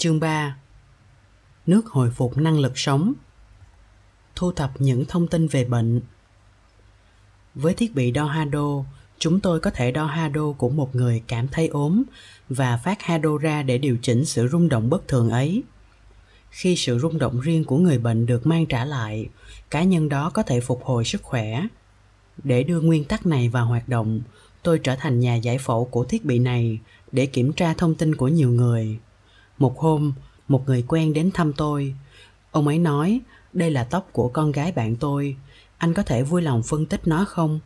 Chương 3 Nước hồi phục năng lực sống Thu thập những thông tin về bệnh Với thiết bị đo Hado, chúng tôi có thể đo Hado của một người cảm thấy ốm và phát Hado ra để điều chỉnh sự rung động bất thường ấy. Khi sự rung động riêng của người bệnh được mang trả lại, cá nhân đó có thể phục hồi sức khỏe. Để đưa nguyên tắc này vào hoạt động, tôi trở thành nhà giải phẫu của thiết bị này để kiểm tra thông tin của nhiều người một hôm, một người quen đến thăm tôi. Ông ấy nói, đây là tóc của con gái bạn tôi. Anh có thể vui lòng phân tích nó không?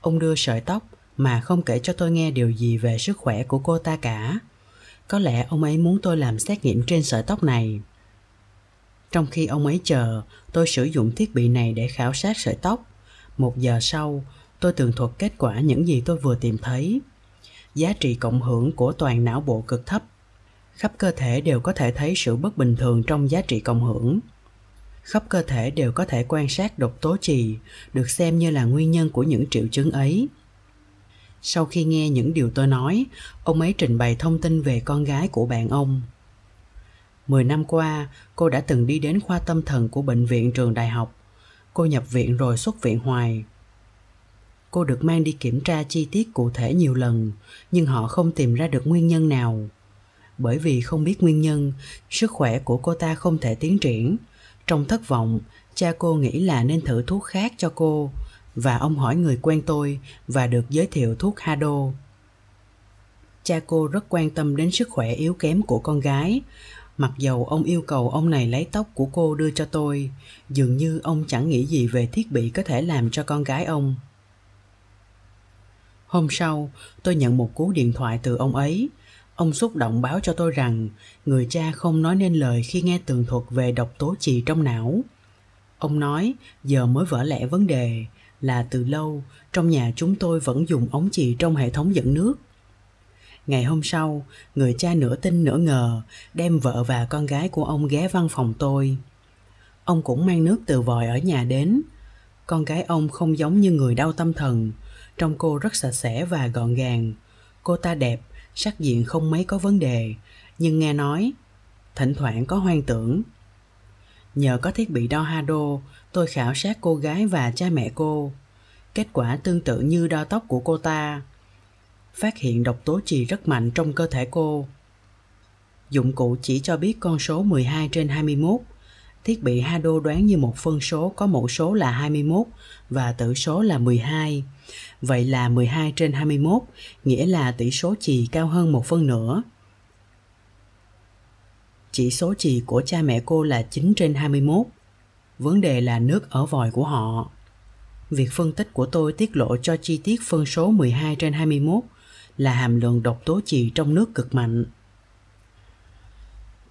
Ông đưa sợi tóc mà không kể cho tôi nghe điều gì về sức khỏe của cô ta cả. Có lẽ ông ấy muốn tôi làm xét nghiệm trên sợi tóc này. Trong khi ông ấy chờ, tôi sử dụng thiết bị này để khảo sát sợi tóc. Một giờ sau, tôi tường thuật kết quả những gì tôi vừa tìm thấy. Giá trị cộng hưởng của toàn não bộ cực thấp khắp cơ thể đều có thể thấy sự bất bình thường trong giá trị cộng hưởng. Khắp cơ thể đều có thể quan sát độc tố trì được xem như là nguyên nhân của những triệu chứng ấy. Sau khi nghe những điều tôi nói ông ấy trình bày thông tin về con gái của bạn ông. Mười năm qua, cô đã từng đi đến khoa tâm thần của bệnh viện trường đại học. Cô nhập viện rồi xuất viện hoài, cô được mang đi kiểm tra chi tiết cụ thể nhiều lần nhưng họ không tìm ra được nguyên nhân nào bởi vì không biết nguyên nhân sức khỏe của cô ta không thể tiến triển. Trong thất vọng cha cô nghĩ là nên thử thuốc khác cho cô và ông hỏi người quen tôi và được giới thiệu thuốc hado. Cha cô rất quan tâm đến sức khỏe yếu kém của con gái. Mặc dầu ông yêu cầu ông này lấy tóc của cô đưa cho tôi dường như ông chẳng nghĩ gì về thiết bị có thể làm cho con gái ông. Hôm sau, tôi nhận một cú điện thoại từ ông ấy. Ông xúc động báo cho tôi rằng người cha không nói nên lời khi nghe tường thuật về độc tố trì trong não. Ông nói giờ mới vỡ lẽ vấn đề là từ lâu trong nhà chúng tôi vẫn dùng ống chì trong hệ thống dẫn nước. Ngày hôm sau, người cha nửa tin nửa ngờ đem vợ và con gái của ông ghé văn phòng tôi. Ông cũng mang nước từ vòi ở nhà đến. Con gái ông không giống như người đau tâm thần, Trông cô rất sạch sẽ và gọn gàng. Cô ta đẹp, sắc diện không mấy có vấn đề, nhưng nghe nói, thỉnh thoảng có hoang tưởng. Nhờ có thiết bị đo Hado, tôi khảo sát cô gái và cha mẹ cô. Kết quả tương tự như đo tóc của cô ta. Phát hiện độc tố trì rất mạnh trong cơ thể cô. Dụng cụ chỉ cho biết con số 12 trên 21 thiết bị Hado đoán như một phân số có mẫu số là 21 và tử số là 12. Vậy là 12 trên 21, nghĩa là tỷ số chì cao hơn một phân nửa. Chỉ số chì của cha mẹ cô là 9 trên 21. Vấn đề là nước ở vòi của họ. Việc phân tích của tôi tiết lộ cho chi tiết phân số 12 trên 21 là hàm lượng độc tố chì trong nước cực mạnh.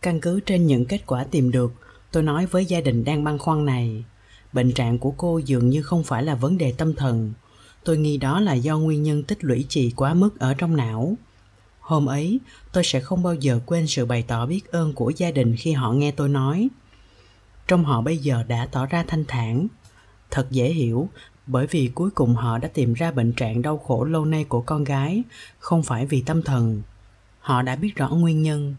Căn cứ trên những kết quả tìm được, tôi nói với gia đình đang băn khoăn này bệnh trạng của cô dường như không phải là vấn đề tâm thần tôi nghi đó là do nguyên nhân tích lũy trì quá mức ở trong não. Hôm ấy, tôi sẽ không bao giờ quên sự bày tỏ biết ơn của gia đình khi họ nghe tôi nói. Trong họ bây giờ đã tỏ ra thanh thản. Thật dễ hiểu, bởi vì cuối cùng họ đã tìm ra bệnh trạng đau khổ lâu nay của con gái, không phải vì tâm thần. Họ đã biết rõ nguyên nhân.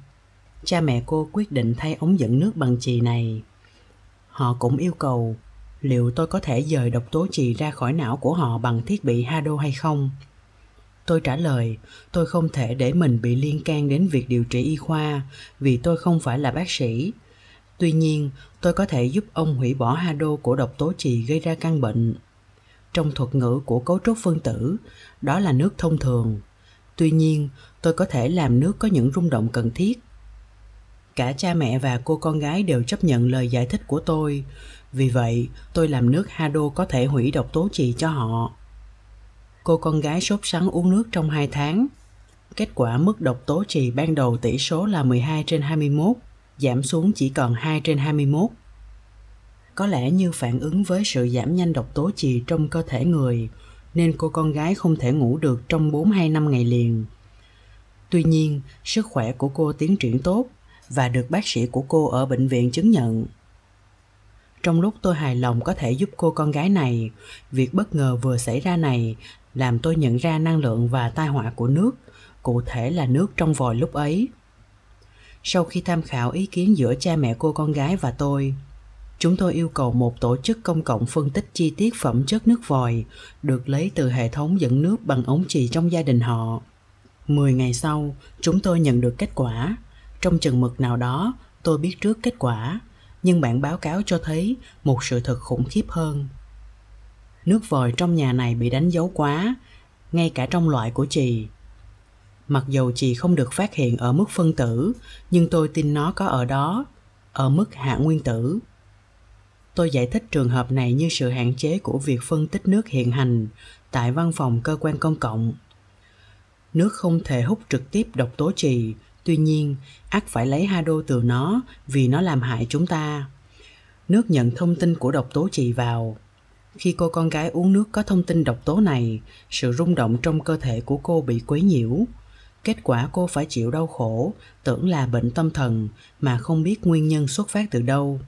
Cha mẹ cô quyết định thay ống dẫn nước bằng chì này. Họ cũng yêu cầu liệu tôi có thể dời độc tố trì ra khỏi não của họ bằng thiết bị hado hay không? Tôi trả lời, tôi không thể để mình bị liên can đến việc điều trị y khoa, vì tôi không phải là bác sĩ. Tuy nhiên, tôi có thể giúp ông hủy bỏ hado của độc tố trì gây ra căn bệnh. Trong thuật ngữ của cấu trúc phân tử, đó là nước thông thường. Tuy nhiên, tôi có thể làm nước có những rung động cần thiết. Cả cha mẹ và cô con gái đều chấp nhận lời giải thích của tôi vì vậy tôi làm nước hado có thể hủy độc tố trì cho họ cô con gái sốt sắng uống nước trong 2 tháng kết quả mức độc tố trì ban đầu tỷ số là 12 trên 21 giảm xuống chỉ còn 2 trên 21 có lẽ như phản ứng với sự giảm nhanh độc tố trì trong cơ thể người nên cô con gái không thể ngủ được trong 4 hay 5 ngày liền. Tuy nhiên, sức khỏe của cô tiến triển tốt và được bác sĩ của cô ở bệnh viện chứng nhận. Trong lúc tôi hài lòng có thể giúp cô con gái này, việc bất ngờ vừa xảy ra này làm tôi nhận ra năng lượng và tai họa của nước, cụ thể là nước trong vòi lúc ấy. sau khi tham khảo ý kiến giữa cha mẹ cô con gái và tôi chúng tôi yêu cầu một tổ chức công cộng phân tích chi tiết phẩm chất nước vòi được lấy từ hệ thống dẫn nước bằng ống chì trong gia đình họ. 10 ngày sau, chúng tôi nhận được kết quả. Trong chừng mực nào đó, tôi biết trước kết quả, nhưng bản báo cáo cho thấy một sự thật khủng khiếp hơn. Nước vòi trong nhà này bị đánh dấu quá, ngay cả trong loại của chị Mặc dù chị không được phát hiện ở mức phân tử, nhưng tôi tin nó có ở đó, ở mức hạ nguyên tử. Tôi giải thích trường hợp này như sự hạn chế của việc phân tích nước hiện hành tại văn phòng cơ quan công cộng. Nước không thể hút trực tiếp độc tố trì, tuy nhiên ác phải lấy hado từ nó vì nó làm hại chúng ta. Nước nhận thông tin của độc tố chị vào. Khi cô con gái uống nước có thông tin độc tố này, sự rung động trong cơ thể của cô bị quấy nhiễu. Kết quả cô phải chịu đau khổ, tưởng là bệnh tâm thần mà không biết nguyên nhân xuất phát từ đâu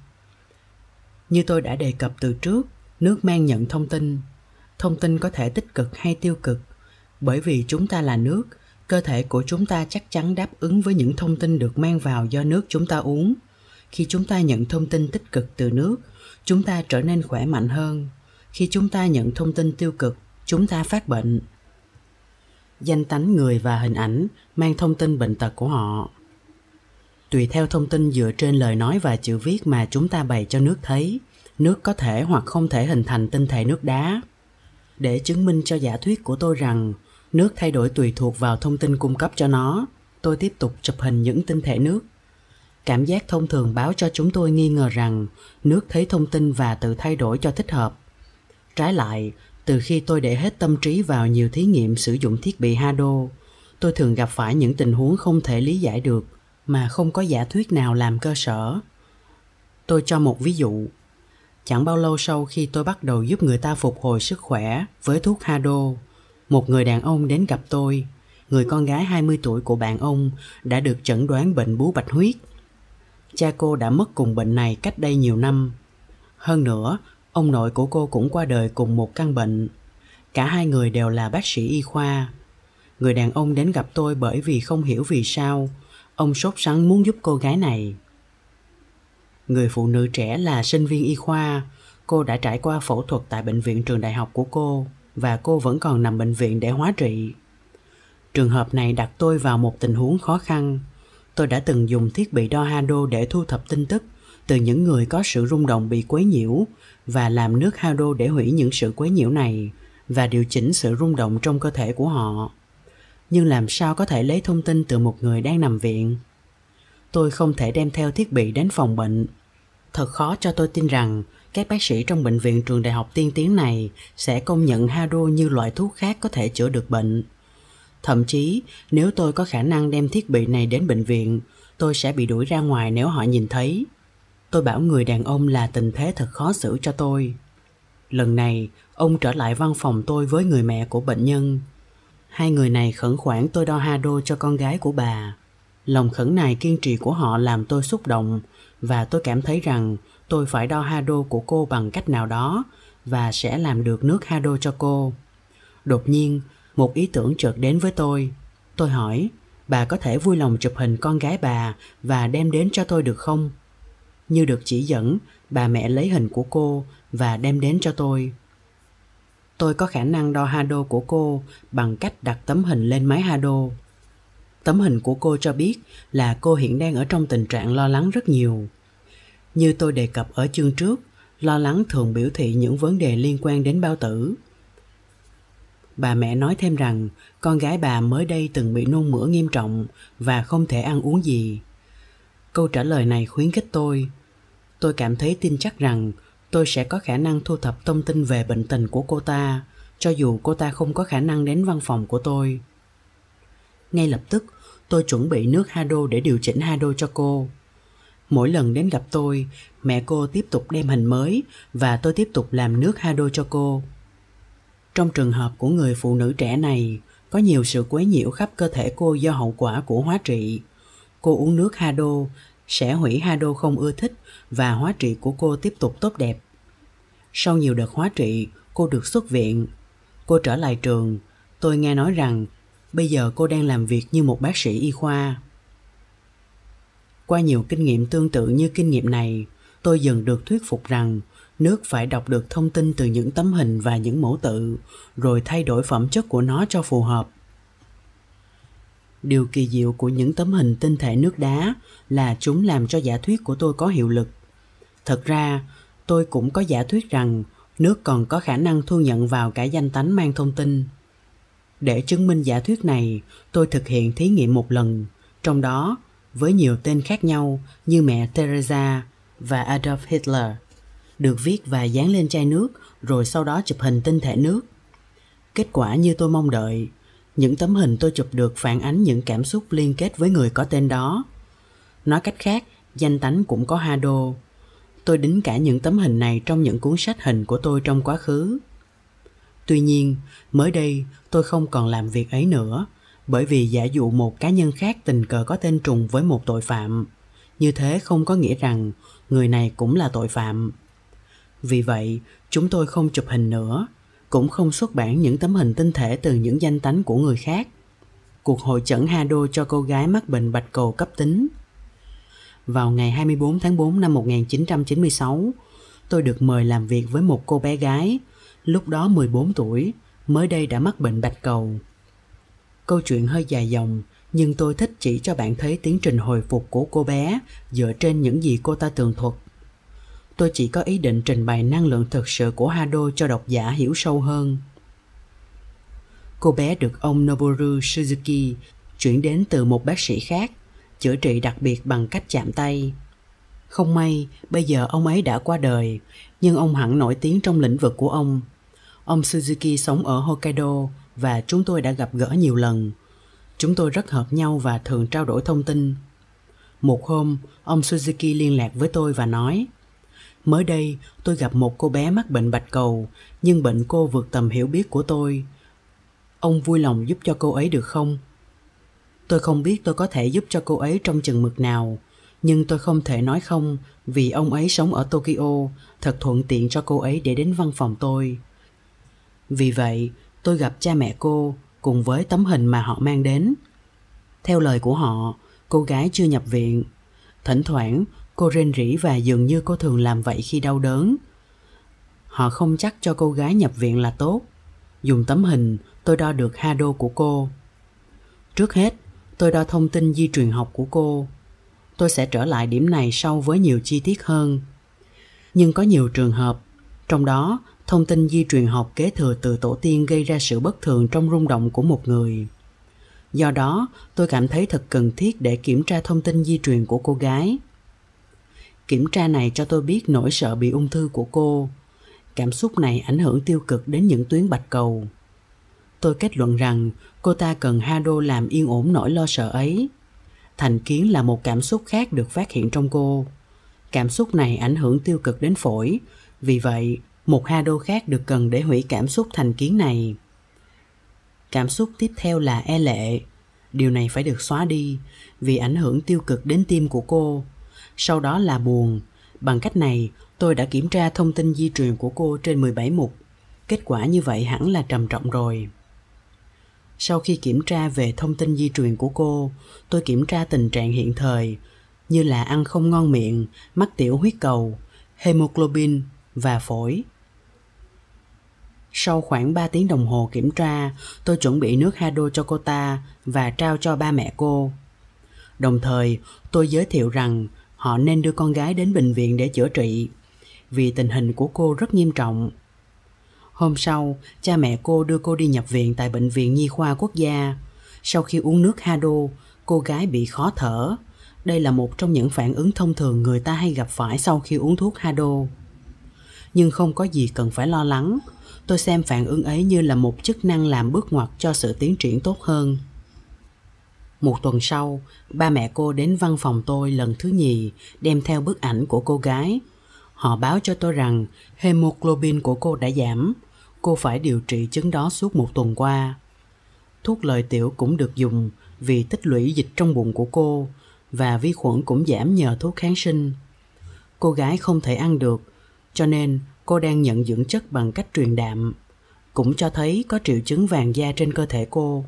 như tôi đã đề cập từ trước nước mang nhận thông tin thông tin có thể tích cực hay tiêu cực bởi vì chúng ta là nước cơ thể của chúng ta chắc chắn đáp ứng với những thông tin được mang vào do nước chúng ta uống. Khi chúng ta nhận thông tin tích cực từ nước, chúng ta trở nên khỏe mạnh hơn. Khi chúng ta nhận thông tin tiêu cực, chúng ta phát bệnh. Danh tánh người và hình ảnh mang thông tin bệnh tật của họ. Tùy theo thông tin dựa trên lời nói và chữ viết mà chúng ta bày cho nước thấy, nước có thể hoặc không thể hình thành tinh thể nước đá. Để chứng minh cho giả thuyết của tôi rằng nước thay đổi tùy thuộc vào thông tin cung cấp cho nó. Tôi tiếp tục chụp hình những tinh thể nước. Cảm giác thông thường báo cho chúng tôi nghi ngờ rằng nước thấy thông tin và tự thay đổi cho thích hợp. Trái lại, từ khi tôi để hết tâm trí vào nhiều thí nghiệm sử dụng thiết bị hado, tôi thường gặp phải những tình huống không thể lý giải được mà không có giả thuyết nào làm cơ sở. Tôi cho một ví dụ. Chẳng bao lâu sau khi tôi bắt đầu giúp người ta phục hồi sức khỏe với thuốc hado một người đàn ông đến gặp tôi người con gái 20 tuổi của bạn ông đã được chẩn đoán bệnh bú bạch huyết. Cha cô đã mất cùng bệnh này cách đây nhiều năm. Hơn nữa, ông nội của cô cũng qua đời cùng một căn bệnh. Cả hai người đều là bác sĩ y khoa. Người đàn ông đến gặp tôi bởi vì không hiểu vì sao Ông sốt sắng muốn giúp cô gái này. Người phụ nữ trẻ là sinh viên y khoa. Cô đã trải qua phẫu thuật tại bệnh viện trường đại học của cô và cô vẫn còn nằm bệnh viện để hóa trị. Trường hợp này đặt tôi vào một tình huống khó khăn. Tôi đã từng dùng thiết bị đo hado để thu thập tin tức từ những người có sự rung động bị quấy nhiễu và làm nước hado để hủy những sự quấy nhiễu này và điều chỉnh sự rung động trong cơ thể của họ nhưng làm sao có thể lấy thông tin từ một người đang nằm viện tôi không thể đem theo thiết bị đến phòng bệnh thật khó cho tôi tin rằng các bác sĩ trong bệnh viện trường đại học tiên tiến này sẽ công nhận haro như loại thuốc khác có thể chữa được bệnh. Thậm chí, nếu tôi có khả năng đem thiết bị này đến bệnh viện, tôi sẽ bị đuổi ra ngoài nếu họ nhìn thấy. Tôi bảo người đàn ông là tình thế thật khó xử cho tôi. Lần này, ông trở lại văn phòng tôi với người mẹ của bệnh nhân. Hai người này khẩn khoản tôi đo haro cho con gái của bà. Lòng khẩn này kiên trì của họ làm tôi xúc động và tôi cảm thấy rằng tôi phải đo hado của cô bằng cách nào đó và sẽ làm được nước hado cho cô. Đột nhiên, một ý tưởng chợt đến với tôi. Tôi hỏi, bà có thể vui lòng chụp hình con gái bà và đem đến cho tôi được không? Như được chỉ dẫn, bà mẹ lấy hình của cô và đem đến cho tôi tôi có khả năng đo hado của cô bằng cách đặt tấm hình lên máy hado. Tấm hình của cô cho biết là cô hiện đang ở trong tình trạng lo lắng rất nhiều. Như tôi đề cập ở chương trước, lo lắng thường biểu thị những vấn đề liên quan đến bao tử. Bà mẹ nói thêm rằng con gái bà mới đây từng bị nôn mửa nghiêm trọng và không thể ăn uống gì. Câu trả lời này khuyến khích tôi. Tôi cảm thấy tin chắc rằng tôi sẽ có khả năng thu thập thông tin về bệnh tình của cô ta cho dù cô ta không có khả năng đến văn phòng của tôi ngay lập tức tôi chuẩn bị nước hado để điều chỉnh hado cho cô mỗi lần đến gặp tôi mẹ cô tiếp tục đem hình mới và tôi tiếp tục làm nước hado cho cô trong trường hợp của người phụ nữ trẻ này có nhiều sự quấy nhiễu khắp cơ thể cô do hậu quả của hóa trị cô uống nước hado sẽ hủy hado không ưa thích và hóa trị của cô tiếp tục tốt đẹp. Sau nhiều đợt hóa trị, cô được xuất viện. Cô trở lại trường. Tôi nghe nói rằng bây giờ cô đang làm việc như một bác sĩ y khoa qua nhiều kinh nghiệm tương tự như kinh nghiệm này, tôi dần được thuyết phục rằng nước phải đọc được thông tin từ những tấm hình và những mẫu tự, rồi thay đổi phẩm chất của nó cho phù hợp. Điều kỳ diệu của những tấm hình tinh thể nước đá là chúng làm cho giả thuyết của tôi có hiệu lực. Thật ra, tôi cũng có giả thuyết rằng nước còn có khả năng thu nhận vào cả danh tánh mang thông tin. Để chứng minh giả thuyết này, tôi thực hiện thí nghiệm một lần, trong đó với nhiều tên khác nhau như mẹ teresa và adolf hitler, được viết và dán lên chai nước rồi sau đó chụp hình tinh thể nước. Kết quả như tôi mong đợi, những tấm hình tôi chụp được phản ánh những cảm xúc liên kết với người có tên đó. Nói cách khác, danh tánh cũng có hado tôi đính cả những tấm hình này trong những cuốn sách hình của tôi trong quá khứ. Tuy nhiên, mới đây tôi không còn làm việc ấy nữa bởi vì giả dụ một cá nhân khác tình cờ có tên trùng với một tội phạm như thế không có nghĩa rằng người này cũng là tội phạm vì vậy chúng tôi không chụp hình nữa cũng không xuất bản những tấm hình tinh thể từ những danh tánh của người khác cuộc hội chẩn Hado cho cô gái mắc bệnh bạch cầu cấp tính. Vào ngày 24 tháng 4 năm 1996, tôi được mời làm việc với một cô bé gái, lúc đó 14 tuổi, mới đây đã mắc bệnh bạch cầu. Câu chuyện hơi dài dòng, nhưng tôi thích chỉ cho bạn thấy tiến trình hồi phục của cô bé dựa trên những gì cô ta tường thuật. Tôi chỉ có ý định trình bày năng lượng thực sự của Hado cho độc giả hiểu sâu hơn. Cô bé được ông Noboru Suzuki chuyển đến từ một bác sĩ khác, chữa trị đặc biệt bằng cách chạm tay. Không may, bây giờ ông ấy đã qua đời, nhưng ông hẳn nổi tiếng trong lĩnh vực của ông. Ông Suzuki sống ở Hokkaido và chúng tôi đã gặp gỡ nhiều lần. Chúng tôi rất hợp nhau và thường trao đổi thông tin. Một hôm, ông Suzuki liên lạc với tôi và nói Mới đây, tôi gặp một cô bé mắc bệnh bạch cầu, nhưng bệnh cô vượt tầm hiểu biết của tôi. Ông vui lòng giúp cho cô ấy được không? Tôi không biết tôi có thể giúp cho cô ấy trong chừng mực nào, nhưng tôi không thể nói không vì ông ấy sống ở Tokyo, thật thuận tiện cho cô ấy để đến văn phòng tôi. Vì vậy, tôi gặp cha mẹ cô cùng với tấm hình mà họ mang đến. Theo lời của họ, cô gái chưa nhập viện. Thỉnh thoảng, cô rên rỉ và dường như cô thường làm vậy khi đau đớn. Họ không chắc cho cô gái nhập viện là tốt. Dùng tấm hình, tôi đo được ha đô của cô. Trước hết, tôi đo thông tin di truyền học của cô. Tôi sẽ trở lại điểm này sau với nhiều chi tiết hơn. Nhưng có nhiều trường hợp, trong đó thông tin di truyền học kế thừa từ tổ tiên gây ra sự bất thường trong rung động của một người. Do đó, tôi cảm thấy thật cần thiết để kiểm tra thông tin di truyền của cô gái. Kiểm tra này cho tôi biết nỗi sợ bị ung thư của cô. Cảm xúc này ảnh hưởng tiêu cực đến những tuyến bạch cầu. Tôi kết luận rằng cô ta cần hado làm yên ổn nỗi lo sợ ấy. Thành kiến là một cảm xúc khác được phát hiện trong cô. Cảm xúc này ảnh hưởng tiêu cực đến phổi. Vì vậy một ha đô khác được cần để hủy cảm xúc thành kiến này. Cảm xúc tiếp theo là e lệ. Điều này phải được xóa đi vì ảnh hưởng tiêu cực đến tim của cô. Sau đó là buồn. Bằng cách này, tôi đã kiểm tra thông tin di truyền của cô trên 17 mục. Kết quả như vậy hẳn là trầm trọng rồi. Sau khi kiểm tra về thông tin di truyền của cô, tôi kiểm tra tình trạng hiện thời, như là ăn không ngon miệng, mắc tiểu huyết cầu, hemoglobin và phổi sau khoảng 3 tiếng đồng hồ kiểm tra, tôi chuẩn bị nước Hado cho cô ta và trao cho ba mẹ cô. Đồng thời, tôi giới thiệu rằng họ nên đưa con gái đến bệnh viện để chữa trị, vì tình hình của cô rất nghiêm trọng. Hôm sau, cha mẹ cô đưa cô đi nhập viện tại Bệnh viện Nhi khoa Quốc gia. Sau khi uống nước Hado, cô gái bị khó thở. Đây là một trong những phản ứng thông thường người ta hay gặp phải sau khi uống thuốc Hado. Nhưng không có gì cần phải lo lắng, tôi xem phản ứng ấy như là một chức năng làm bước ngoặt cho sự tiến triển tốt hơn. Một tuần sau, ba mẹ cô đến văn phòng tôi lần thứ nhì, đem theo bức ảnh của cô gái. Họ báo cho tôi rằng hemoglobin của cô đã giảm. Cô phải điều trị chứng đó suốt một tuần qua. Thuốc lợi tiểu cũng được dùng vì tích lũy dịch trong bụng của cô và vi khuẩn cũng giảm nhờ thuốc kháng sinh. Cô gái không thể ăn được, cho nên cô đang nhận dưỡng chất bằng cách truyền đạm, cũng cho thấy có triệu chứng vàng da trên cơ thể cô.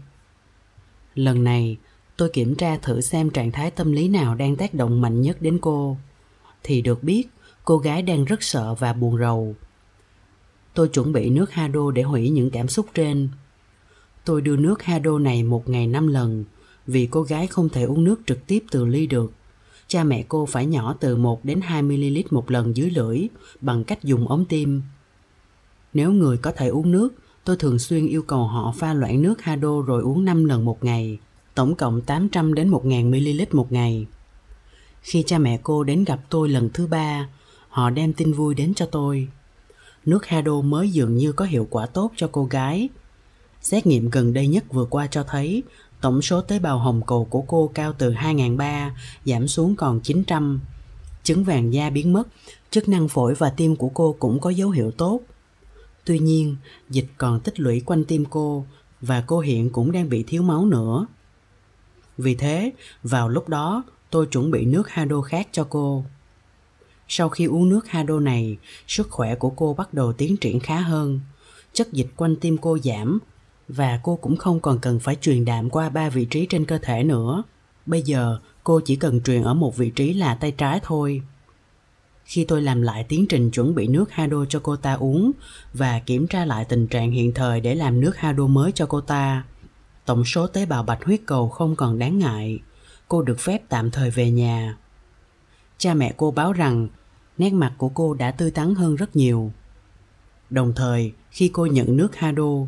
Lần này, tôi kiểm tra thử xem trạng thái tâm lý nào đang tác động mạnh nhất đến cô. Thì được biết, cô gái đang rất sợ và buồn rầu. Tôi chuẩn bị nước hado để hủy những cảm xúc trên. Tôi đưa nước hado này một ngày năm lần, vì cô gái không thể uống nước trực tiếp từ ly được cha mẹ cô phải nhỏ từ 1 đến 2 ml một lần dưới lưỡi bằng cách dùng ống tim. Nếu người có thể uống nước, tôi thường xuyên yêu cầu họ pha loãng nước Hado rồi uống 5 lần một ngày, tổng cộng 800 đến 1000 ml một ngày. Khi cha mẹ cô đến gặp tôi lần thứ ba, họ đem tin vui đến cho tôi. Nước Hado mới dường như có hiệu quả tốt cho cô gái. Xét nghiệm gần đây nhất vừa qua cho thấy tổng số tế bào hồng cầu của cô cao từ 2.300 giảm xuống còn 900. Chứng vàng da biến mất, chức năng phổi và tim của cô cũng có dấu hiệu tốt. Tuy nhiên, dịch còn tích lũy quanh tim cô và cô hiện cũng đang bị thiếu máu nữa. Vì thế, vào lúc đó, tôi chuẩn bị nước Hado khác cho cô. Sau khi uống nước Hado này, sức khỏe của cô bắt đầu tiến triển khá hơn. Chất dịch quanh tim cô giảm và cô cũng không còn cần phải truyền đạm qua ba vị trí trên cơ thể nữa. Bây giờ, cô chỉ cần truyền ở một vị trí là tay trái thôi. Khi tôi làm lại tiến trình chuẩn bị nước Hado cho cô ta uống và kiểm tra lại tình trạng hiện thời để làm nước Hado mới cho cô ta, tổng số tế bào bạch huyết cầu không còn đáng ngại. Cô được phép tạm thời về nhà. Cha mẹ cô báo rằng nét mặt của cô đã tươi tắn hơn rất nhiều. Đồng thời, khi cô nhận nước Hado,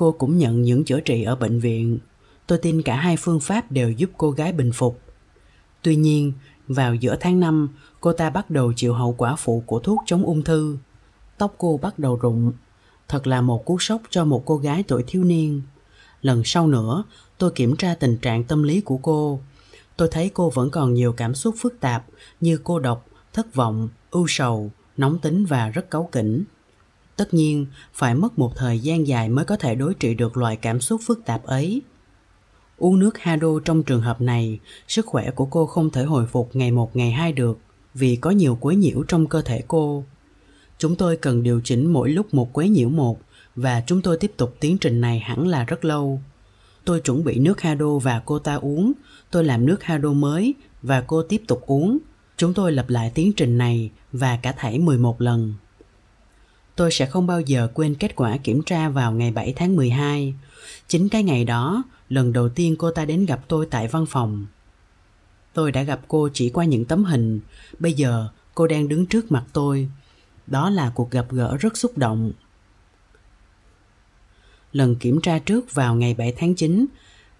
cô cũng nhận những chữa trị ở bệnh viện. Tôi tin cả hai phương pháp đều giúp cô gái bình phục. Tuy nhiên, vào giữa tháng 5, cô ta bắt đầu chịu hậu quả phụ của thuốc chống ung thư. Tóc cô bắt đầu rụng. Thật là một cú sốc cho một cô gái tuổi thiếu niên. Lần sau nữa, tôi kiểm tra tình trạng tâm lý của cô. Tôi thấy cô vẫn còn nhiều cảm xúc phức tạp như cô độc, thất vọng, ưu sầu, nóng tính và rất cáu kỉnh. Tất nhiên, phải mất một thời gian dài mới có thể đối trị được loại cảm xúc phức tạp ấy. Uống nước Hado trong trường hợp này, sức khỏe của cô không thể hồi phục ngày một ngày hai được vì có nhiều quấy nhiễu trong cơ thể cô. Chúng tôi cần điều chỉnh mỗi lúc một quấy nhiễu một và chúng tôi tiếp tục tiến trình này hẳn là rất lâu. Tôi chuẩn bị nước Hado và cô ta uống, tôi làm nước Hado mới và cô tiếp tục uống. Chúng tôi lặp lại tiến trình này và cả thảy 11 lần. Tôi sẽ không bao giờ quên kết quả kiểm tra vào ngày 7 tháng 12. Chính cái ngày đó, lần đầu tiên cô ta đến gặp tôi tại văn phòng. Tôi đã gặp cô chỉ qua những tấm hình, bây giờ cô đang đứng trước mặt tôi. Đó là cuộc gặp gỡ rất xúc động. Lần kiểm tra trước vào ngày 7 tháng 9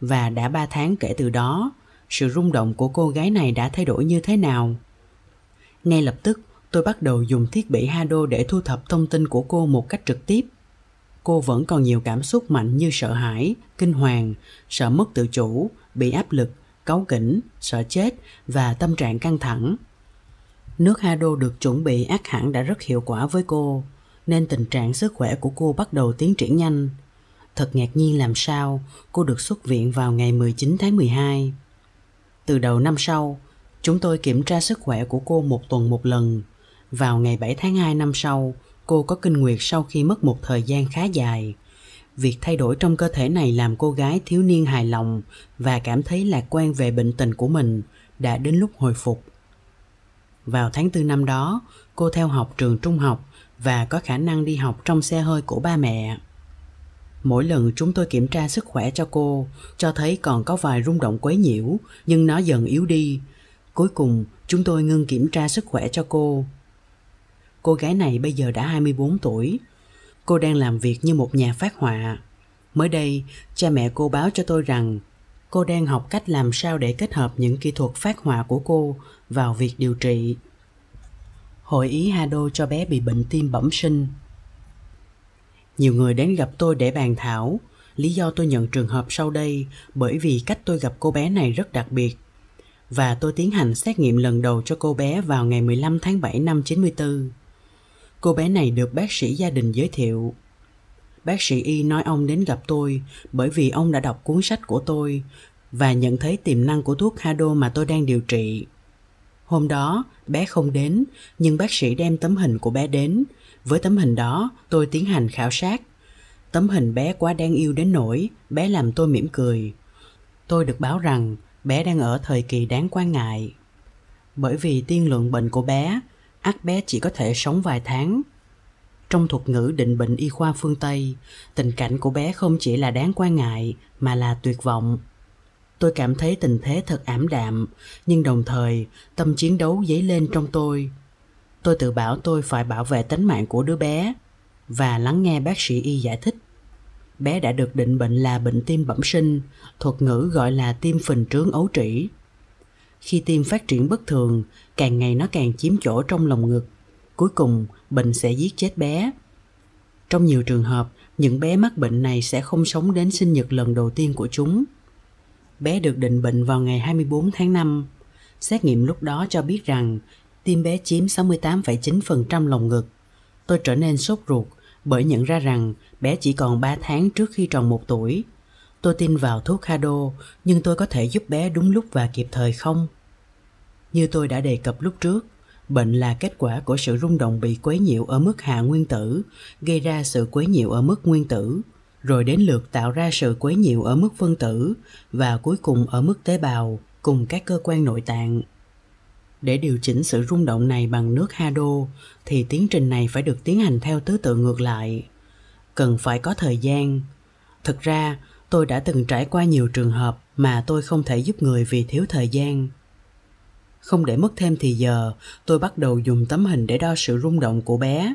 và đã 3 tháng kể từ đó, sự rung động của cô gái này đã thay đổi như thế nào? Ngay lập tức, tôi bắt đầu dùng thiết bị Hado để thu thập thông tin của cô một cách trực tiếp. Cô vẫn còn nhiều cảm xúc mạnh như sợ hãi, kinh hoàng, sợ mất tự chủ, bị áp lực, cáu kỉnh, sợ chết và tâm trạng căng thẳng. Nước Hado được chuẩn bị ác hẳn đã rất hiệu quả với cô, nên tình trạng sức khỏe của cô bắt đầu tiến triển nhanh. Thật ngạc nhiên làm sao cô được xuất viện vào ngày 19 tháng 12. Từ đầu năm sau, chúng tôi kiểm tra sức khỏe của cô một tuần một lần vào ngày 7 tháng 2 năm sau, cô có kinh nguyệt sau khi mất một thời gian khá dài. Việc thay đổi trong cơ thể này làm cô gái thiếu niên hài lòng và cảm thấy lạc quan về bệnh tình của mình đã đến lúc hồi phục. Vào tháng 4 năm đó, cô theo học trường trung học và có khả năng đi học trong xe hơi của ba mẹ. Mỗi lần chúng tôi kiểm tra sức khỏe cho cô, cho thấy còn có vài rung động quấy nhiễu, nhưng nó dần yếu đi. Cuối cùng, chúng tôi ngưng kiểm tra sức khỏe cho cô Cô gái này bây giờ đã 24 tuổi. Cô đang làm việc như một nhà phát họa. Mới đây, cha mẹ cô báo cho tôi rằng cô đang học cách làm sao để kết hợp những kỹ thuật phát họa của cô vào việc điều trị. Hội ý Hado cho bé bị bệnh tim bẩm sinh. Nhiều người đến gặp tôi để bàn thảo. Lý do tôi nhận trường hợp sau đây bởi vì cách tôi gặp cô bé này rất đặc biệt. Và tôi tiến hành xét nghiệm lần đầu cho cô bé vào ngày 15 tháng 7 năm 94. Cô bé này được bác sĩ gia đình giới thiệu. Bác sĩ Y nói ông đến gặp tôi bởi vì ông đã đọc cuốn sách của tôi và nhận thấy tiềm năng của thuốc Hado mà tôi đang điều trị. Hôm đó, bé không đến, nhưng bác sĩ đem tấm hình của bé đến. Với tấm hình đó, tôi tiến hành khảo sát. Tấm hình bé quá đáng yêu đến nỗi bé làm tôi mỉm cười. Tôi được báo rằng bé đang ở thời kỳ đáng quan ngại. Bởi vì tiên lượng bệnh của bé, ác bé chỉ có thể sống vài tháng. Trong thuật ngữ định bệnh y khoa phương Tây, tình cảnh của bé không chỉ là đáng quan ngại mà là tuyệt vọng. Tôi cảm thấy tình thế thật ảm đạm, nhưng đồng thời tâm chiến đấu dấy lên trong tôi. Tôi tự bảo tôi phải bảo vệ tính mạng của đứa bé và lắng nghe bác sĩ y giải thích bé đã được định bệnh là bệnh tim bẩm sinh, thuật ngữ gọi là tim phình trướng ấu trĩ. Khi tim phát triển bất thường, càng ngày nó càng chiếm chỗ trong lồng ngực. Cuối cùng, bệnh sẽ giết chết bé. Trong nhiều trường hợp, những bé mắc bệnh này sẽ không sống đến sinh nhật lần đầu tiên của chúng. Bé được định bệnh vào ngày 24 tháng 5. Xét nghiệm lúc đó cho biết rằng tim bé chiếm 68,9% lồng ngực. Tôi trở nên sốt ruột bởi nhận ra rằng bé chỉ còn 3 tháng trước khi tròn một tuổi. Tôi tin vào thuốc Hado, nhưng tôi có thể giúp bé đúng lúc và kịp thời không? Như tôi đã đề cập lúc trước, bệnh là kết quả của sự rung động bị quấy nhiễu ở mức hạ nguyên tử, gây ra sự quấy nhiễu ở mức nguyên tử, rồi đến lượt tạo ra sự quấy nhiễu ở mức phân tử và cuối cùng ở mức tế bào cùng các cơ quan nội tạng. Để điều chỉnh sự rung động này bằng nước Hado thì tiến trình này phải được tiến hành theo thứ tự ngược lại. Cần phải có thời gian. Thực ra, tôi đã từng trải qua nhiều trường hợp mà tôi không thể giúp người vì thiếu thời gian. Không để mất thêm thì giờ, tôi bắt đầu dùng tấm hình để đo sự rung động của bé.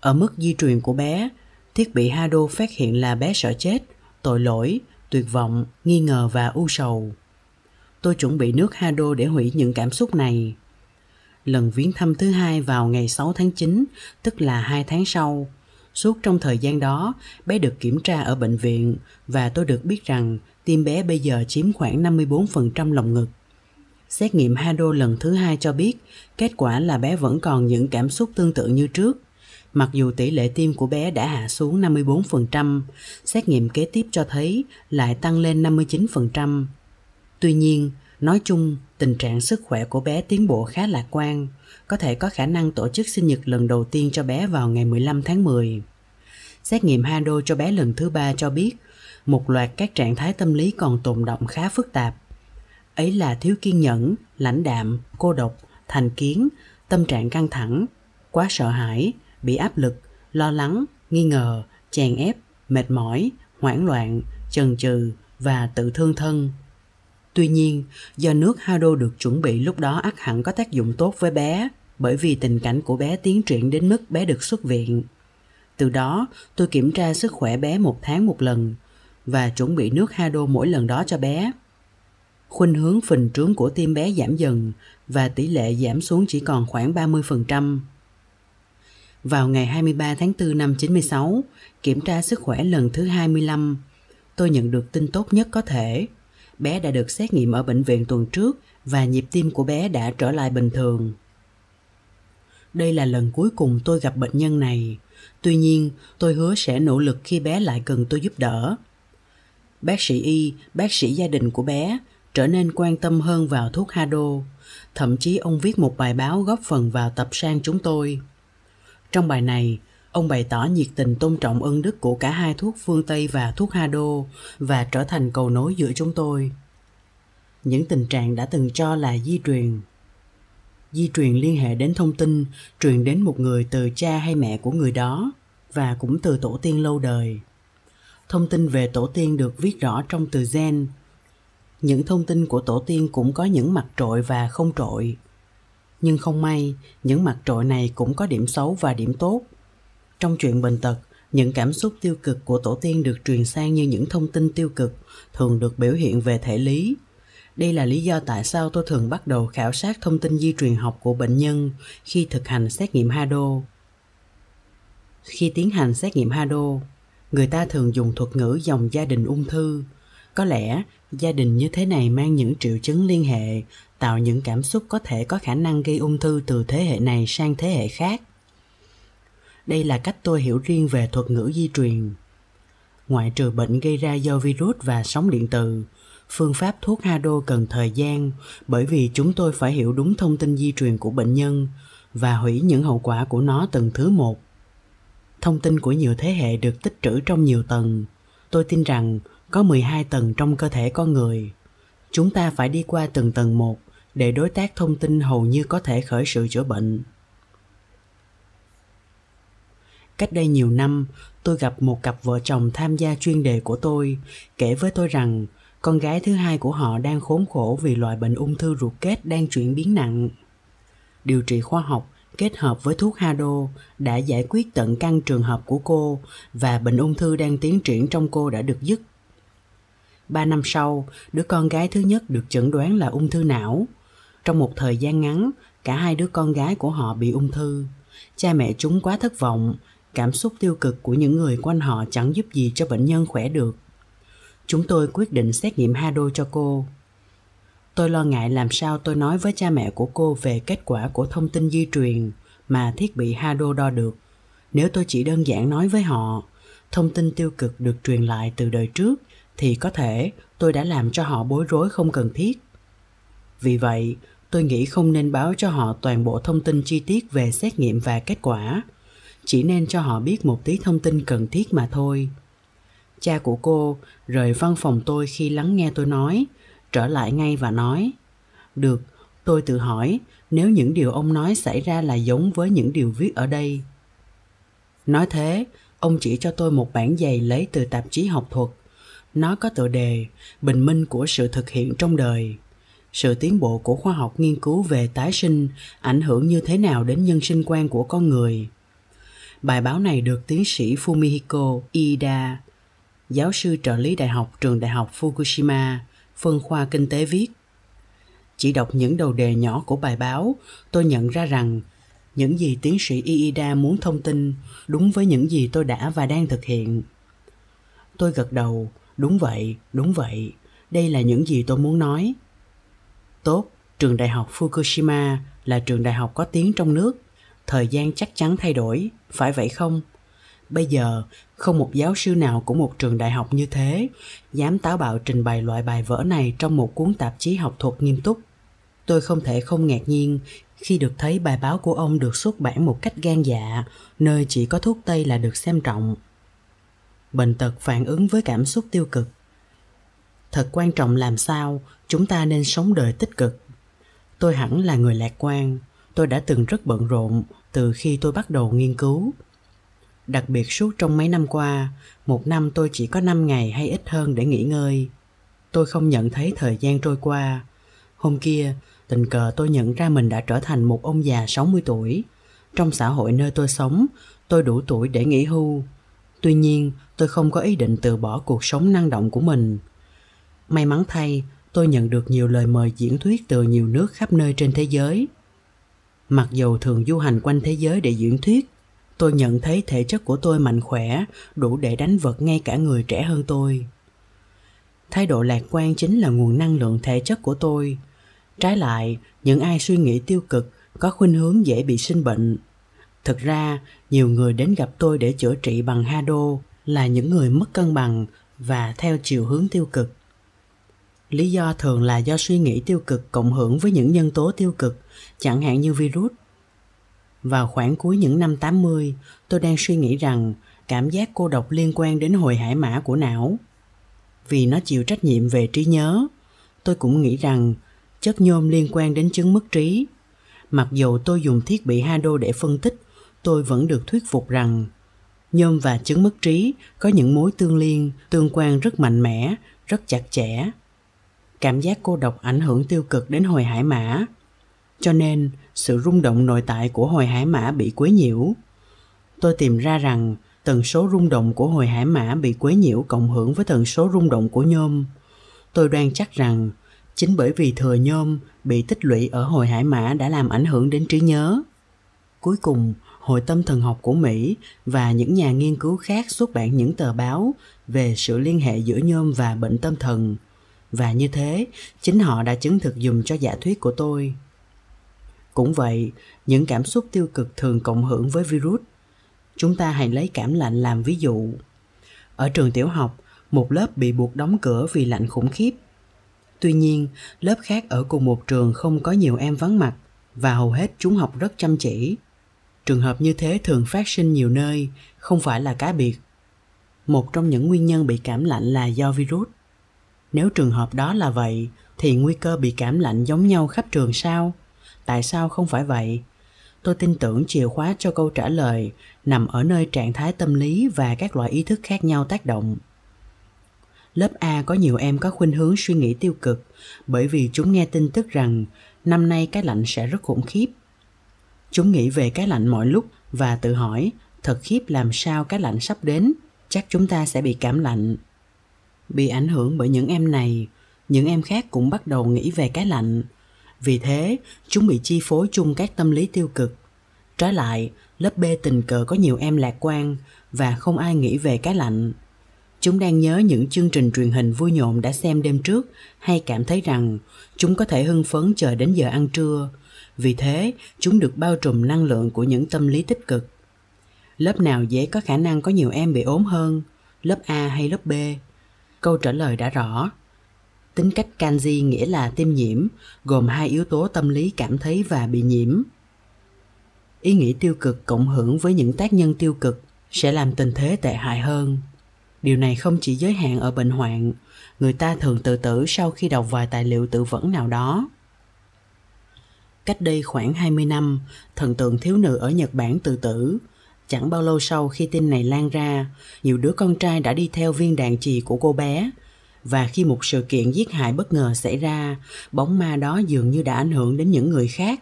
Ở mức di truyền của bé, thiết bị Hado phát hiện là bé sợ chết, tội lỗi, tuyệt vọng, nghi ngờ và u sầu tôi chuẩn bị nước Hado để hủy những cảm xúc này. Lần viếng thăm thứ hai vào ngày 6 tháng 9, tức là hai tháng sau. Suốt trong thời gian đó, bé được kiểm tra ở bệnh viện và tôi được biết rằng tim bé bây giờ chiếm khoảng 54% lồng ngực. Xét nghiệm Hado lần thứ hai cho biết kết quả là bé vẫn còn những cảm xúc tương tự như trước. Mặc dù tỷ lệ tim của bé đã hạ xuống 54%, xét nghiệm kế tiếp cho thấy lại tăng lên 59%. Tuy nhiên, nói chung, tình trạng sức khỏe của bé tiến bộ khá lạc quan, có thể có khả năng tổ chức sinh nhật lần đầu tiên cho bé vào ngày 15 tháng 10. Xét nghiệm Hado cho bé lần thứ ba cho biết một loạt các trạng thái tâm lý còn tồn động khá phức tạp. Ấy là thiếu kiên nhẫn, lãnh đạm, cô độc, thành kiến, tâm trạng căng thẳng, quá sợ hãi, bị áp lực, lo lắng, nghi ngờ, chèn ép, mệt mỏi, hoảng loạn, chần chừ và tự thương thân. Tuy nhiên, do nước Hado được chuẩn bị lúc đó ắt hẳn có tác dụng tốt với bé, bởi vì tình cảnh của bé tiến triển đến mức bé được xuất viện. Từ đó, tôi kiểm tra sức khỏe bé một tháng một lần và chuẩn bị nước Hado mỗi lần đó cho bé. Khuynh hướng phình trướng của tim bé giảm dần và tỷ lệ giảm xuống chỉ còn khoảng 30%. Vào ngày 23 tháng 4 năm 96, kiểm tra sức khỏe lần thứ 25, tôi nhận được tin tốt nhất có thể – bé đã được xét nghiệm ở bệnh viện tuần trước và nhịp tim của bé đã trở lại bình thường. Đây là lần cuối cùng tôi gặp bệnh nhân này. Tuy nhiên, tôi hứa sẽ nỗ lực khi bé lại cần tôi giúp đỡ. Bác sĩ Y, bác sĩ gia đình của bé, trở nên quan tâm hơn vào thuốc Hado. Thậm chí ông viết một bài báo góp phần vào tập sang chúng tôi. Trong bài này, Ông bày tỏ nhiệt tình tôn trọng ân đức của cả hai thuốc phương Tây và thuốc Hado và trở thành cầu nối giữa chúng tôi. Những tình trạng đã từng cho là di truyền. Di truyền liên hệ đến thông tin truyền đến một người từ cha hay mẹ của người đó và cũng từ tổ tiên lâu đời. Thông tin về tổ tiên được viết rõ trong từ gen. Những thông tin của tổ tiên cũng có những mặt trội và không trội. Nhưng không may, những mặt trội này cũng có điểm xấu và điểm tốt – trong chuyện bệnh tật, những cảm xúc tiêu cực của tổ tiên được truyền sang như những thông tin tiêu cực, thường được biểu hiện về thể lý. Đây là lý do tại sao tôi thường bắt đầu khảo sát thông tin di truyền học của bệnh nhân khi thực hành xét nghiệm Hado. Khi tiến hành xét nghiệm Hado, người ta thường dùng thuật ngữ dòng gia đình ung thư. Có lẽ gia đình như thế này mang những triệu chứng liên hệ, tạo những cảm xúc có thể có khả năng gây ung thư từ thế hệ này sang thế hệ khác đây là cách tôi hiểu riêng về thuật ngữ di truyền. Ngoại trừ bệnh gây ra do virus và sóng điện từ, phương pháp thuốc Hado cần thời gian bởi vì chúng tôi phải hiểu đúng thông tin di truyền của bệnh nhân và hủy những hậu quả của nó từng thứ một. Thông tin của nhiều thế hệ được tích trữ trong nhiều tầng. Tôi tin rằng có 12 tầng trong cơ thể con người. chúng ta phải đi qua từng tầng một để đối tác thông tin hầu như có thể khởi sự chữa bệnh cách đây nhiều năm, tôi gặp một cặp vợ chồng tham gia chuyên đề của tôi, kể với tôi rằng con gái thứ hai của họ đang khốn khổ vì loại bệnh ung thư ruột kết đang chuyển biến nặng điều trị khoa học kết hợp với thuốc Hado đã giải quyết tận căn trường hợp của cô và bệnh ung thư đang tiến triển trong cô đã được dứt. Ba năm sau, đứa con gái thứ nhất được chẩn đoán là ung thư não. Trong một thời gian ngắn, cả hai đứa con gái của họ bị ung thư. Cha mẹ chúng quá thất vọng, cảm xúc tiêu cực của những người quanh họ chẳng giúp gì cho bệnh nhân khỏe được. Chúng tôi quyết định xét nghiệm Hado cho cô Tôi lo ngại làm sao tôi nói với cha mẹ của cô về kết quả của thông tin di truyền mà thiết bị Hado đo được. Nếu tôi chỉ đơn giản nói với họ, thông tin tiêu cực được truyền lại từ đời trước thì có thể tôi đã làm cho họ bối rối không cần thiết. Vì vậy, tôi nghĩ không nên báo cho họ toàn bộ thông tin chi tiết về xét nghiệm và kết quả, chỉ nên cho họ biết một tí thông tin cần thiết mà thôi. Cha của cô rời văn phòng tôi khi lắng nghe tôi nói trở lại ngay và nói được tôi tự hỏi nếu những điều ông nói xảy ra là giống với những điều viết ở đây nói thế ông chỉ cho tôi một bản giày lấy từ tạp chí học thuật nó có tựa đề bình minh của sự thực hiện trong đời sự tiến bộ của khoa học nghiên cứu về tái sinh ảnh hưởng như thế nào đến nhân sinh quan của con người bài báo này được tiến sĩ fumihiko ida giáo sư trợ lý đại học trường đại học fukushima phân khoa kinh tế viết. Chỉ đọc những đầu đề nhỏ của bài báo, tôi nhận ra rằng những gì tiến sĩ Iida muốn thông tin đúng với những gì tôi đã và đang thực hiện. Tôi gật đầu, đúng vậy, đúng vậy, đây là những gì tôi muốn nói. Tốt, trường đại học Fukushima là trường đại học có tiếng trong nước, thời gian chắc chắn thay đổi, phải vậy không? Bây giờ, không một giáo sư nào của một trường đại học như thế dám táo bạo trình bày loại bài vở này trong một cuốn tạp chí học thuật nghiêm túc. Tôi không thể không ngạc nhiên khi được thấy bài báo của ông được xuất bản một cách gan dạ, nơi chỉ có thuốc Tây là được xem trọng. Bệnh tật phản ứng với cảm xúc tiêu cực. Thật quan trọng làm sao chúng ta nên sống đời tích cực. Tôi hẳn là người lạc quan, tôi đã từng rất bận rộn từ khi tôi bắt đầu nghiên cứu Đặc biệt suốt trong mấy năm qua, một năm tôi chỉ có 5 ngày hay ít hơn để nghỉ ngơi. Tôi không nhận thấy thời gian trôi qua. Hôm kia, tình cờ tôi nhận ra mình đã trở thành một ông già 60 tuổi. Trong xã hội nơi tôi sống, tôi đủ tuổi để nghỉ hưu. Tuy nhiên, tôi không có ý định từ bỏ cuộc sống năng động của mình. May mắn thay, tôi nhận được nhiều lời mời diễn thuyết từ nhiều nước khắp nơi trên thế giới. Mặc dù thường du hành quanh thế giới để diễn thuyết, tôi nhận thấy thể chất của tôi mạnh khỏe đủ để đánh vật ngay cả người trẻ hơn tôi thái độ lạc quan chính là nguồn năng lượng thể chất của tôi trái lại những ai suy nghĩ tiêu cực có khuynh hướng dễ bị sinh bệnh thực ra nhiều người đến gặp tôi để chữa trị bằng hado là những người mất cân bằng và theo chiều hướng tiêu cực lý do thường là do suy nghĩ tiêu cực cộng hưởng với những nhân tố tiêu cực chẳng hạn như virus vào khoảng cuối những năm 80, tôi đang suy nghĩ rằng cảm giác cô độc liên quan đến hồi hải mã của não. Vì nó chịu trách nhiệm về trí nhớ, tôi cũng nghĩ rằng chất nhôm liên quan đến chứng mất trí. Mặc dù tôi dùng thiết bị Hado để phân tích, tôi vẫn được thuyết phục rằng nhôm và chứng mất trí có những mối tương liên, tương quan rất mạnh mẽ, rất chặt chẽ. Cảm giác cô độc ảnh hưởng tiêu cực đến hồi hải mã cho nên sự rung động nội tại của hồi hải mã bị quấy nhiễu. Tôi tìm ra rằng tần số rung động của hồi hải mã bị quấy nhiễu cộng hưởng với tần số rung động của nhôm. Tôi đoan chắc rằng chính bởi vì thừa nhôm bị tích lũy ở hồi hải mã đã làm ảnh hưởng đến trí nhớ. Cuối cùng, Hội tâm thần học của Mỹ và những nhà nghiên cứu khác xuất bản những tờ báo về sự liên hệ giữa nhôm và bệnh tâm thần. Và như thế, chính họ đã chứng thực dùng cho giả thuyết của tôi. Cũng vậy, những cảm xúc tiêu cực thường cộng hưởng với virus. Chúng ta hãy lấy cảm lạnh làm ví dụ. Ở trường tiểu học, một lớp bị buộc đóng cửa vì lạnh khủng khiếp. Tuy nhiên, lớp khác ở cùng một trường không có nhiều em vắng mặt và hầu hết chúng học rất chăm chỉ. Trường hợp như thế thường phát sinh nhiều nơi, không phải là cá biệt. Một trong những nguyên nhân bị cảm lạnh là do virus. Nếu trường hợp đó là vậy, thì nguy cơ bị cảm lạnh giống nhau khắp trường sao? Tại sao không phải vậy? Tôi tin tưởng chìa khóa cho câu trả lời nằm ở nơi trạng thái tâm lý và các loại ý thức khác nhau tác động. Lớp A có nhiều em có khuynh hướng suy nghĩ tiêu cực bởi vì chúng nghe tin tức rằng năm nay cái lạnh sẽ rất khủng khiếp. Chúng nghĩ về cái lạnh mọi lúc và tự hỏi thật khiếp làm sao cái lạnh sắp đến, chắc chúng ta sẽ bị cảm lạnh. Bị ảnh hưởng bởi những em này, những em khác cũng bắt đầu nghĩ về cái lạnh. Vì thế, chúng bị chi phối chung các tâm lý tiêu cực. Trái lại, lớp B tình cờ có nhiều em lạc quan và không ai nghĩ về cái lạnh. Chúng đang nhớ những chương trình truyền hình vui nhộn đã xem đêm trước hay cảm thấy rằng chúng có thể hưng phấn chờ đến giờ ăn trưa. Vì thế, chúng được bao trùm năng lượng của những tâm lý tích cực. Lớp nào dễ có khả năng có nhiều em bị ốm hơn, lớp A hay lớp B? Câu trả lời đã rõ. Tính cách kanji nghĩa là tiêm nhiễm, gồm hai yếu tố tâm lý cảm thấy và bị nhiễm. Ý nghĩ tiêu cực cộng hưởng với những tác nhân tiêu cực sẽ làm tình thế tệ hại hơn. Điều này không chỉ giới hạn ở bệnh hoạn, người ta thường tự tử sau khi đọc vài tài liệu tự vấn nào đó. Cách đây khoảng 20 năm, thần tượng thiếu nữ ở Nhật Bản tự tử. Chẳng bao lâu sau khi tin này lan ra, nhiều đứa con trai đã đi theo viên đạn trì của cô bé. Và khi một sự kiện giết hại bất ngờ xảy ra, bóng ma đó dường như đã ảnh hưởng đến những người khác.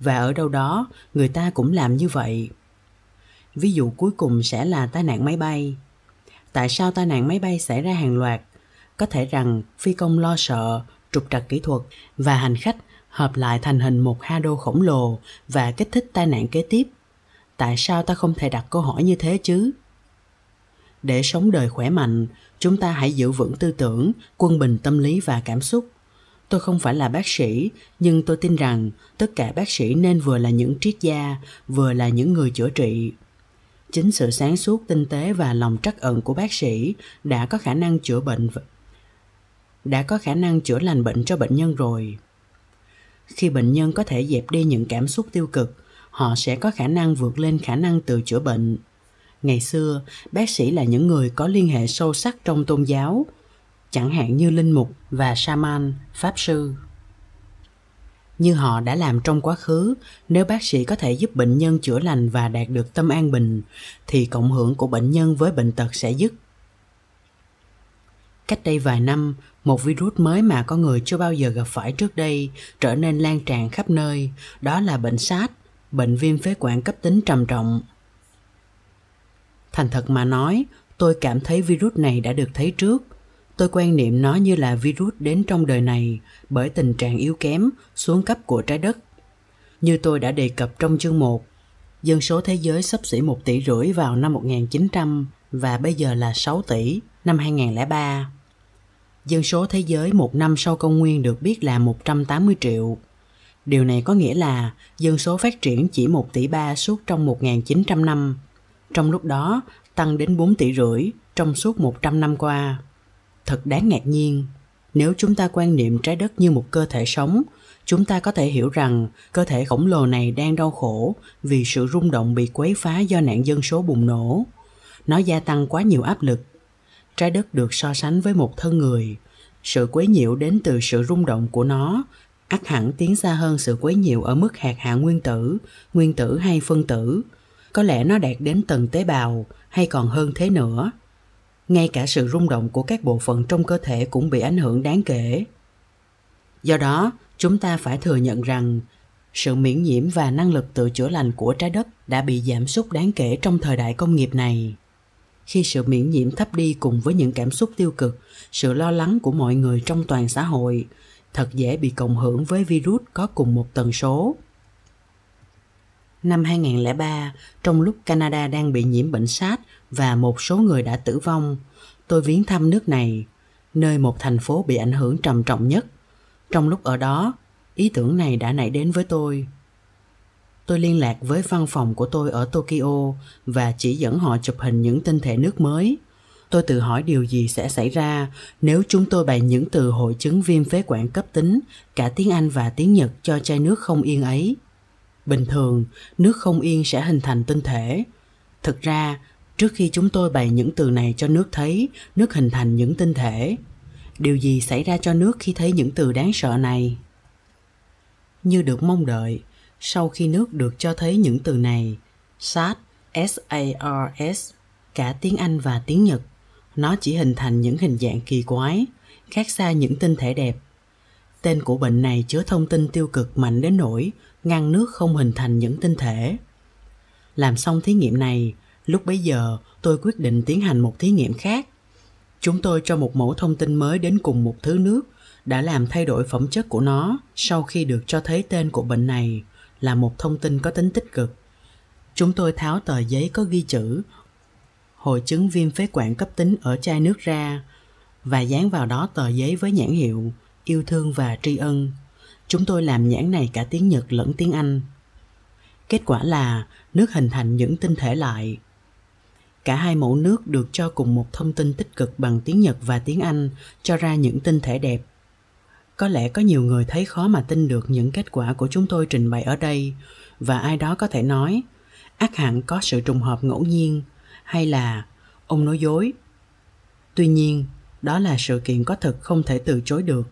Và ở đâu đó, người ta cũng làm như vậy. Ví dụ cuối cùng sẽ là tai nạn máy bay tại sao tai nạn máy bay xảy ra hàng loạt. Có thể rằng phi công lo sợ, trục trặc kỹ thuật và hành khách hợp lại thành hình một ha đô khổng lồ và kích thích tai nạn kế tiếp. Tại sao ta không thể đặt câu hỏi như thế chứ? Để sống đời khỏe mạnh, chúng ta hãy giữ vững tư tưởng, quân bình tâm lý và cảm xúc. Tôi không phải là bác sĩ, nhưng tôi tin rằng tất cả bác sĩ nên vừa là những triết gia, vừa là những người chữa trị chính sự sáng suốt tinh tế và lòng trắc ẩn của bác sĩ đã có khả năng chữa bệnh đã có khả năng chữa lành bệnh cho bệnh nhân rồi khi bệnh nhân có thể dẹp đi những cảm xúc tiêu cực, họ sẽ có khả năng vượt lên khả năng tự chữa bệnh. Ngày xưa, bác sĩ là những người có liên hệ sâu sắc trong tôn giáo, chẳng hạn như linh mục và shaman pháp sư. Như họ đã làm trong quá khứ, nếu bác sĩ có thể giúp bệnh nhân chữa lành và đạt được tâm an bình, thì cộng hưởng của bệnh nhân với bệnh tật sẽ dứt. Cách đây vài năm một virus mới mà con người chưa bao giờ gặp phải trước đây trở nên lan tràn khắp nơi đó là bệnh SARS bệnh viêm phế quản cấp tính trầm trọng thành thật mà nói tôi cảm thấy virus này đã được thấy trước Tôi quan niệm nó như là virus đến trong đời này bởi tình trạng yếu kém, xuống cấp của trái đất. Như tôi đã đề cập trong chương 1, dân số thế giới sắp xỉ 1 tỷ rưỡi vào năm 1900 và bây giờ là 6 tỷ năm 2003. Dân số thế giới một năm sau công nguyên được biết là 180 triệu. Điều này có nghĩa là dân số phát triển chỉ 1 tỷ 3 suốt trong 1.900 năm. Trong lúc đó, tăng đến 4 tỷ rưỡi trong suốt 100 năm qua thật đáng ngạc nhiên nếu chúng ta quan niệm trái đất như một cơ thể sống chúng ta có thể hiểu rằng cơ thể khổng lồ này đang đau khổ vì sự rung động bị quấy phá do nạn dân số bùng nổ nó gia tăng quá nhiều áp lực trái đất được so sánh với một thân người. Sự quấy nhiễu đến từ sự rung động của nó. Ắt hẳn tiến xa hơn sự quấy nhiễu ở mức hạt hạ nguyên tử nguyên tử hay phân tử. Có lẽ nó đạt đến tầng tế bào, hay còn hơn thế nữa. Ngay cả sự rung động của các bộ phận trong cơ thể cũng bị ảnh hưởng đáng kể. Do đó, chúng ta phải thừa nhận rằng, sự miễn nhiễm và năng lực tự chữa lành của trái đất đã bị giảm sút đáng kể trong thời đại công nghiệp này khi sự miễn nhiễm thấp đi cùng với những cảm xúc tiêu cực sự lo lắng của mọi người trong toàn xã hội thật dễ bị cộng hưởng với virus có cùng một tần số. Năm 2003, trong lúc Canada đang bị nhiễm bệnh SARS và một số người đã tử vong, tôi viếng thăm nước này, nơi một thành phố bị ảnh hưởng trầm trọng nhất. Trong lúc ở đó, ý tưởng này đã nảy đến với tôi. Tôi liên lạc với văn phòng của tôi ở Tokyo và chỉ dẫn họ chụp hình những tinh thể nước mới. Tôi tự hỏi điều gì sẽ xảy ra nếu chúng tôi bày những từ hội chứng viêm phế quản cấp tính, cả tiếng Anh và tiếng Nhật cho chai nước không yên ấy. Bình thường, nước không yên sẽ hình thành tinh thể. Thực ra, Trước khi chúng tôi bày những từ này cho nước thấy, nước hình thành những tinh thể. điều gì xảy ra cho nước khi thấy những từ đáng sợ này như được mong đợi sau khi nước được cho thấy những từ này, sars sars cả tiếng anh và tiếng nhật, nó chỉ hình thành những hình dạng kỳ quái, khác xa những tinh thể đẹp. Tên của bệnh này chứa thông tin tiêu cực mạnh đến nỗi ngăn nước không hình thành những tinh thể. Làm xong thí nghiệm này, lúc bấy giờ tôi quyết định tiến hành một thí nghiệm khác. Chúng tôi cho một mẫu thông tin mới đến cùng một thứ nước đã làm thay đổi phẩm chất của nó sau khi được cho thấy tên của bệnh này là một thông tin có tính tích cực. Chúng tôi tháo tờ giấy có ghi chữ, hội chứng viêm phế quản cấp tính ở chai nước ra và dán vào đó tờ giấy với nhãn hiệu yêu thương và tri ân. Chúng tôi làm nhãn này cả tiếng nhật lẫn tiếng anh. Kết quả là nước hình thành những tinh thể lại. Cả hai mẫu nước được cho cùng một thông tin tích cực bằng tiếng nhật và tiếng anh cho ra những tinh thể đẹp có lẽ có nhiều người thấy khó mà tin được những kết quả của chúng tôi trình bày ở đây, và ai đó có thể nói, ác hẳn có sự trùng hợp ngẫu nhiên, hay là ông nói dối tuy nhiên, đó là sự kiện có thực không thể từ chối được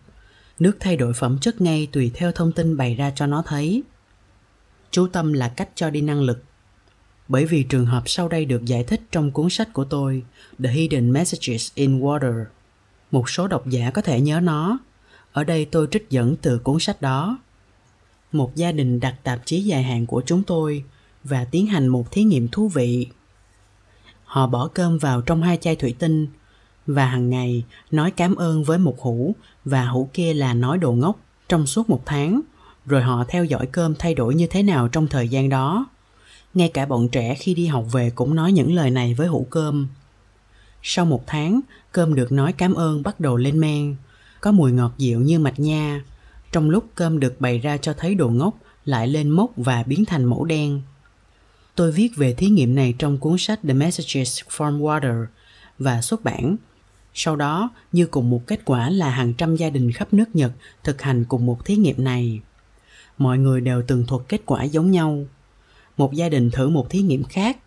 nước thay đổi phẩm chất ngay tùy theo thông tin bày ra cho nó thấy chú tâm là cách cho đi năng lực bởi vì trường hợp sau đây được giải thích trong cuốn sách của tôi, The Hidden Messages in Water. Một số độc giả có thể nhớ nó. Ở đây tôi trích dẫn từ cuốn sách đó. Một gia đình đặt tạp chí dài hạn của chúng tôi và tiến hành một thí nghiệm thú vị. Họ bỏ cơm vào trong hai chai thủy tinh và hàng ngày nói cảm ơn với một hũ và hũ kia là nói đồ ngốc trong suốt một tháng, rồi họ theo dõi cơm thay đổi như thế nào trong thời gian đó ngay cả bọn trẻ khi đi học về cũng nói những lời này với hũ cơm sau một tháng, cơm được nói cảm ơn bắt đầu lên men có mùi ngọt dịu như mạch nha. Trong lúc cơm được bày ra cho thấy đồ ngốc, lại lên mốc và biến thành mẫu đen. Tôi viết về thí nghiệm này trong cuốn sách the messages from water và xuất bản. Sau đó, như cùng một kết quả là hàng trăm gia đình khắp nước nhật thực hành cùng một thí nghiệm này. Mọi người đều tường thuật kết quả giống nhau. Một gia đình thử một thí nghiệm khác.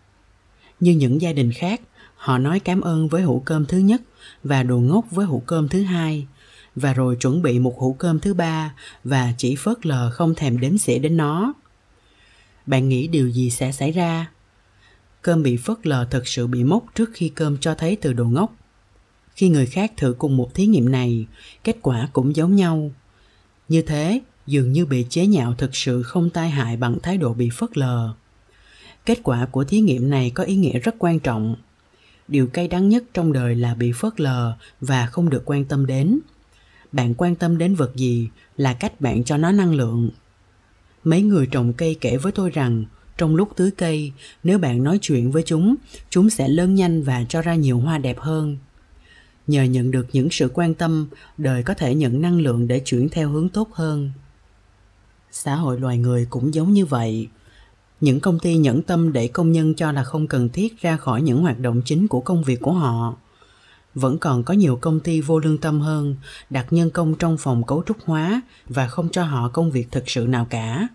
Như những gia đình khác, họ nói cảm ơn với hũ cơm thứ nhất và đồ ngốc với hũ cơm thứ hai và rồi chuẩn bị một hũ cơm thứ ba và chỉ phớt lờ không thèm đếm xỉa đến nó. Bạn nghĩ điều gì sẽ xảy ra? Cơm bị phớt lờ thực sự bị mốc trước khi cơm cho thấy từ đồ ngốc. Khi người khác thử cùng một thí nghiệm này, kết quả cũng giống nhau. Như thế, dường như bị chế nhạo thực sự không tai hại bằng thái độ bị phớt lờ. Kết quả của thí nghiệm này có ý nghĩa rất quan trọng. Điều cay đắng nhất trong đời là bị phớt lờ và không được quan tâm đến bạn quan tâm đến vật gì là cách bạn cho nó năng lượng. Mấy người trồng cây kể với tôi rằng, trong lúc tưới cây, nếu bạn nói chuyện với chúng chúng sẽ lớn nhanh và cho ra nhiều hoa đẹp hơn. Nhờ nhận được những sự quan tâm, đời có thể nhận năng lượng để chuyển theo hướng tốt hơn. Xã hội loài người cũng giống như vậy. Những công ty nhẫn tâm để công nhân cho là không cần thiết ra khỏi những hoạt động chính của công việc của họ vẫn còn có nhiều công ty vô lương tâm hơn, đặt nhân công trong phòng cấu trúc hóa và không cho họ công việc thực sự nào cả.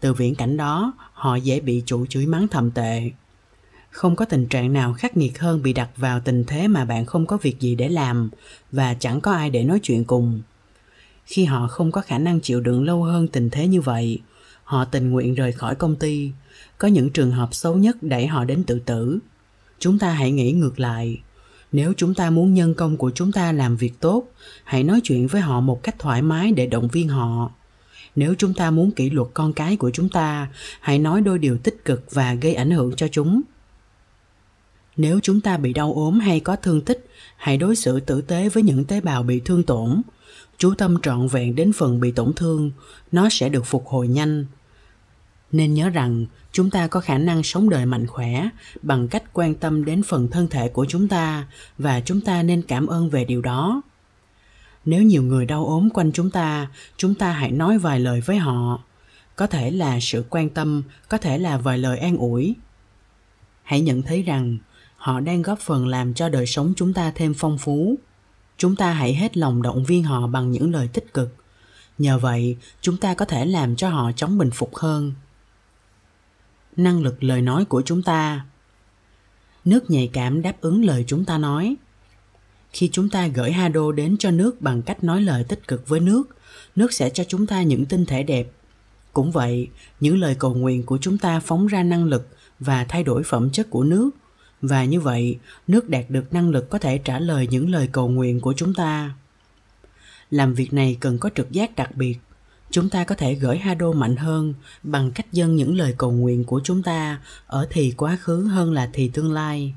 Từ viễn cảnh đó, họ dễ bị chủ chửi mắng thầm tệ. Không có tình trạng nào khắc nghiệt hơn bị đặt vào tình thế mà bạn không có việc gì để làm và chẳng có ai để nói chuyện cùng. Khi họ không có khả năng chịu đựng lâu hơn tình thế như vậy, họ tình nguyện rời khỏi công ty. Có những trường hợp xấu nhất đẩy họ đến tự tử. Chúng ta hãy nghĩ ngược lại nếu chúng ta muốn nhân công của chúng ta làm việc tốt, hãy nói chuyện với họ một cách thoải mái để động viên họ. Nếu chúng ta muốn kỷ luật con cái của chúng ta, hãy nói đôi điều tích cực và gây ảnh hưởng cho chúng. Nếu chúng ta bị đau ốm hay có thương tích, hãy đối xử tử tế với những tế bào bị thương tổn. Chú tâm trọn vẹn đến phần bị tổn thương, nó sẽ được phục hồi nhanh. Nên nhớ rằng chúng ta có khả năng sống đời mạnh khỏe bằng cách quan tâm đến phần thân thể của chúng ta và chúng ta nên cảm ơn về điều đó. Nếu nhiều người đau ốm quanh chúng ta chúng ta hãy nói vài lời với họ. Có thể là sự quan tâm, có thể là vài lời an ủi. Hãy nhận thấy rằng, họ đang góp phần làm cho đời sống chúng ta thêm phong phú. Chúng ta hãy hết lòng động viên họ bằng những lời tích cực. Nhờ vậy, chúng ta có thể làm cho họ chống bình phục hơn năng lực lời nói của chúng ta. Nước nhạy cảm đáp ứng lời chúng ta nói. Khi chúng ta gửi hado đến cho nước bằng cách nói lời tích cực với nước nước sẽ cho chúng ta những tinh thể đẹp. Cũng vậy, những lời cầu nguyện của chúng ta phóng ra năng lực và thay đổi phẩm chất của nước. Và như vậy, nước đạt được năng lực có thể trả lời những lời cầu nguyện của chúng ta. Làm việc này cần có trực giác đặc biệt chúng ta có thể gửi hado mạnh hơn bằng cách dâng những lời cầu nguyện của chúng ta ở thì quá khứ hơn là thì tương lai.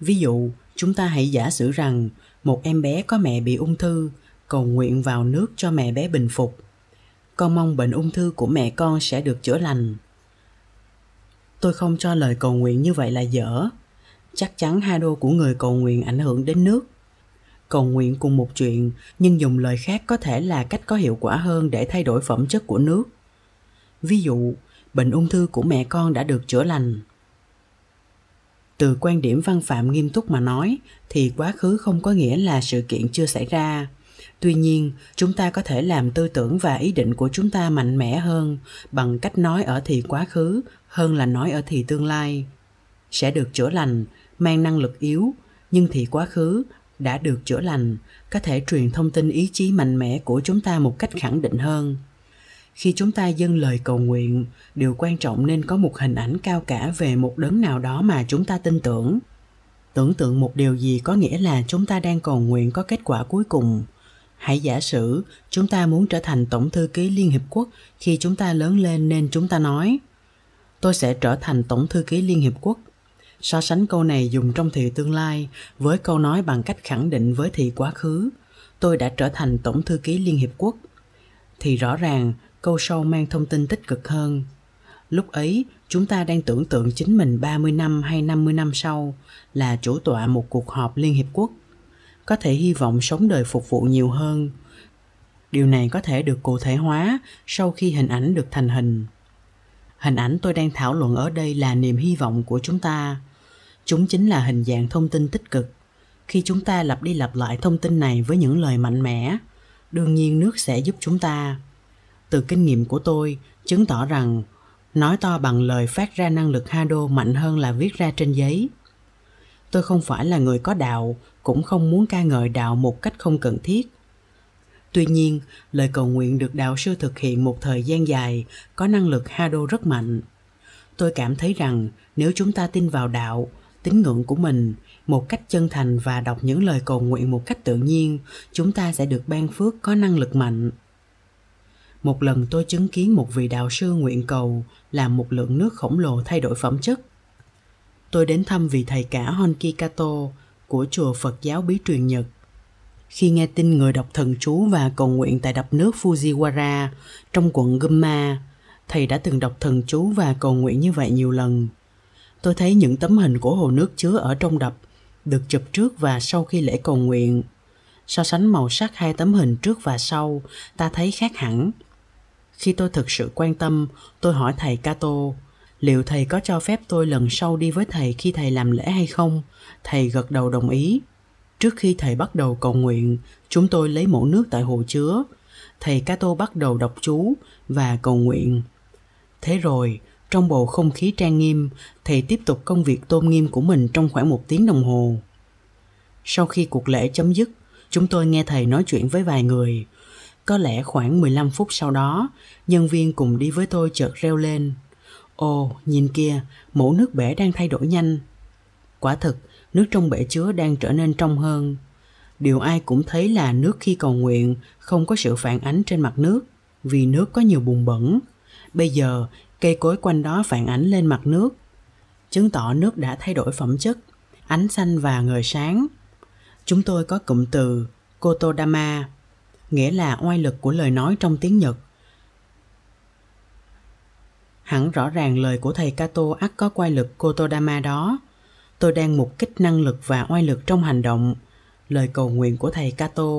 Ví dụ, chúng ta hãy giả sử rằng một em bé có mẹ bị ung thư, cầu nguyện vào nước cho mẹ bé bình phục. Con mong bệnh ung thư của mẹ con sẽ được chữa lành. Tôi không cho lời cầu nguyện như vậy là dở. Chắc chắn hado của người cầu nguyện ảnh hưởng đến nước cầu nguyện cùng một chuyện, nhưng dùng lời khác có thể là cách có hiệu quả hơn để thay đổi phẩm chất của nước. Ví dụ, bệnh ung thư của mẹ con đã được chữa lành. Từ quan điểm văn phạm nghiêm túc mà nói, thì quá khứ không có nghĩa là sự kiện chưa xảy ra. Tuy nhiên, chúng ta có thể làm tư tưởng và ý định của chúng ta mạnh mẽ hơn bằng cách nói ở thì quá khứ hơn là nói ở thì tương lai. Sẽ được chữa lành, mang năng lực yếu, nhưng thì quá khứ đã được chữa lành, có thể truyền thông tin ý chí mạnh mẽ của chúng ta một cách khẳng định hơn. Khi chúng ta dâng lời cầu nguyện, điều quan trọng nên có một hình ảnh cao cả về một đấng nào đó mà chúng ta tin tưởng. Tưởng tượng một điều gì có nghĩa là chúng ta đang cầu nguyện có kết quả cuối cùng. Hãy giả sử chúng ta muốn trở thành tổng thư ký liên hiệp quốc khi chúng ta lớn lên nên chúng ta nói, tôi sẽ trở thành tổng thư ký liên hiệp quốc so sánh câu này dùng trong thì tương lai với câu nói bằng cách khẳng định với thì quá khứ, tôi đã trở thành tổng thư ký liên hiệp quốc, thì rõ ràng câu sau mang thông tin tích cực hơn lúc ấy, chúng ta đang tưởng tượng chính mình 30 năm hay 50 năm sau là chủ tọa một cuộc họp Liên Hiệp Quốc. Có thể hy vọng sống đời phục vụ nhiều hơn. Điều này có thể được cụ thể hóa sau khi hình ảnh được thành hình. Hình ảnh tôi đang thảo luận ở đây là niềm hy vọng của chúng ta chúng chính là hình dạng thông tin tích cực. Khi chúng ta lặp đi lặp lại thông tin này với những lời mạnh mẽ, đương nhiên nước sẽ giúp chúng ta. Từ kinh nghiệm của tôi, chứng tỏ rằng nói to bằng lời phát ra năng lực hado mạnh hơn là viết ra trên giấy. Tôi không phải là người có đạo, cũng không muốn ca ngợi đạo một cách không cần thiết. Tuy nhiên, lời cầu nguyện được đạo sư thực hiện một thời gian dài có năng lực hado rất mạnh. Tôi cảm thấy rằng nếu chúng ta tin vào đạo tín ngưỡng của mình một cách chân thành và đọc những lời cầu nguyện một cách tự nhiên, chúng ta sẽ được ban phước có năng lực mạnh. Một lần tôi chứng kiến một vị đạo sư nguyện cầu làm một lượng nước khổng lồ thay đổi phẩm chất. Tôi đến thăm vị thầy cả honki kato của chùa phật giáo bí truyền nhật. Khi nghe tin người đọc thần chú và cầu nguyện tại đập nước fujiwara trong quận gumma thầy đã từng đọc thần chú và cầu nguyện như vậy nhiều lần tôi thấy những tấm hình của hồ nước chứa ở trong đập được chụp trước và sau khi lễ cầu nguyện. So sánh màu sắc hai tấm hình trước và sau, ta thấy khác hẳn. Khi tôi thực sự quan tâm, tôi hỏi thầy Kato, liệu thầy có cho phép tôi lần sau đi với thầy khi thầy làm lễ hay không? Thầy gật đầu đồng ý. Trước khi thầy bắt đầu cầu nguyện, chúng tôi lấy mẫu nước tại hồ chứa. Thầy Kato bắt đầu đọc chú và cầu nguyện. Thế rồi, trong bầu không khí trang nghiêm, thầy tiếp tục công việc tôn nghiêm của mình trong khoảng một tiếng đồng hồ. Sau khi cuộc lễ chấm dứt, chúng tôi nghe thầy nói chuyện với vài người. Có lẽ khoảng 15 phút sau đó, nhân viên cùng đi với tôi chợt reo lên. Ồ, nhìn kia, mẫu nước bể đang thay đổi nhanh. Quả thực, nước trong bể chứa đang trở nên trong hơn. Điều ai cũng thấy là nước khi cầu nguyện không có sự phản ánh trên mặt nước vì nước có nhiều bùn bẩn. Bây giờ, cây cối quanh đó phản ánh lên mặt nước. Chứng tỏ nước đã thay đổi phẩm chất, ánh xanh và ngời sáng. Chúng tôi có cụm từ kotodama, nghĩa là oai lực của lời nói trong tiếng nhật. Hẳn rõ ràng lời của thầy kato ắt có oai lực kotodama đó. Tôi đang mục kích năng lực và oai lực trong hành động, lời cầu nguyện của thầy kato.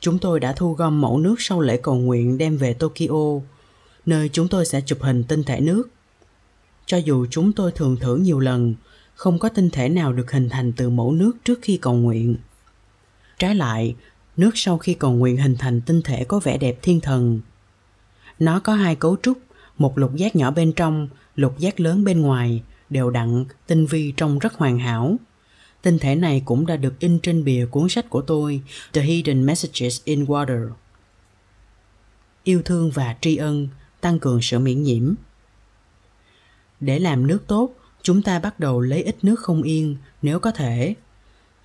Chúng tôi đã thu gom mẫu nước sau lễ cầu nguyện đem về tokyo nơi chúng tôi sẽ chụp hình tinh thể nước. Cho dù chúng tôi thường thử nhiều lần, không có tinh thể nào được hình thành từ mẫu nước trước khi cầu nguyện. Trái lại, nước sau khi cầu nguyện hình thành tinh thể có vẻ đẹp thiên thần. Nó có hai cấu trúc, một lục giác nhỏ bên trong, lục giác lớn bên ngoài, đều đặn, tinh vi trông rất hoàn hảo. Tinh thể này cũng đã được in trên bìa cuốn sách của tôi, The Hidden Messages in Water. Yêu thương và tri ân, tăng cường sự miễn nhiễm. Để làm nước tốt, chúng ta bắt đầu lấy ít nước không yên nếu có thể.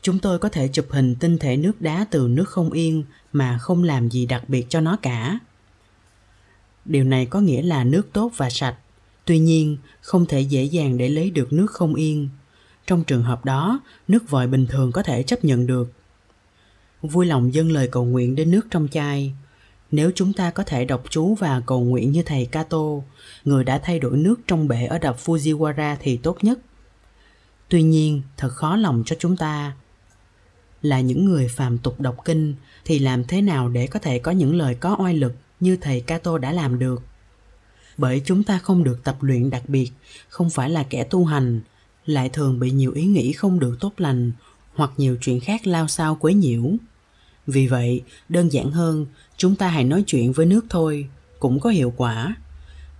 Chúng tôi có thể chụp hình tinh thể nước đá từ nước không yên mà không làm gì đặc biệt cho nó cả. Điều này có nghĩa là nước tốt và sạch. Tuy nhiên, không thể dễ dàng để lấy được nước không yên trong trường hợp đó nước vòi bình thường có thể chấp nhận được vui lòng dâng lời cầu nguyện đến nước trong chai nếu chúng ta có thể đọc chú và cầu nguyện như thầy Kato, người đã thay đổi nước trong bể ở đập Fujiwara thì tốt nhất. Tuy nhiên, thật khó lòng cho chúng ta. Là những người phàm tục đọc kinh thì làm thế nào để có thể có những lời có oai lực như thầy Kato đã làm được? Bởi chúng ta không được tập luyện đặc biệt, không phải là kẻ tu hành, lại thường bị nhiều ý nghĩ không được tốt lành hoặc nhiều chuyện khác lao sao quấy nhiễu. Vì vậy, đơn giản hơn, chúng ta hãy nói chuyện với nước thôi, cũng có hiệu quả.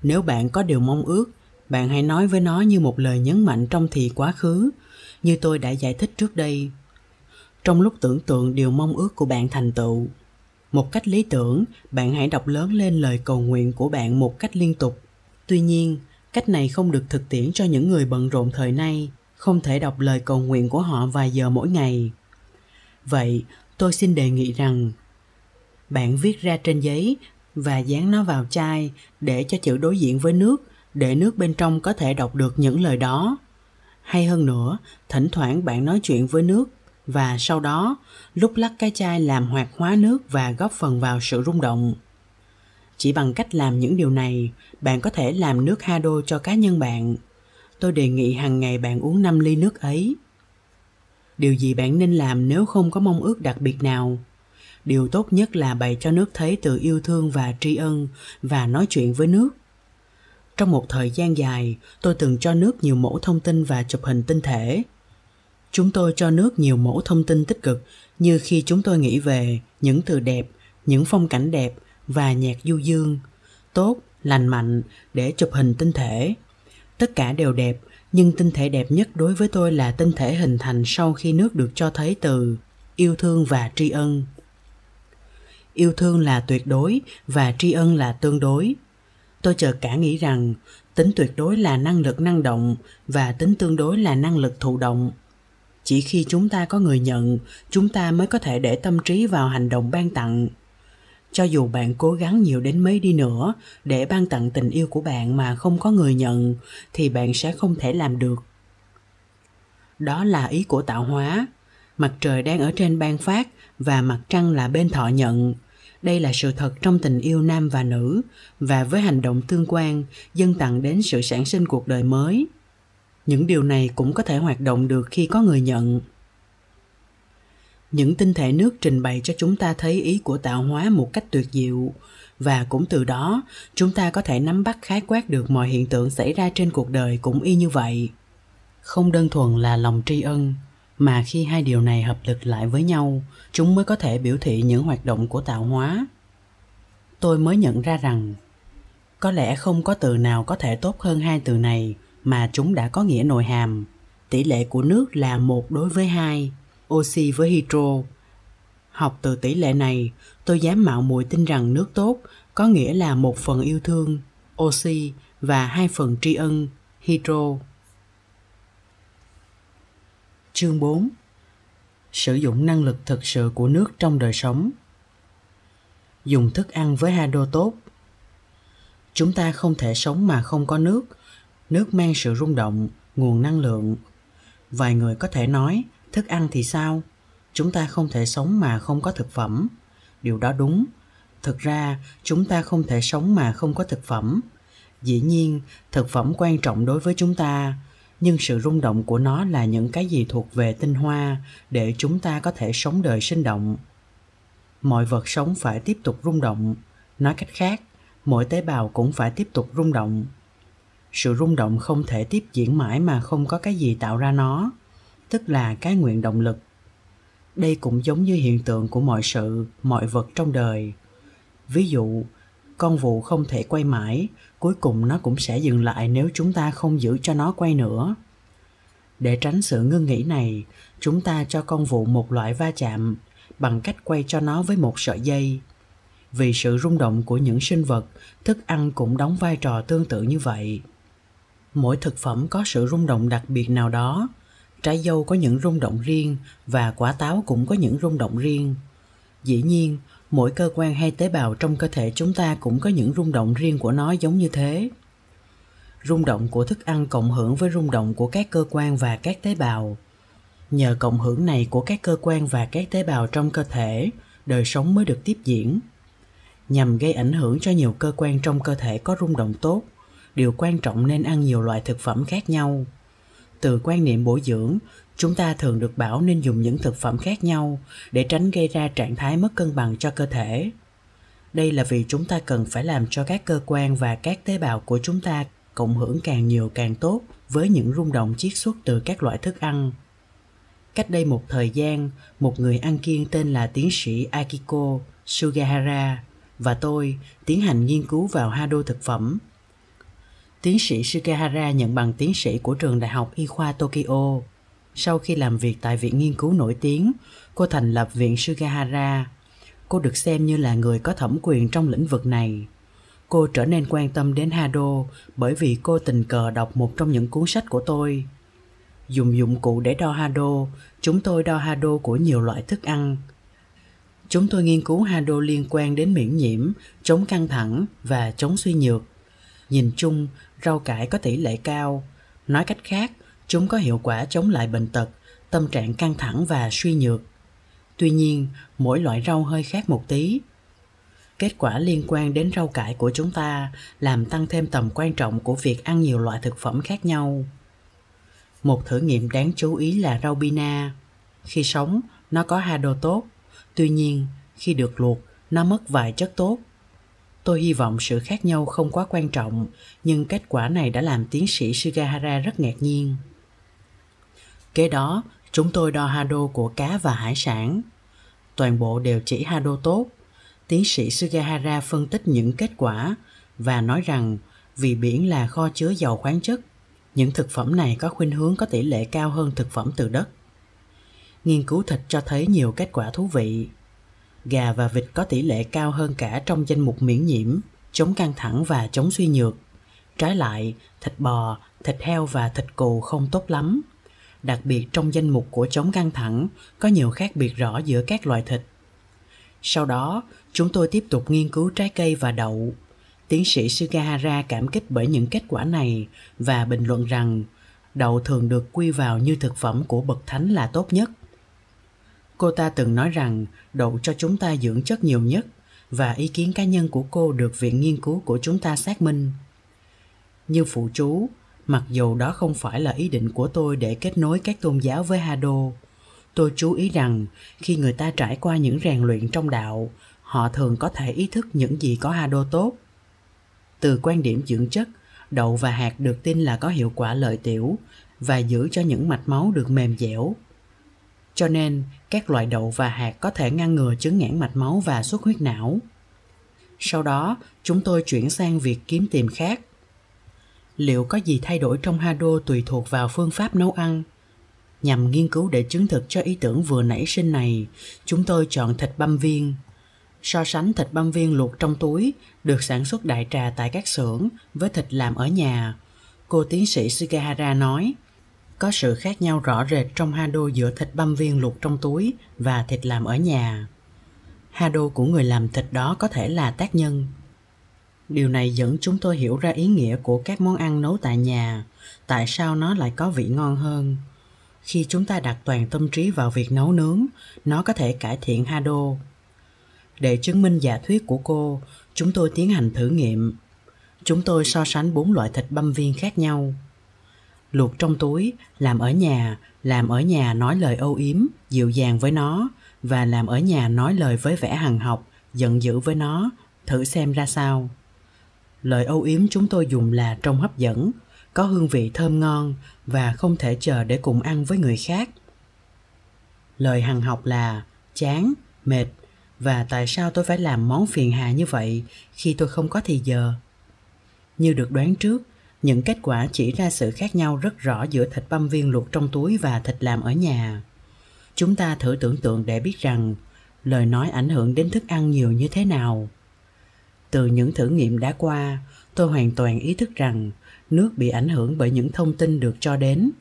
Nếu bạn có điều mong ước, bạn hãy nói với nó như một lời nhấn mạnh trong thì quá khứ, như tôi đã giải thích trước đây. Trong lúc tưởng tượng điều mong ước của bạn thành tựu, một cách lý tưởng, bạn hãy đọc lớn lên lời cầu nguyện của bạn một cách liên tục. Tuy nhiên, Cách này không được thực tiễn cho những người bận rộn thời nay, không thể đọc lời cầu nguyện của họ vài giờ mỗi ngày. Vậy, tôi xin đề nghị rằng bạn viết ra trên giấy và dán nó vào chai để cho chữ đối diện với nước, để nước bên trong có thể đọc được những lời đó. Hay hơn nữa, thỉnh thoảng bạn nói chuyện với nước và sau đó lúc lắc cái chai làm hoạt hóa nước và góp phần vào sự rung động. Chỉ bằng cách làm những điều này, bạn có thể làm nước Hado cho cá nhân bạn. Tôi đề nghị hàng ngày bạn uống 5 ly nước ấy. Điều gì bạn nên làm nếu không có mong ước đặc biệt nào? Điều tốt nhất là bày cho nước thấy từ yêu thương và tri ân và nói chuyện với nước. Trong một thời gian dài, tôi từng cho nước nhiều mẫu thông tin và chụp hình tinh thể. Chúng tôi cho nước nhiều mẫu thông tin tích cực như khi chúng tôi nghĩ về những từ đẹp, những phong cảnh đẹp và nhạc du dương, tốt, lành mạnh để chụp hình tinh thể. Tất cả đều đẹp, nhưng tinh thể đẹp nhất đối với tôi là tinh thể hình thành sau khi nước được cho thấy từ yêu thương và tri ân. Yêu thương là tuyệt đối và tri ân là tương đối. Tôi chợt cả nghĩ rằng tính tuyệt đối là năng lực năng động và tính tương đối là năng lực thụ động. Chỉ khi chúng ta có người nhận, chúng ta mới có thể để tâm trí vào hành động ban tặng cho dù bạn cố gắng nhiều đến mấy đi nữa để ban tặng tình yêu của bạn mà không có người nhận thì bạn sẽ không thể làm được đó là ý của tạo hóa mặt trời đang ở trên ban phát và mặt trăng là bên thọ nhận đây là sự thật trong tình yêu nam và nữ và với hành động tương quan dân tặng đến sự sản sinh cuộc đời mới. Những điều này cũng có thể hoạt động được khi có người nhận. Những tinh thể nước trình bày cho chúng ta thấy ý của tạo hóa một cách tuyệt diệu. Và cũng từ đó, chúng ta có thể nắm bắt khái quát được mọi hiện tượng xảy ra trên cuộc đời cũng y như vậy. Không đơn thuần là lòng tri ân mà khi hai điều này hợp lực lại với nhau chúng mới có thể biểu thị những hoạt động của tạo hóa tôi mới nhận ra rằng có lẽ không có từ nào có thể tốt hơn hai từ này mà chúng đã có nghĩa nội hàm tỷ lệ của nước là một đối với hai oxy với hydro. Học từ tỷ lệ này, tôi dám mạo muội tin rằng nước tốt có nghĩa là một phần yêu thương, oxy và hai phần tri ân, hydro. Chương 4 Sử dụng năng lực thực sự của nước trong đời sống. Dùng thức ăn với hydro tốt. Chúng ta không thể sống mà không có nước. Nước mang sự rung động, nguồn năng lượng. Vài người có thể nói thức ăn thì sao? Chúng ta không thể sống mà không có thực phẩm. Điều đó đúng. Thực ra chúng ta không thể sống mà không có thực phẩm. Dĩ nhiên thực phẩm quan trọng đối với chúng ta nhưng sự rung động của nó là những cái gì thuộc về tinh hoa để chúng ta có thể sống đời sinh động. Mọi vật sống phải tiếp tục rung động. Nói cách khác, mỗi tế bào cũng phải tiếp tục rung động. Sự rung động không thể tiếp diễn mãi mà không có cái gì tạo ra nó, tức là cái nguyện động lực. Đây cũng giống như hiện tượng của mọi sự, mọi vật trong đời. Ví dụ, con vụ không thể quay mãi cuối cùng nó cũng sẽ dừng lại nếu chúng ta không giữ cho nó quay nữa. Để tránh sự ngưng nghỉ này, chúng ta cho con vụ một loại va chạm bằng cách quay cho nó với một sợi dây. Vì sự rung động của những sinh vật, thức ăn cũng đóng vai trò tương tự như vậy. Mỗi thực phẩm có sự rung động đặc biệt nào đó. Trái dâu có những rung động riêng và quả táo cũng có những rung động riêng. Dĩ nhiên mỗi cơ quan hay tế bào trong cơ thể chúng ta cũng có những rung động riêng của nó giống như thế. Rung động của thức ăn cộng hưởng với rung động của các cơ quan và các tế bào. Nhờ cộng hưởng này của các cơ quan và các tế bào trong cơ thể, đời sống mới được tiếp diễn. Nhằm gây ảnh hưởng cho nhiều cơ quan trong cơ thể có rung động tốt, điều quan trọng nên ăn nhiều loại thực phẩm khác nhau. Từ quan niệm bổ dưỡng chúng ta thường được bảo nên dùng những thực phẩm khác nhau để tránh gây ra trạng thái mất cân bằng cho cơ thể. Đây là vì chúng ta cần phải làm cho các cơ quan và các tế bào của chúng ta cộng hưởng càng nhiều càng tốt với những rung động chiết xuất từ các loại thức ăn. Cách đây một thời gian, một người ăn kiêng tên là tiến sĩ akiko sugahara và tôi tiến hành nghiên cứu vào hado thực phẩm. Tiến sĩ sugahara nhận bằng tiến sĩ của trường đại học y khoa tokyo sau khi làm việc tại viện nghiên cứu nổi tiếng, cô thành lập viện sugahara cô được xem như là người có thẩm quyền trong lĩnh vực này. Cô trở nên quan tâm đến hado bởi vì cô tình cờ đọc một trong những cuốn sách của tôi. Dùng dụng cụ để đo hado, chúng tôi đo hado của nhiều loại thức ăn. Chúng tôi nghiên cứu hado liên quan đến miễn nhiễm, chống căng thẳng và chống suy nhược. Nhìn chung, rau cải có tỷ lệ cao. Nói cách khác chúng có hiệu quả chống lại bệnh tật, tâm trạng căng thẳng và suy nhược. Tuy nhiên, mỗi loại rau hơi khác một tí. Kết quả liên quan đến rau cải của chúng ta làm tăng thêm tầm quan trọng của việc ăn nhiều loại thực phẩm khác nhau. Một thử nghiệm đáng chú ý là rau bina. Khi sống, nó có hado tốt. Tuy nhiên, khi được luộc, nó mất vài chất tốt. Tôi hy vọng sự khác nhau không quá quan trọng, nhưng kết quả này đã làm tiến sĩ sugahara rất ngạc nhiên kế đó, chúng tôi đo hado của cá và hải sản. Toàn bộ đều chỉ hado tốt. Tiến sĩ sugahara phân tích những kết quả và nói rằng vì biển là kho chứa dầu khoáng chất, những thực phẩm này có khuynh hướng có tỷ lệ cao hơn thực phẩm từ đất. Nghiên cứu thịt cho thấy nhiều kết quả thú vị. Gà và vịt có tỷ lệ cao hơn cả trong danh mục miễn nhiễm, chống căng thẳng và chống suy nhược. Trái lại, thịt bò, thịt heo và thịt cừu không tốt lắm đặc biệt trong danh mục của chống căng thẳng, có nhiều khác biệt rõ giữa các loại thịt. Sau đó, chúng tôi tiếp tục nghiên cứu trái cây và đậu. Tiến sĩ sugahara cảm kích bởi những kết quả này và bình luận rằng đậu thường được quy vào như thực phẩm của bậc thánh là tốt nhất. Cô ta từng nói rằng đậu cho chúng ta dưỡng chất nhiều nhất và ý kiến cá nhân của cô được viện nghiên cứu của chúng ta xác minh. Như phụ chú mặc dù đó không phải là ý định của tôi để kết nối các tôn giáo với hado, tôi chú ý rằng khi người ta trải qua những rèn luyện trong đạo, họ thường có thể ý thức những gì có hado tốt. Từ quan điểm dưỡng chất, đậu và hạt được tin là có hiệu quả lợi tiểu và giữ cho những mạch máu được mềm dẻo. Cho nên, các loại đậu và hạt có thể ngăn ngừa chứng nghẽn mạch máu và xuất huyết não. Sau đó, chúng tôi chuyển sang việc kiếm tìm khác liệu có gì thay đổi trong hado tùy thuộc vào phương pháp nấu ăn? Nhằm nghiên cứu để chứng thực cho ý tưởng vừa nảy sinh này, chúng tôi chọn thịt băm viên. So sánh thịt băm viên luộc trong túi, được sản xuất đại trà tại các xưởng với thịt làm ở nhà. Cô tiến sĩ Sugihara nói, có sự khác nhau rõ rệt trong hado giữa thịt băm viên luộc trong túi và thịt làm ở nhà. Hado của người làm thịt đó có thể là tác nhân điều này dẫn chúng tôi hiểu ra ý nghĩa của các món ăn nấu tại nhà, tại sao nó lại có vị ngon hơn. Khi chúng ta đặt toàn tâm trí vào việc nấu nướng, nó có thể cải thiện hado. Để chứng minh giả thuyết của cô, chúng tôi tiến hành thử nghiệm. Chúng tôi so sánh bốn loại thịt băm viên khác nhau. Luộc trong túi, làm ở nhà, làm ở nhà nói lời âu yếm, dịu dàng với nó, và làm ở nhà nói lời với vẻ hằng học, giận dữ với nó, thử xem ra sao lời âu yếm chúng tôi dùng là trông hấp dẫn, có hương vị thơm ngon và không thể chờ để cùng ăn với người khác. Lời hằng học là chán, mệt và tại sao tôi phải làm món phiền hà như vậy khi tôi không có thì giờ? Như được đoán trước, những kết quả chỉ ra sự khác nhau rất rõ giữa thịt băm viên luộc trong túi và thịt làm ở nhà. Chúng ta thử tưởng tượng để biết rằng lời nói ảnh hưởng đến thức ăn nhiều như thế nào từ những thử nghiệm đã qua, tôi hoàn toàn ý thức rằng nước bị ảnh hưởng bởi những thông tin được cho đến.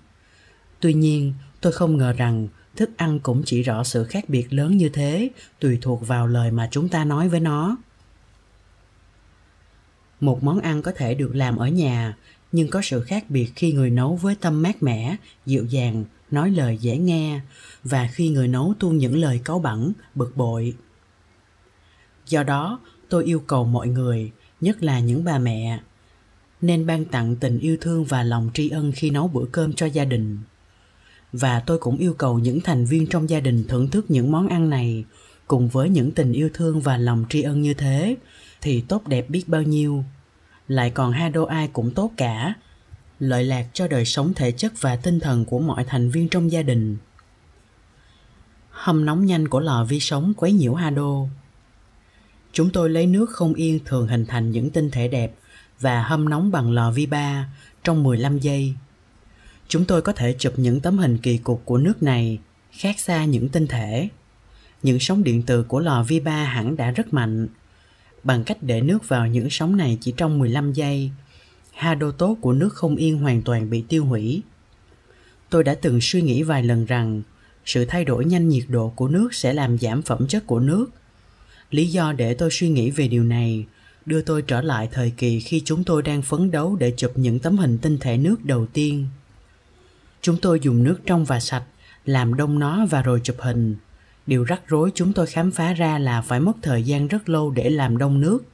Tuy nhiên, tôi không ngờ rằng thức ăn cũng chỉ rõ sự khác biệt lớn như thế, tùy thuộc vào lời mà chúng ta nói với nó. Một món ăn có thể được làm ở nhà, nhưng có sự khác biệt khi người nấu với tâm mát mẻ, dịu dàng, nói lời dễ nghe, và khi người nấu tuôn những lời cáu bẩn, bực bội. Do đó tôi yêu cầu mọi người, nhất là những bà mẹ, nên ban tặng tình yêu thương và lòng tri ân khi nấu bữa cơm cho gia đình. Và tôi cũng yêu cầu những thành viên trong gia đình thưởng thức những món ăn này cùng với những tình yêu thương và lòng tri ân như thế, thì tốt đẹp biết bao nhiêu. Lại còn hai đô ai cũng tốt cả, lợi lạc cho đời sống thể chất và tinh thần của mọi thành viên trong gia đình. Hâm nóng nhanh của lò vi sóng quấy nhiễu Hado. Chúng tôi lấy nước không yên thường hình thành những tinh thể đẹp và hâm nóng bằng lò vi ba trong 15 giây. Chúng tôi có thể chụp những tấm hình kỳ cục của nước này khác xa những tinh thể. Những sóng điện từ của lò vi ba hẳn đã rất mạnh. Bằng cách để nước vào những sóng này chỉ trong 15 giây, ha đô tố của nước không yên hoàn toàn bị tiêu hủy. Tôi đã từng suy nghĩ vài lần rằng sự thay đổi nhanh nhiệt độ của nước sẽ làm giảm phẩm chất của nước. Lý do để tôi suy nghĩ về điều này đưa tôi trở lại thời kỳ khi chúng tôi đang phấn đấu để chụp những tấm hình tinh thể nước đầu tiên. Chúng tôi dùng nước trong và sạch, làm đông nó và rồi chụp hình. Điều rắc rối chúng tôi khám phá ra là phải mất thời gian rất lâu để làm đông nước.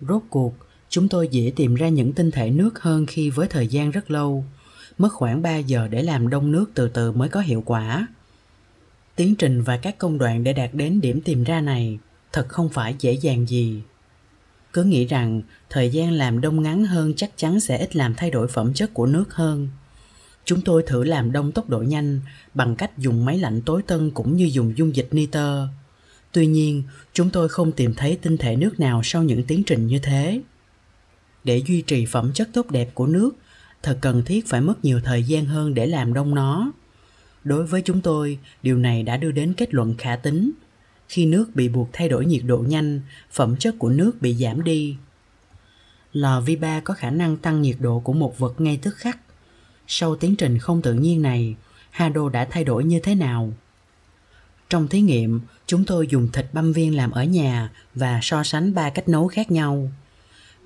Rốt cuộc, chúng tôi dễ tìm ra những tinh thể nước hơn khi với thời gian rất lâu – mất khoảng 3 giờ để làm đông nước từ từ mới có hiệu quả. Tiến trình và các công đoạn để đạt đến điểm tìm ra này thật không phải dễ dàng gì. Cứ nghĩ rằng thời gian làm đông ngắn hơn chắc chắn sẽ ít làm thay đổi phẩm chất của nước hơn. Chúng tôi thử làm đông tốc độ nhanh bằng cách dùng máy lạnh tối tân cũng như dùng dung dịch nitơ. Tuy nhiên, chúng tôi không tìm thấy tinh thể nước nào sau những tiến trình như thế. Để duy trì phẩm chất tốt đẹp của nước, thật cần thiết phải mất nhiều thời gian hơn để làm đông nó đối với chúng tôi, điều này đã đưa đến kết luận khả tính. Khi nước bị buộc thay đổi nhiệt độ nhanh, phẩm chất của nước bị giảm đi. Lò vi ba có khả năng tăng nhiệt độ của một vật ngay tức khắc. Sau tiến trình không tự nhiên này, hado đã thay đổi như thế nào? Trong thí nghiệm, chúng tôi dùng thịt băm viên làm ở nhà và so sánh ba cách nấu khác nhau.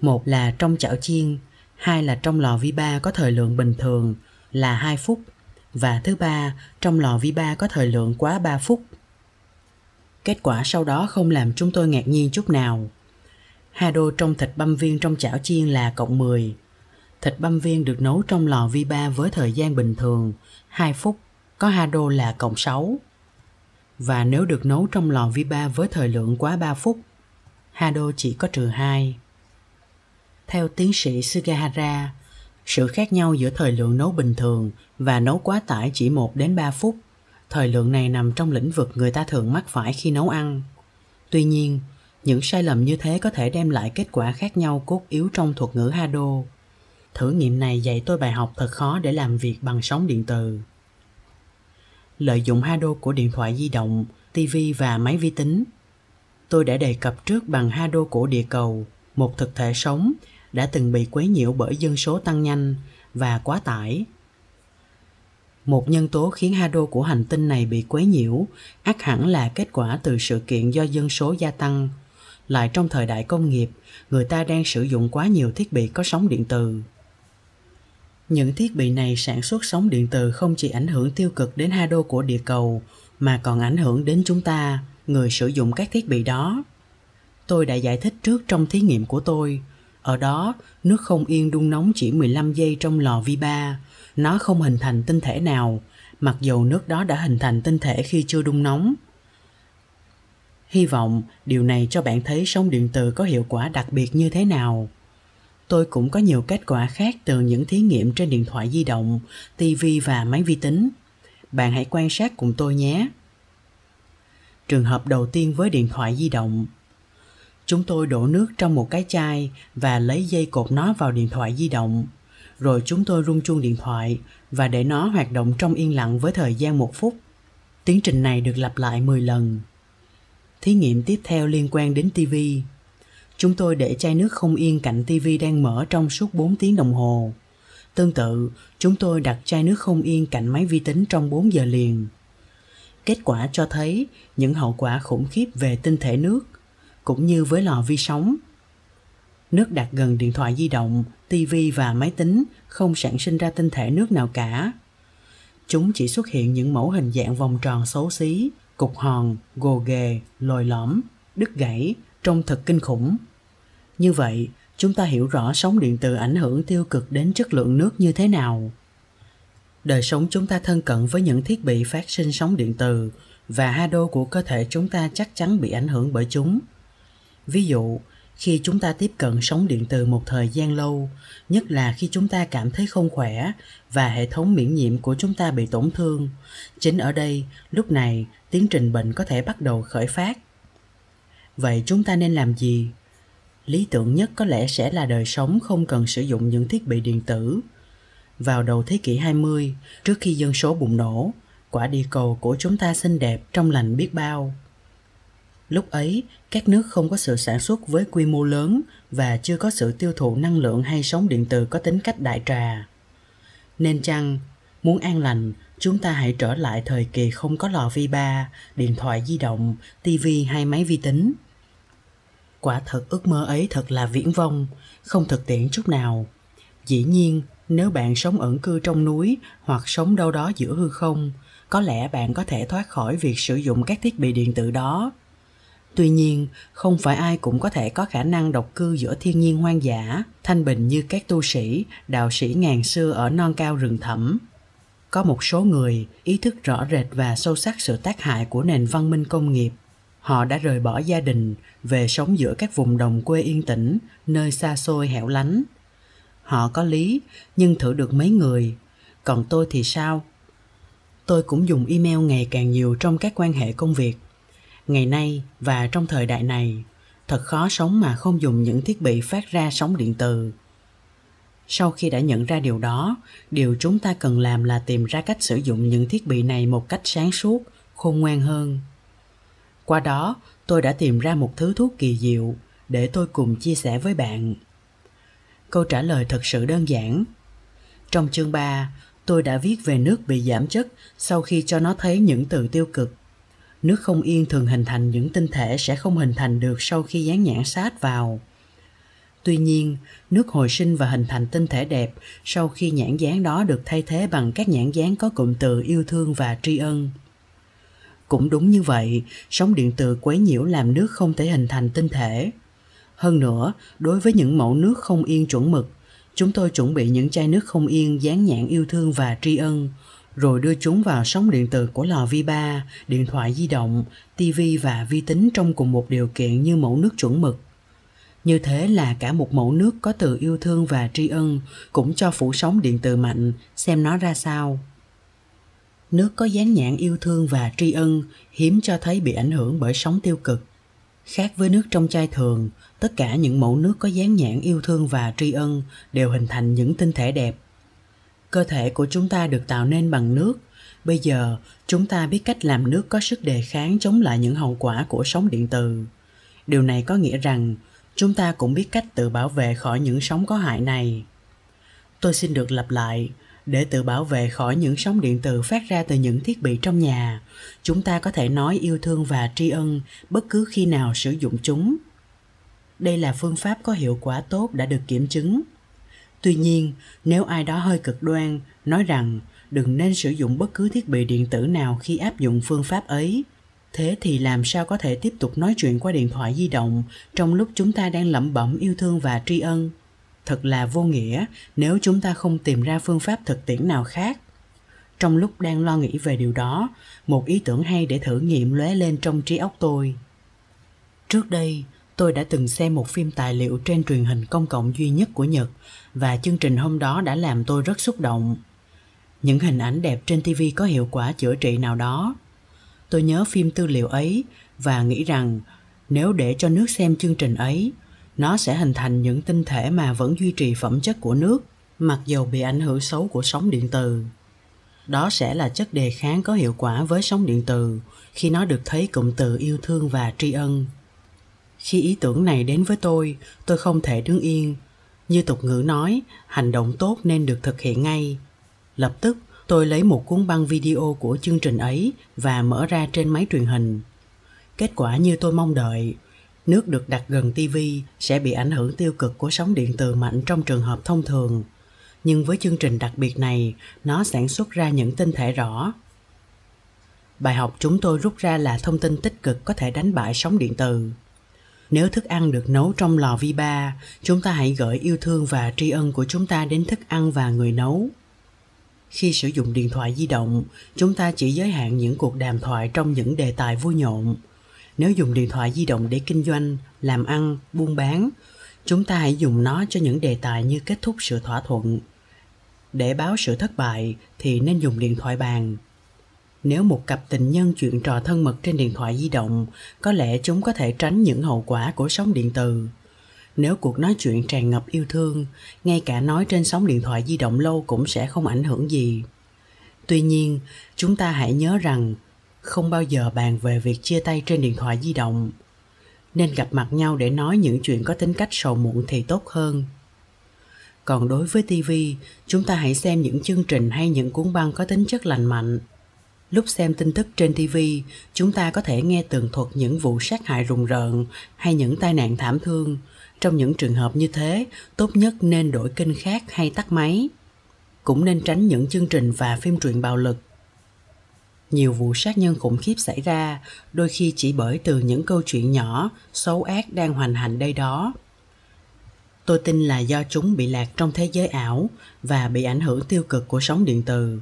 Một là trong chảo chiên, hai là trong lò vi ba có thời lượng bình thường, là 2 phút và thứ ba trong lò vi ba có thời lượng quá 3 phút. Kết quả sau đó không làm chúng tôi ngạc nhiên chút nào. hà đô trong thịt băm viên trong chảo chiên là cộng 10. Thịt băm viên được nấu trong lò vi ba với thời gian bình thường 2 phút có hà đô là cộng 6. Và nếu được nấu trong lò vi ba với thời lượng quá 3 phút, hà đô chỉ có trừ 2. Theo tiến sĩ Sugahara, sự khác nhau giữa thời lượng nấu bình thường và nấu quá tải chỉ 1 đến 3 phút. Thời lượng này nằm trong lĩnh vực người ta thường mắc phải khi nấu ăn. Tuy nhiên, những sai lầm như thế có thể đem lại kết quả khác nhau cốt yếu trong thuật ngữ Hado. Thử nghiệm này dạy tôi bài học thật khó để làm việc bằng sóng điện từ. Lợi dụng Hado của điện thoại di động, TV và máy vi tính. Tôi đã đề cập trước bằng Hado của địa cầu, một thực thể sống đã từng bị quấy nhiễu bởi dân số tăng nhanh và quá tải. Một nhân tố khiến hado của hành tinh này bị quấy nhiễu ác hẳn là kết quả từ sự kiện do dân số gia tăng. Lại trong thời đại công nghiệp, người ta đang sử dụng quá nhiều thiết bị có sóng điện từ. Những thiết bị này sản xuất sóng điện từ không chỉ ảnh hưởng tiêu cực đến hado của địa cầu mà còn ảnh hưởng đến chúng ta, người sử dụng các thiết bị đó. Tôi đã giải thích trước trong thí nghiệm của tôi ở đó, nước không yên đun nóng chỉ 15 giây trong lò vi ba. Nó không hình thành tinh thể nào, mặc dù nước đó đã hình thành tinh thể khi chưa đun nóng. Hy vọng điều này cho bạn thấy sóng điện từ có hiệu quả đặc biệt như thế nào. Tôi cũng có nhiều kết quả khác từ những thí nghiệm trên điện thoại di động, TV và máy vi tính. Bạn hãy quan sát cùng tôi nhé. Trường hợp đầu tiên với điện thoại di động chúng tôi đổ nước trong một cái chai và lấy dây cột nó vào điện thoại di động. Rồi chúng tôi rung chuông điện thoại và để nó hoạt động trong yên lặng với thời gian một phút. Tiến trình này được lặp lại 10 lần. Thí nghiệm tiếp theo liên quan đến TV. Chúng tôi để chai nước không yên cạnh TV đang mở trong suốt 4 tiếng đồng hồ. Tương tự, chúng tôi đặt chai nước không yên cạnh máy vi tính trong 4 giờ liền. Kết quả cho thấy những hậu quả khủng khiếp về tinh thể nước, cũng như với lò vi sóng. Nước đặt gần điện thoại di động, tivi và máy tính không sản sinh ra tinh thể nước nào cả. Chúng chỉ xuất hiện những mẫu hình dạng vòng tròn xấu xí, cục hòn, gồ ghề, lồi lõm, đứt gãy, trông thật kinh khủng. Như vậy, chúng ta hiểu rõ sóng điện từ ảnh hưởng tiêu cực đến chất lượng nước như thế nào. Đời sống chúng ta thân cận với những thiết bị phát sinh sóng điện từ và hado của cơ thể chúng ta chắc chắn bị ảnh hưởng bởi chúng. Ví dụ, khi chúng ta tiếp cận sóng điện từ một thời gian lâu, nhất là khi chúng ta cảm thấy không khỏe và hệ thống miễn nhiễm của chúng ta bị tổn thương. Chính ở đây, lúc này, tiến trình bệnh có thể bắt đầu khởi phát. Vậy chúng ta nên làm gì? Lý tưởng nhất có lẽ sẽ là đời sống không cần sử dụng những thiết bị điện tử. Vào đầu thế kỷ 20, trước khi dân số bùng nổ, quả địa cầu của chúng ta xinh đẹp trong lành biết bao. Lúc ấy, các nước không có sự sản xuất với quy mô lớn và chưa có sự tiêu thụ năng lượng hay sóng điện từ có tính cách đại trà. Nên chăng, muốn an lành, chúng ta hãy trở lại thời kỳ không có lò vi ba, điện thoại di động, tivi hay máy vi tính. Quả thật ước mơ ấy thật là viễn vông, không thực tiễn chút nào. Dĩ nhiên, nếu bạn sống ẩn cư trong núi hoặc sống đâu đó giữa hư không, có lẽ bạn có thể thoát khỏi việc sử dụng các thiết bị điện tử đó Tuy nhiên, không phải ai cũng có thể có khả năng độc cư giữa thiên nhiên hoang dã, thanh bình như các tu sĩ, đạo sĩ ngàn xưa ở non cao rừng thẳm. Có một số người ý thức rõ rệt và sâu sắc sự tác hại của nền văn minh công nghiệp. Họ đã rời bỏ gia đình, về sống giữa các vùng đồng quê yên tĩnh, nơi xa xôi hẻo lánh. Họ có lý, nhưng thử được mấy người. Còn tôi thì sao? Tôi cũng dùng email ngày càng nhiều trong các quan hệ công việc ngày nay và trong thời đại này thật khó sống mà không dùng những thiết bị phát ra sóng điện từ. Sau khi đã nhận ra điều đó điều chúng ta cần làm là tìm ra cách sử dụng những thiết bị này một cách sáng suốt khôn ngoan hơn. Qua đó tôi đã tìm ra một thứ thuốc kỳ diệu để tôi cùng chia sẻ với bạn. Câu trả lời thật sự đơn giản. Trong chương 3, tôi đã viết về nước bị giảm chất sau khi cho nó thấy những từ tiêu cực. Nước không yên thường hình thành những tinh thể sẽ không hình thành được sau khi dán nhãn sát vào. Tuy nhiên, nước hồi sinh và hình thành tinh thể đẹp sau khi nhãn dán đó được thay thế bằng các nhãn dán có cụm từ yêu thương và tri ân. Cũng đúng như vậy, sóng điện từ quấy nhiễu làm nước không thể hình thành tinh thể. Hơn nữa, đối với những mẫu nước không yên chuẩn mực, chúng tôi chuẩn bị những chai nước không yên dán nhãn yêu thương và tri ân, rồi đưa chúng vào sóng điện từ của lò vi ba, điện thoại di động, TV và vi tính trong cùng một điều kiện như mẫu nước chuẩn mực. Như thế là cả một mẫu nước có từ yêu thương và tri ân cũng cho phủ sóng điện từ mạnh xem nó ra sao. Nước có dán nhãn yêu thương và tri ân hiếm cho thấy bị ảnh hưởng bởi sóng tiêu cực. Khác với nước trong chai thường, tất cả những mẫu nước có dán nhãn yêu thương và tri ân đều hình thành những tinh thể đẹp cơ thể của chúng ta được tạo nên bằng nước. Bây giờ, chúng ta biết cách làm nước có sức đề kháng chống lại những hậu quả của sóng điện từ. Điều này có nghĩa rằng, chúng ta cũng biết cách tự bảo vệ khỏi những sóng có hại này. Tôi xin được lặp lại, để tự bảo vệ khỏi những sóng điện từ phát ra từ những thiết bị trong nhà, chúng ta có thể nói yêu thương và tri ân bất cứ khi nào sử dụng chúng. Đây là phương pháp có hiệu quả tốt đã được kiểm chứng. Tuy nhiên, nếu ai đó hơi cực đoan, nói rằng đừng nên sử dụng bất cứ thiết bị điện tử nào khi áp dụng phương pháp ấy, thế thì làm sao có thể tiếp tục nói chuyện qua điện thoại di động trong lúc chúng ta đang lẩm bẩm yêu thương và tri ân? Thật là vô nghĩa nếu chúng ta không tìm ra phương pháp thực tiễn nào khác. Trong lúc đang lo nghĩ về điều đó, một ý tưởng hay để thử nghiệm lóe lên trong trí óc tôi. Trước đây, tôi đã từng xem một phim tài liệu trên truyền hình công cộng duy nhất của Nhật, và chương trình hôm đó đã làm tôi rất xúc động. Những hình ảnh đẹp trên TV có hiệu quả chữa trị nào đó. Tôi nhớ phim tư liệu ấy và nghĩ rằng nếu để cho nước xem chương trình ấy, nó sẽ hình thành những tinh thể mà vẫn duy trì phẩm chất của nước, mặc dầu bị ảnh hưởng xấu của sóng điện từ đó sẽ là chất đề kháng có hiệu quả với sóng điện từ, khi nó được thấy cụm từ yêu thương và tri ân khi ý tưởng này đến với tôi tôi không thể đứng yên như tục ngữ nói hành động tốt nên được thực hiện ngay lập tức tôi lấy một cuốn băng video của chương trình ấy và mở ra trên máy truyền hình kết quả như tôi mong đợi nước được đặt gần TV sẽ bị ảnh hưởng tiêu cực của sóng điện từ mạnh trong trường hợp thông thường. Nhưng với chương trình đặc biệt này, nó sản xuất ra những tinh thể rõ. Bài học chúng tôi rút ra là thông tin tích cực có thể đánh bại sóng điện từ. Nếu thức ăn được nấu trong lò vi ba, chúng ta hãy gửi yêu thương và tri ân của chúng ta đến thức ăn và người nấu. Khi sử dụng điện thoại di động, chúng ta chỉ giới hạn những cuộc đàm thoại trong những đề tài vui nhộn, nếu dùng điện thoại di động để kinh doanh làm ăn buôn bán chúng ta hãy dùng nó cho những đề tài như kết thúc sự thỏa thuận. Để báo sự thất bại thì nên dùng điện thoại bàn nếu một cặp tình nhân chuyện trò thân mật trên điện thoại di động, có lẽ chúng có thể tránh những hậu quả của sóng điện từ nếu cuộc nói chuyện tràn ngập yêu thương, ngay cả nói trên sóng điện thoại di động lâu cũng sẽ không ảnh hưởng gì. Tuy nhiên, chúng ta hãy nhớ rằng không bao giờ bàn về việc chia tay trên điện thoại di động. Nên gặp mặt nhau để nói những chuyện có tính cách sầu muộn thì tốt hơn. Còn đối với tv chúng ta hãy xem những chương trình hay những cuốn băng có tính chất lành mạnh lúc xem tin tức trên tv chúng ta có thể nghe tường thuật những vụ sát hại rùng rợn hay những tai nạn thảm thương. Trong những trường hợp như thế, tốt nhất nên đổi kênh khác hay tắt máy. Cũng nên tránh những chương trình và phim truyện bạo lực. Nhiều vụ sát nhân khủng khiếp xảy ra, đôi khi chỉ bởi từ những câu chuyện nhỏ, xấu ác đang hoành hành đây đó. Tôi tin là do chúng bị lạc trong thế giới ảo và bị ảnh hưởng tiêu cực của sóng điện từ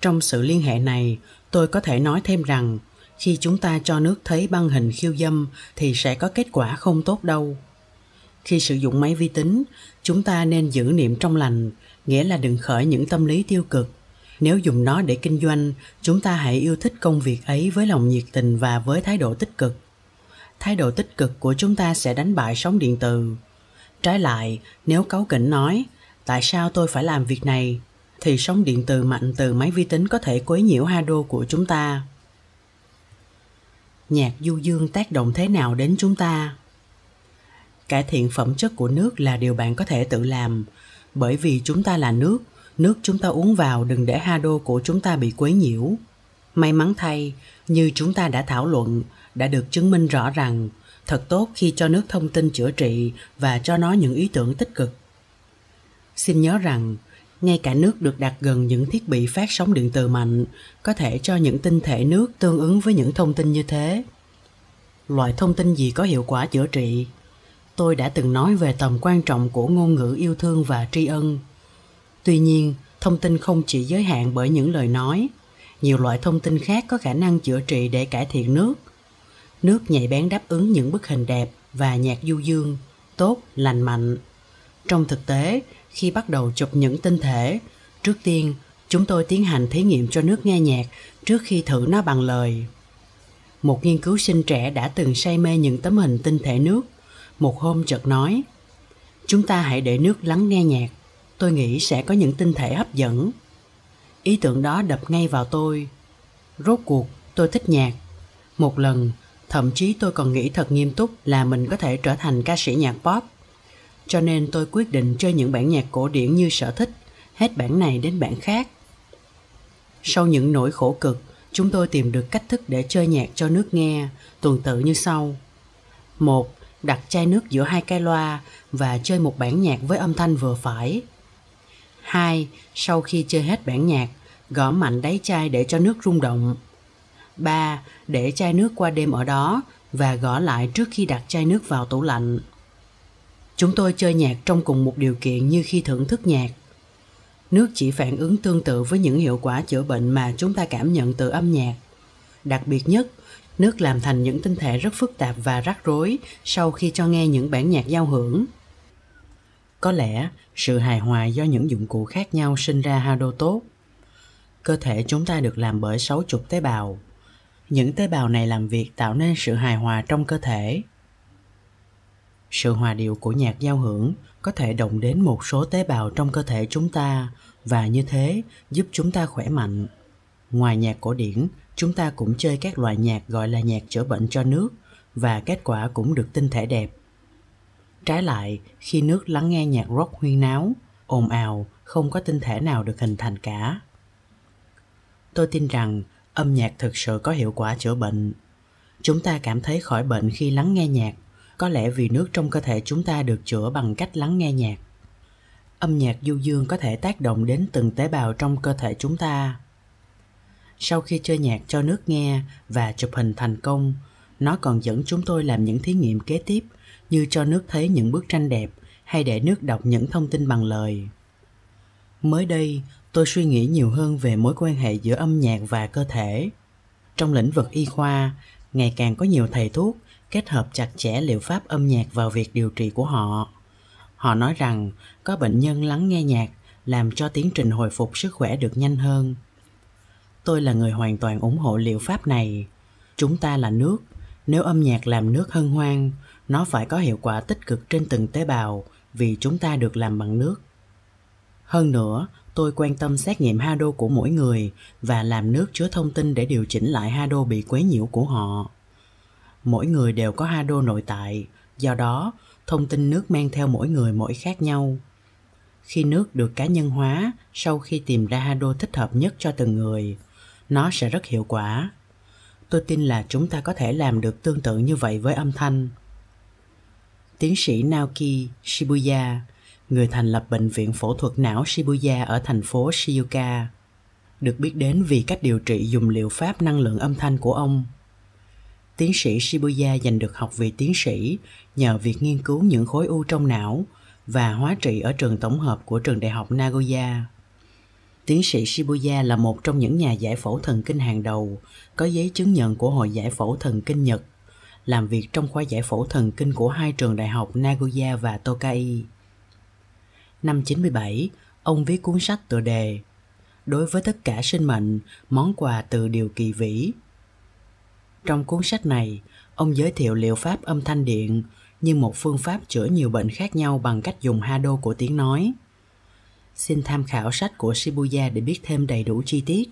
trong sự liên hệ này, tôi có thể nói thêm rằng, khi chúng ta cho nước thấy băng hình khiêu dâm thì sẽ có kết quả không tốt đâu. Khi sử dụng máy vi tính, chúng ta nên giữ niệm trong lành, nghĩa là đừng khởi những tâm lý tiêu cực. Nếu dùng nó để kinh doanh, chúng ta hãy yêu thích công việc ấy với lòng nhiệt tình và với thái độ tích cực. Thái độ tích cực của chúng ta sẽ đánh bại sóng điện từ. Trái lại, nếu cáu kỉnh nói, tại sao tôi phải làm việc này? Thì sóng điện từ mạnh từ máy vi tính có thể quấy nhiễu hado của chúng ta nhạc du dương tác động thế nào đến chúng ta cải thiện phẩm chất của nước là điều bạn có thể tự làm bởi vì chúng ta là nước nước chúng ta uống vào đừng để hado của chúng ta bị quấy nhiễu. May mắn thay, như chúng ta đã thảo luận, đã được chứng minh rõ rằng thật tốt khi cho nước thông tin chữa trị và cho nó những ý tưởng tích cực. Xin nhớ rằng, ngay cả nước được đặt gần những thiết bị phát sóng điện từ mạnh có thể cho những tinh thể nước tương ứng với những thông tin như thế. Loại thông tin gì có hiệu quả chữa trị? Tôi đã từng nói về tầm quan trọng của ngôn ngữ yêu thương và tri ân Tuy nhiên, thông tin không chỉ giới hạn bởi những lời nói. Nhiều loại thông tin khác có khả năng chữa trị để cải thiện nước. Nước nhạy bén đáp ứng những bức hình đẹp và nhạc du dương, tốt, lành mạnh. Trong thực tế, khi bắt đầu chụp những tinh thể, trước tiên chúng tôi tiến hành thí nghiệm cho nước nghe nhạc trước khi thử nó bằng lời. Một nghiên cứu sinh trẻ đã từng say mê những tấm hình tinh thể nước. Một hôm chợt nói, chúng ta hãy để nước lắng nghe nhạc. Tôi nghĩ sẽ có những tinh thể hấp dẫn. Ý tưởng đó đập ngay vào tôi. Rốt cuộc tôi thích nhạc. Một lần thậm chí tôi còn nghĩ thật nghiêm túc là mình có thể trở thành ca sĩ nhạc pop cho nên tôi quyết định chơi những bản nhạc cổ điển như sở thích hết bản này đến bản khác sau những nỗi khổ cực chúng tôi tìm được cách thức để chơi nhạc cho nước nghe tuần tự như sau một đặt chai nước giữa hai cái loa và chơi một bản nhạc với âm thanh vừa phải 2. Sau khi chơi hết bản nhạc, gõ mạnh đáy chai để cho nước rung động. 3. Để chai nước qua đêm ở đó và gõ lại trước khi đặt chai nước vào tủ lạnh. Chúng tôi chơi nhạc trong cùng một điều kiện như khi thưởng thức nhạc. Nước chỉ phản ứng tương tự với những hiệu quả chữa bệnh mà chúng ta cảm nhận từ âm nhạc. Đặc biệt nhất, nước làm thành những tinh thể rất phức tạp và rắc rối sau khi cho nghe những bản nhạc giao hưởng. Có lẽ sự hài hòa do những dụng cụ khác nhau sinh ra hado tốt. Cơ thể chúng ta được làm bởi 60 tế bào. những tế bào này làm việc tạo nên sự hài hòa trong cơ thể sự hòa điệu của nhạc giao hưởng có thể động đến một số tế bào trong cơ thể chúng ta, và như thế giúp chúng ta khỏe mạnh. Ngoài nhạc cổ điển, chúng ta cũng chơi các loại nhạc gọi là nhạc chữa bệnh cho nước, và kết quả cũng được tinh thể đẹp. Trái lại, khi nước lắng nghe nhạc rock huyên náo, ồn ào, không có tinh thể nào được hình thành cả. Tôi tin rằng âm nhạc thực sự có hiệu quả chữa bệnh. Chúng ta cảm thấy khỏi bệnh khi lắng nghe nhạc có lẽ vì nước trong cơ thể chúng ta được chữa bằng cách lắng nghe nhạc. Âm nhạc du dương có thể tác động đến từng tế bào trong cơ thể chúng ta. Sau khi chơi nhạc cho nước nghe và chụp hình thành công, nó còn dẫn chúng tôi làm những thí nghiệm kế tiếp như cho nước thấy những bức tranh đẹp hay để nước đọc những thông tin bằng lời. Mới đây, tôi suy nghĩ nhiều hơn về mối quan hệ giữa âm nhạc và cơ thể. Trong lĩnh vực y khoa, ngày càng có nhiều thầy thuốc kết hợp chặt chẽ liệu pháp âm nhạc vào việc điều trị của họ. Họ nói rằng, có bệnh nhân lắng nghe nhạc, làm cho tiến trình hồi phục sức khỏe được nhanh hơn. Tôi là người hoàn toàn ủng hộ liệu pháp này. Chúng ta là nước. Nếu âm nhạc làm nước hân hoan, nó phải có hiệu quả tích cực trên từng tế bào, vì chúng ta được làm bằng nước. Hơn nữa, tôi quan tâm xét nghiệm hado của mỗi người và làm nước chứa thông tin để điều chỉnh lại hado bị quấy nhiễu của họ mỗi người đều có hado nội tại. Do đó, thông tin nước mang theo mỗi người mỗi khác nhau. Khi nước được cá nhân hóa, sau khi tìm ra hado thích hợp nhất cho từng người, nó sẽ rất hiệu quả. Tôi tin là chúng ta có thể làm được tương tự như vậy với âm thanh. Tiến sĩ naoki shibuya, người thành lập bệnh viện phẫu thuật não shibuya ở thành phố shizuoka, được biết đến vì cách điều trị dùng liệu pháp năng lượng âm thanh của ông tiến sĩ shibuya giành được học vị tiến sĩ nhờ việc nghiên cứu những khối u trong não và hóa trị ở trường tổng hợp của trường đại học nagoya Tiến sĩ Shibuya là một trong những nhà giải phẫu thần kinh hàng đầu, có giấy chứng nhận của Hội Giải phẫu Thần kinh Nhật, làm việc trong khoa giải phẫu thần kinh của hai trường đại học Nagoya và Tokai. Năm 97, ông viết cuốn sách tựa đề Đối với tất cả sinh mệnh, món quà từ điều kỳ vĩ. Trong cuốn sách này, ông giới thiệu liệu pháp âm thanh điện như một phương pháp chữa nhiều bệnh khác nhau bằng cách dùng hado của tiếng nói – Xin tham khảo sách của Shibuya để biết thêm đầy đủ chi tiết.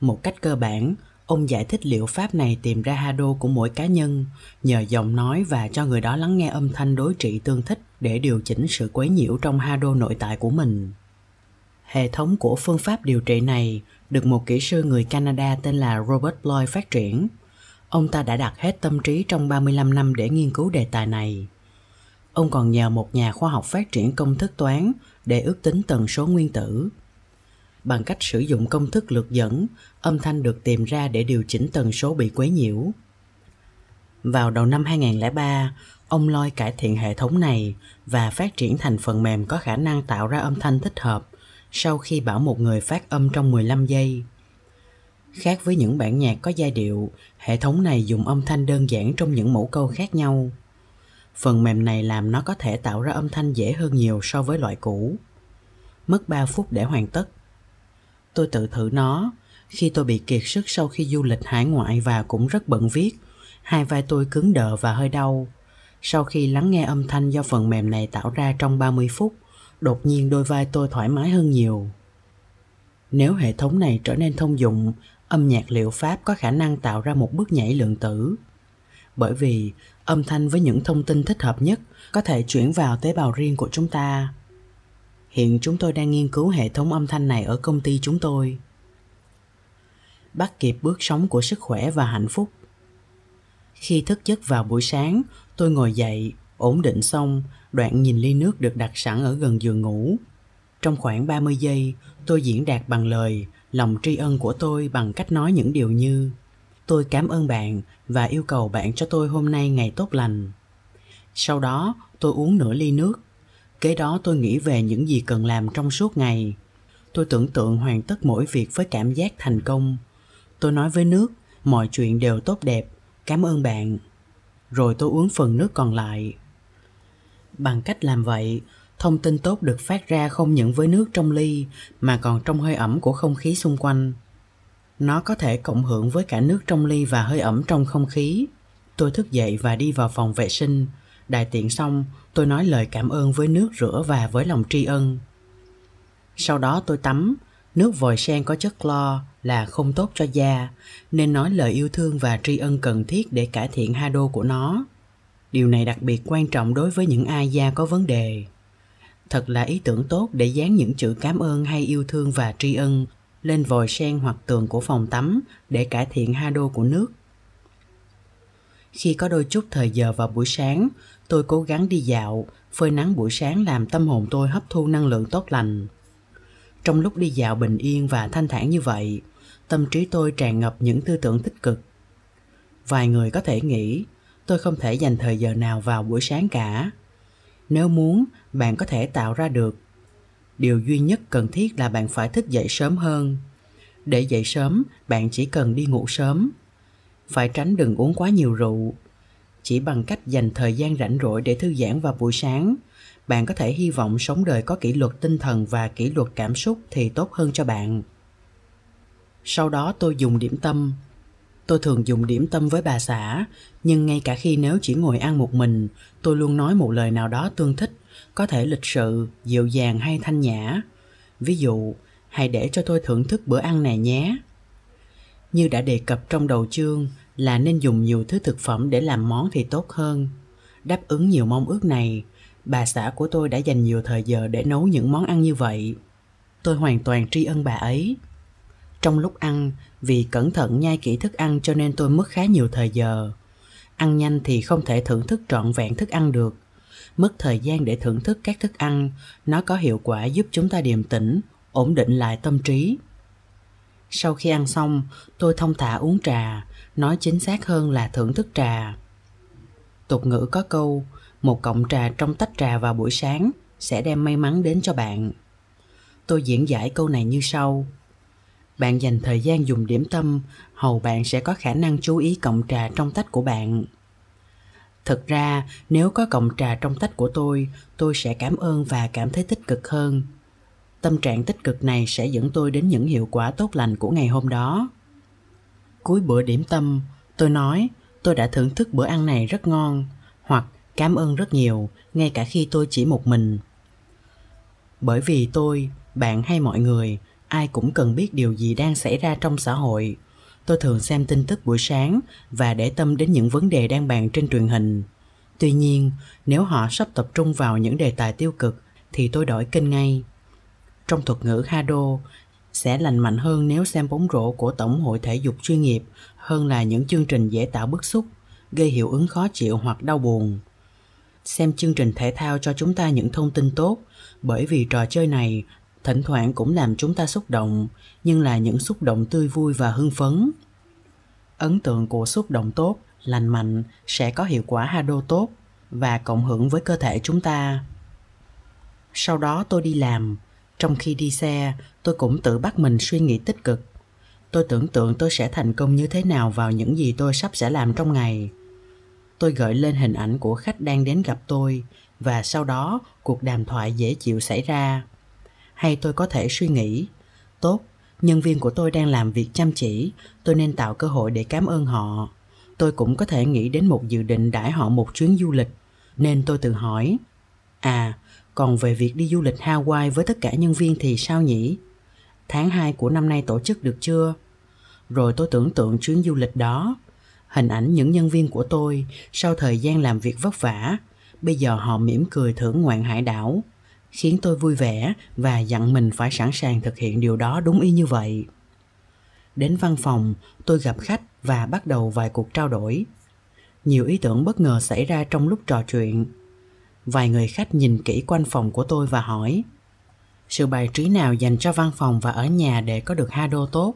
Một cách cơ bản, ông giải thích liệu pháp này tìm ra hado của mỗi cá nhân nhờ giọng nói và cho người đó lắng nghe âm thanh đối trị tương thích để điều chỉnh sự quấy nhiễu trong hado nội tại của mình. Hệ thống của phương pháp điều trị này được một kỹ sư người Canada tên là Robert Bloy phát triển. Ông ta đã đặt hết tâm trí trong 35 năm để nghiên cứu đề tài này. Ông còn nhờ một nhà khoa học phát triển công thức toán để ước tính tần số nguyên tử. Bằng cách sử dụng công thức lược dẫn, âm thanh được tìm ra để điều chỉnh tần số bị quấy nhiễu. Vào đầu năm 2003, ông Loi cải thiện hệ thống này và phát triển thành phần mềm có khả năng tạo ra âm thanh thích hợp sau khi bảo một người phát âm trong 15 giây. Khác với những bản nhạc có giai điệu, hệ thống này dùng âm thanh đơn giản trong những mẫu câu khác nhau. Phần mềm này làm nó có thể tạo ra âm thanh dễ hơn nhiều so với loại cũ. Mất 3 phút để hoàn tất. Tôi tự thử nó, khi tôi bị kiệt sức sau khi du lịch hải ngoại và cũng rất bận viết, hai vai tôi cứng đờ và hơi đau. Sau khi lắng nghe âm thanh do phần mềm này tạo ra trong 30 phút, đột nhiên đôi vai tôi thoải mái hơn nhiều. Nếu hệ thống này trở nên thông dụng, âm nhạc liệu pháp có khả năng tạo ra một bước nhảy lượng tử. Bởi vì âm thanh với những thông tin thích hợp nhất có thể chuyển vào tế bào riêng của chúng ta hiện chúng tôi đang nghiên cứu hệ thống âm thanh này ở công ty chúng tôi bắt kịp bước sống của sức khỏe và hạnh phúc khi thức giấc vào buổi sáng tôi ngồi dậy ổn định xong đoạn nhìn ly nước được đặt sẵn ở gần giường ngủ. Trong khoảng 30 giây, tôi diễn đạt bằng lời, lòng tri ân của tôi bằng cách nói những điều như, tôi cảm ơn bạn và yêu cầu bạn cho tôi hôm nay ngày tốt lành. Sau đó, tôi uống nửa ly nước. Kế đó tôi nghĩ về những gì cần làm trong suốt ngày. Tôi tưởng tượng hoàn tất mỗi việc với cảm giác thành công. Tôi nói với nước, mọi chuyện đều tốt đẹp. Cảm ơn bạn. Rồi tôi uống phần nước còn lại bằng cách làm vậy thông tin tốt được phát ra không những với nước trong ly mà còn trong hơi ẩm của không khí xung quanh Nó có thể cộng hưởng với cả nước trong ly và hơi ẩm trong không khí. Tôi thức dậy và đi vào phòng vệ sinh. Đại tiện xong, tôi nói lời cảm ơn với nước rửa và với lòng tri ân. Sau đó tôi tắm, nước vòi sen có chất clo là không tốt cho da, nên nói lời yêu thương và tri ân cần thiết để cải thiện hado của nó. Điều này đặc biệt quan trọng đối với những ai da có vấn đề. Thật là ý tưởng tốt để dán những chữ cảm ơn hay yêu thương và tri ân lên vòi sen hoặc tường của phòng tắm để cải thiện hado của nước. Khi có đôi chút thời giờ vào buổi sáng, tôi cố gắng đi dạo, phơi nắng buổi sáng làm tâm hồn tôi hấp thu năng lượng tốt lành. Trong lúc đi dạo bình yên và thanh thản như vậy, tâm trí tôi tràn ngập những tư tưởng tích cực. Vài người có thể nghĩ tôi không thể dành thời giờ nào vào buổi sáng cả. Nếu muốn, bạn có thể tạo ra được. Điều duy nhất cần thiết là bạn phải thức dậy sớm hơn. Để dậy sớm, bạn chỉ cần đi ngủ sớm. Phải tránh đừng uống quá nhiều rượu. Chỉ bằng cách dành thời gian rảnh rỗi để thư giãn vào buổi sáng, bạn có thể hy vọng sống đời có kỷ luật tinh thần và kỷ luật cảm xúc thì tốt hơn cho bạn sau đó tôi dùng điểm tâm tôi thường dùng điểm tâm với bà xã. Nhưng ngay cả khi nếu chỉ ngồi ăn một mình, tôi luôn nói một lời nào đó tương thích, có thể lịch sự, dịu dàng hay thanh nhã. Ví dụ, hãy để cho tôi thưởng thức bữa ăn này nhé. Như đã đề cập trong đầu chương, là nên dùng nhiều thứ thực phẩm để làm món thì tốt hơn. Đáp ứng nhiều mong ước này, bà xã của tôi đã dành nhiều thời giờ để nấu những món ăn như vậy. Tôi hoàn toàn tri ân bà ấy trong lúc ăn, vì cẩn thận nhai kỹ thức ăn cho nên tôi mất khá nhiều thời giờ. Ăn nhanh thì không thể thưởng thức trọn vẹn thức ăn được. Mất thời gian để thưởng thức các thức ăn, nó có hiệu quả giúp chúng ta điềm tĩnh, ổn định lại tâm trí. Sau khi ăn xong, tôi thông thả uống trà, nói chính xác hơn là thưởng thức trà. Tục ngữ có câu, một cọng trà trong tách trà vào buổi sáng sẽ đem may mắn đến cho bạn. Tôi diễn giải câu này như sau bạn dành thời gian dùng điểm tâm, hầu bạn sẽ có khả năng chú ý cộng trà trong tách của bạn. Thực ra, nếu có cộng trà trong tách của tôi tôi sẽ cảm ơn và cảm thấy tích cực hơn. Tâm trạng tích cực này sẽ dẫn tôi đến những hiệu quả tốt lành của ngày hôm đó. Cuối bữa điểm tâm, tôi nói, tôi đã thưởng thức bữa ăn này rất ngon, hoặc cảm ơn rất nhiều, ngay cả khi tôi chỉ một mình. Bởi vì tôi, bạn hay mọi người ai cũng cần biết điều gì đang xảy ra trong xã hội. Tôi thường xem tin tức buổi sáng và để tâm đến những vấn đề đang bàn trên truyền hình. Tuy nhiên, nếu họ sắp tập trung vào những đề tài tiêu cực, thì tôi đổi kênh ngay. Trong thuật ngữ hado, sẽ lành mạnh hơn nếu xem bóng rổ của tổng hội thể dục chuyên nghiệp hơn là những chương trình dễ tạo bức xúc, gây hiệu ứng khó chịu hoặc đau buồn. Xem chương trình thể thao cho chúng ta những thông tin tốt, bởi vì trò chơi này thỉnh thoảng cũng làm chúng ta xúc động, nhưng là những xúc động tươi vui và hưng phấn. Ấn tượng của xúc động tốt, lành mạnh sẽ có hiệu quả hado tốt và cộng hưởng với cơ thể chúng ta. Sau đó tôi đi làm. Trong khi đi xe, tôi cũng tự bắt mình suy nghĩ tích cực. Tôi tưởng tượng tôi sẽ thành công như thế nào vào những gì tôi sắp sẽ làm trong ngày. Tôi gợi lên hình ảnh của khách đang đến gặp tôi và sau đó cuộc đàm thoại dễ chịu xảy ra hay tôi có thể suy nghĩ? Tốt, nhân viên của tôi đang làm việc chăm chỉ, tôi nên tạo cơ hội để cảm ơn họ. Tôi cũng có thể nghĩ đến một dự định đãi họ một chuyến du lịch, nên tôi tự hỏi à còn về việc đi du lịch hawaii với tất cả nhân viên thì sao nhỉ? Tháng 2 của năm nay tổ chức được chưa? Rồi tôi tưởng tượng chuyến du lịch đó. Hình ảnh những nhân viên của tôi sau thời gian làm việc vất vả, bây giờ họ mỉm cười thưởng ngoạn hải đảo khiến tôi vui vẻ và dặn mình phải sẵn sàng thực hiện điều đó đúng y như vậy. Đến văn phòng, tôi gặp khách và bắt đầu vài cuộc trao đổi. Nhiều ý tưởng bất ngờ xảy ra trong lúc trò chuyện. Vài người khách nhìn kỹ quanh phòng của tôi và hỏi, sự bài trí nào dành cho văn phòng và ở nhà để có được ha đô tốt?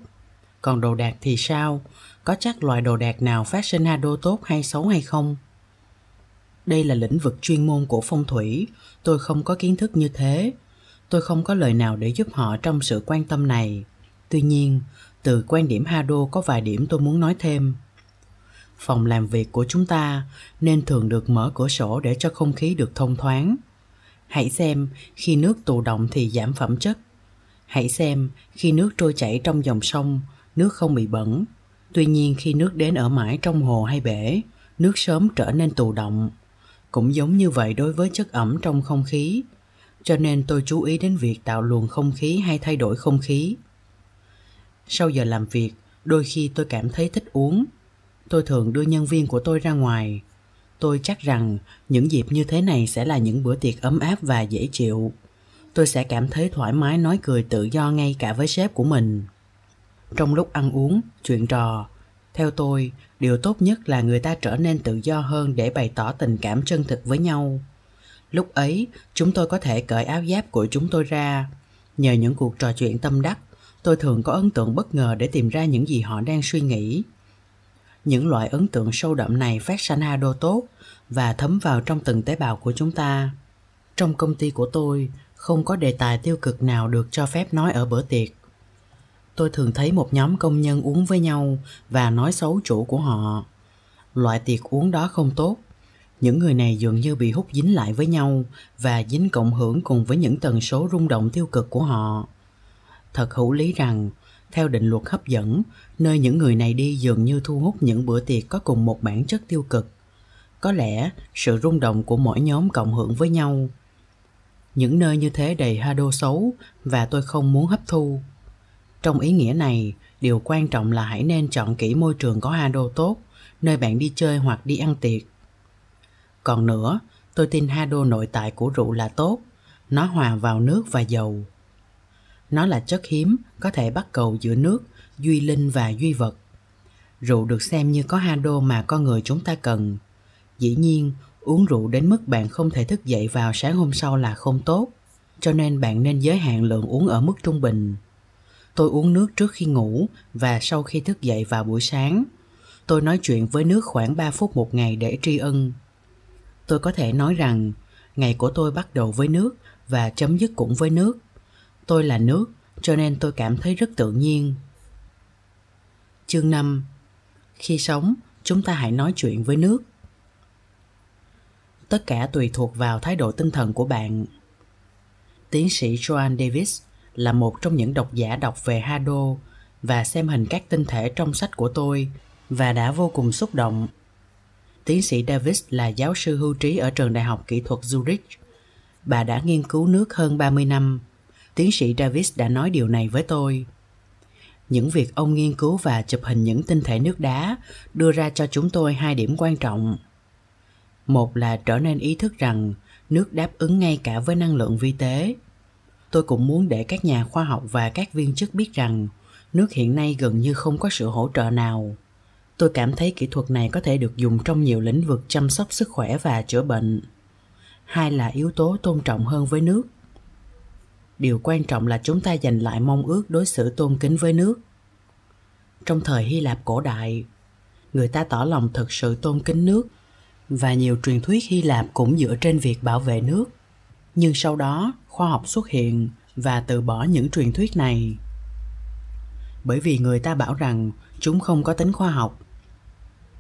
Còn đồ đạc thì sao? Có chắc loại đồ đạc nào phát sinh ha đô tốt hay xấu hay không? Đây là lĩnh vực chuyên môn của phong thủy. Tôi không có kiến thức như thế. Tôi không có lời nào để giúp họ trong sự quan tâm này. Tuy nhiên từ quan điểm hado có vài điểm tôi muốn nói thêm. Phòng làm việc của chúng ta nên thường được mở cửa sổ để cho không khí được thông thoáng. Hãy xem khi nước tù động thì giảm phẩm chất. Hãy xem khi nước trôi chảy trong dòng sông nước không bị bẩn. Tuy nhiên khi nước đến ở mãi trong hồ hay bể, nước sớm trở nên tù động. Cũng giống như vậy đối với chất ẩm trong không khí, cho nên tôi chú ý đến việc tạo luồng không khí hay thay đổi không khí. Sau giờ làm việc, đôi khi tôi cảm thấy thích uống. Tôi thường đưa nhân viên của tôi ra ngoài. Tôi chắc rằng những dịp như thế này sẽ là những bữa tiệc ấm áp và dễ chịu. Tôi sẽ cảm thấy thoải mái nói cười tự do ngay cả với sếp của mình. Trong lúc ăn uống, chuyện trò, theo tôi, điều tốt nhất là người ta trở nên tự do hơn để bày tỏ tình cảm chân thực với nhau. Lúc ấy, chúng tôi có thể cởi áo giáp của chúng tôi ra. Nhờ những cuộc trò chuyện tâm đắc, tôi thường có ấn tượng bất ngờ để tìm ra những gì họ đang suy nghĩ. Những loại ấn tượng sâu đậm này phát sanh đô tốt và thấm vào trong từng tế bào của chúng ta. Trong công ty của tôi, không có đề tài tiêu cực nào được cho phép nói ở bữa tiệc. Tôi thường thấy một nhóm công nhân uống với nhau và nói xấu chủ của họ. Loại tiệc uống đó không tốt. Những người này dường như bị hút dính lại với nhau và dính cộng hưởng cùng với những tần số rung động tiêu cực của họ. Thật hữu lý rằng, theo định luật hấp dẫn, nơi những người này đi dường như thu hút những bữa tiệc có cùng một bản chất tiêu cực. Có lẽ sự rung động của mỗi nhóm cộng hưởng với nhau. Những nơi như thế đầy hado xấu và tôi không muốn hấp thu. Trong ý nghĩa này, điều quan trọng là hãy nên chọn kỹ môi trường có hado tốt, nơi bạn đi chơi hoặc đi ăn tiệc. Còn nữa, tôi tin hado nội tại của rượu là tốt, nó hòa vào nước và dầu. Nó là chất hiếm, có thể bắt cầu giữa nước, duy linh và duy vật. Rượu được xem như có hado mà con người chúng ta cần. Dĩ nhiên, uống rượu đến mức bạn không thể thức dậy vào sáng hôm sau là không tốt, cho nên bạn nên giới hạn lượng uống ở mức trung bình. Tôi uống nước trước khi ngủ và sau khi thức dậy vào buổi sáng. Tôi nói chuyện với nước khoảng 3 phút một ngày để tri ân. Tôi có thể nói rằng ngày của tôi bắt đầu với nước và chấm dứt cũng với nước. Tôi là nước, cho nên tôi cảm thấy rất tự nhiên. Chương 5 Khi sống, chúng ta hãy nói chuyện với nước. Tất cả tùy thuộc vào thái độ tinh thần của bạn. Tiến sĩ Joan Davis là một trong những độc giả đọc về Hado và xem hình các tinh thể trong sách của tôi và đã vô cùng xúc động. Tiến sĩ Davis là giáo sư hưu trí ở trường đại học kỹ thuật Zurich. Bà đã nghiên cứu nước hơn 30 năm. Tiến sĩ Davis đã nói điều này với tôi. Những việc ông nghiên cứu và chụp hình những tinh thể nước đá đưa ra cho chúng tôi hai điểm quan trọng. Một là trở nên ý thức rằng nước đáp ứng ngay cả với năng lượng vi tế tôi cũng muốn để các nhà khoa học và các viên chức biết rằng, nước hiện nay gần như không có sự hỗ trợ nào. Tôi cảm thấy kỹ thuật này có thể được dùng trong nhiều lĩnh vực chăm sóc sức khỏe và chữa bệnh. Hai là yếu tố tôn trọng hơn với nước. Điều quan trọng là chúng ta dành lại mong ước đối xử tôn kính với nước. Trong thời hy lạp cổ đại, người ta tỏ lòng thực sự tôn kính nước và nhiều truyền thuyết hy lạp cũng dựa trên việc bảo vệ nước nhưng sau đó, khoa học xuất hiện và từ bỏ những truyền thuyết này. Bởi vì người ta bảo rằng chúng không có tính khoa học.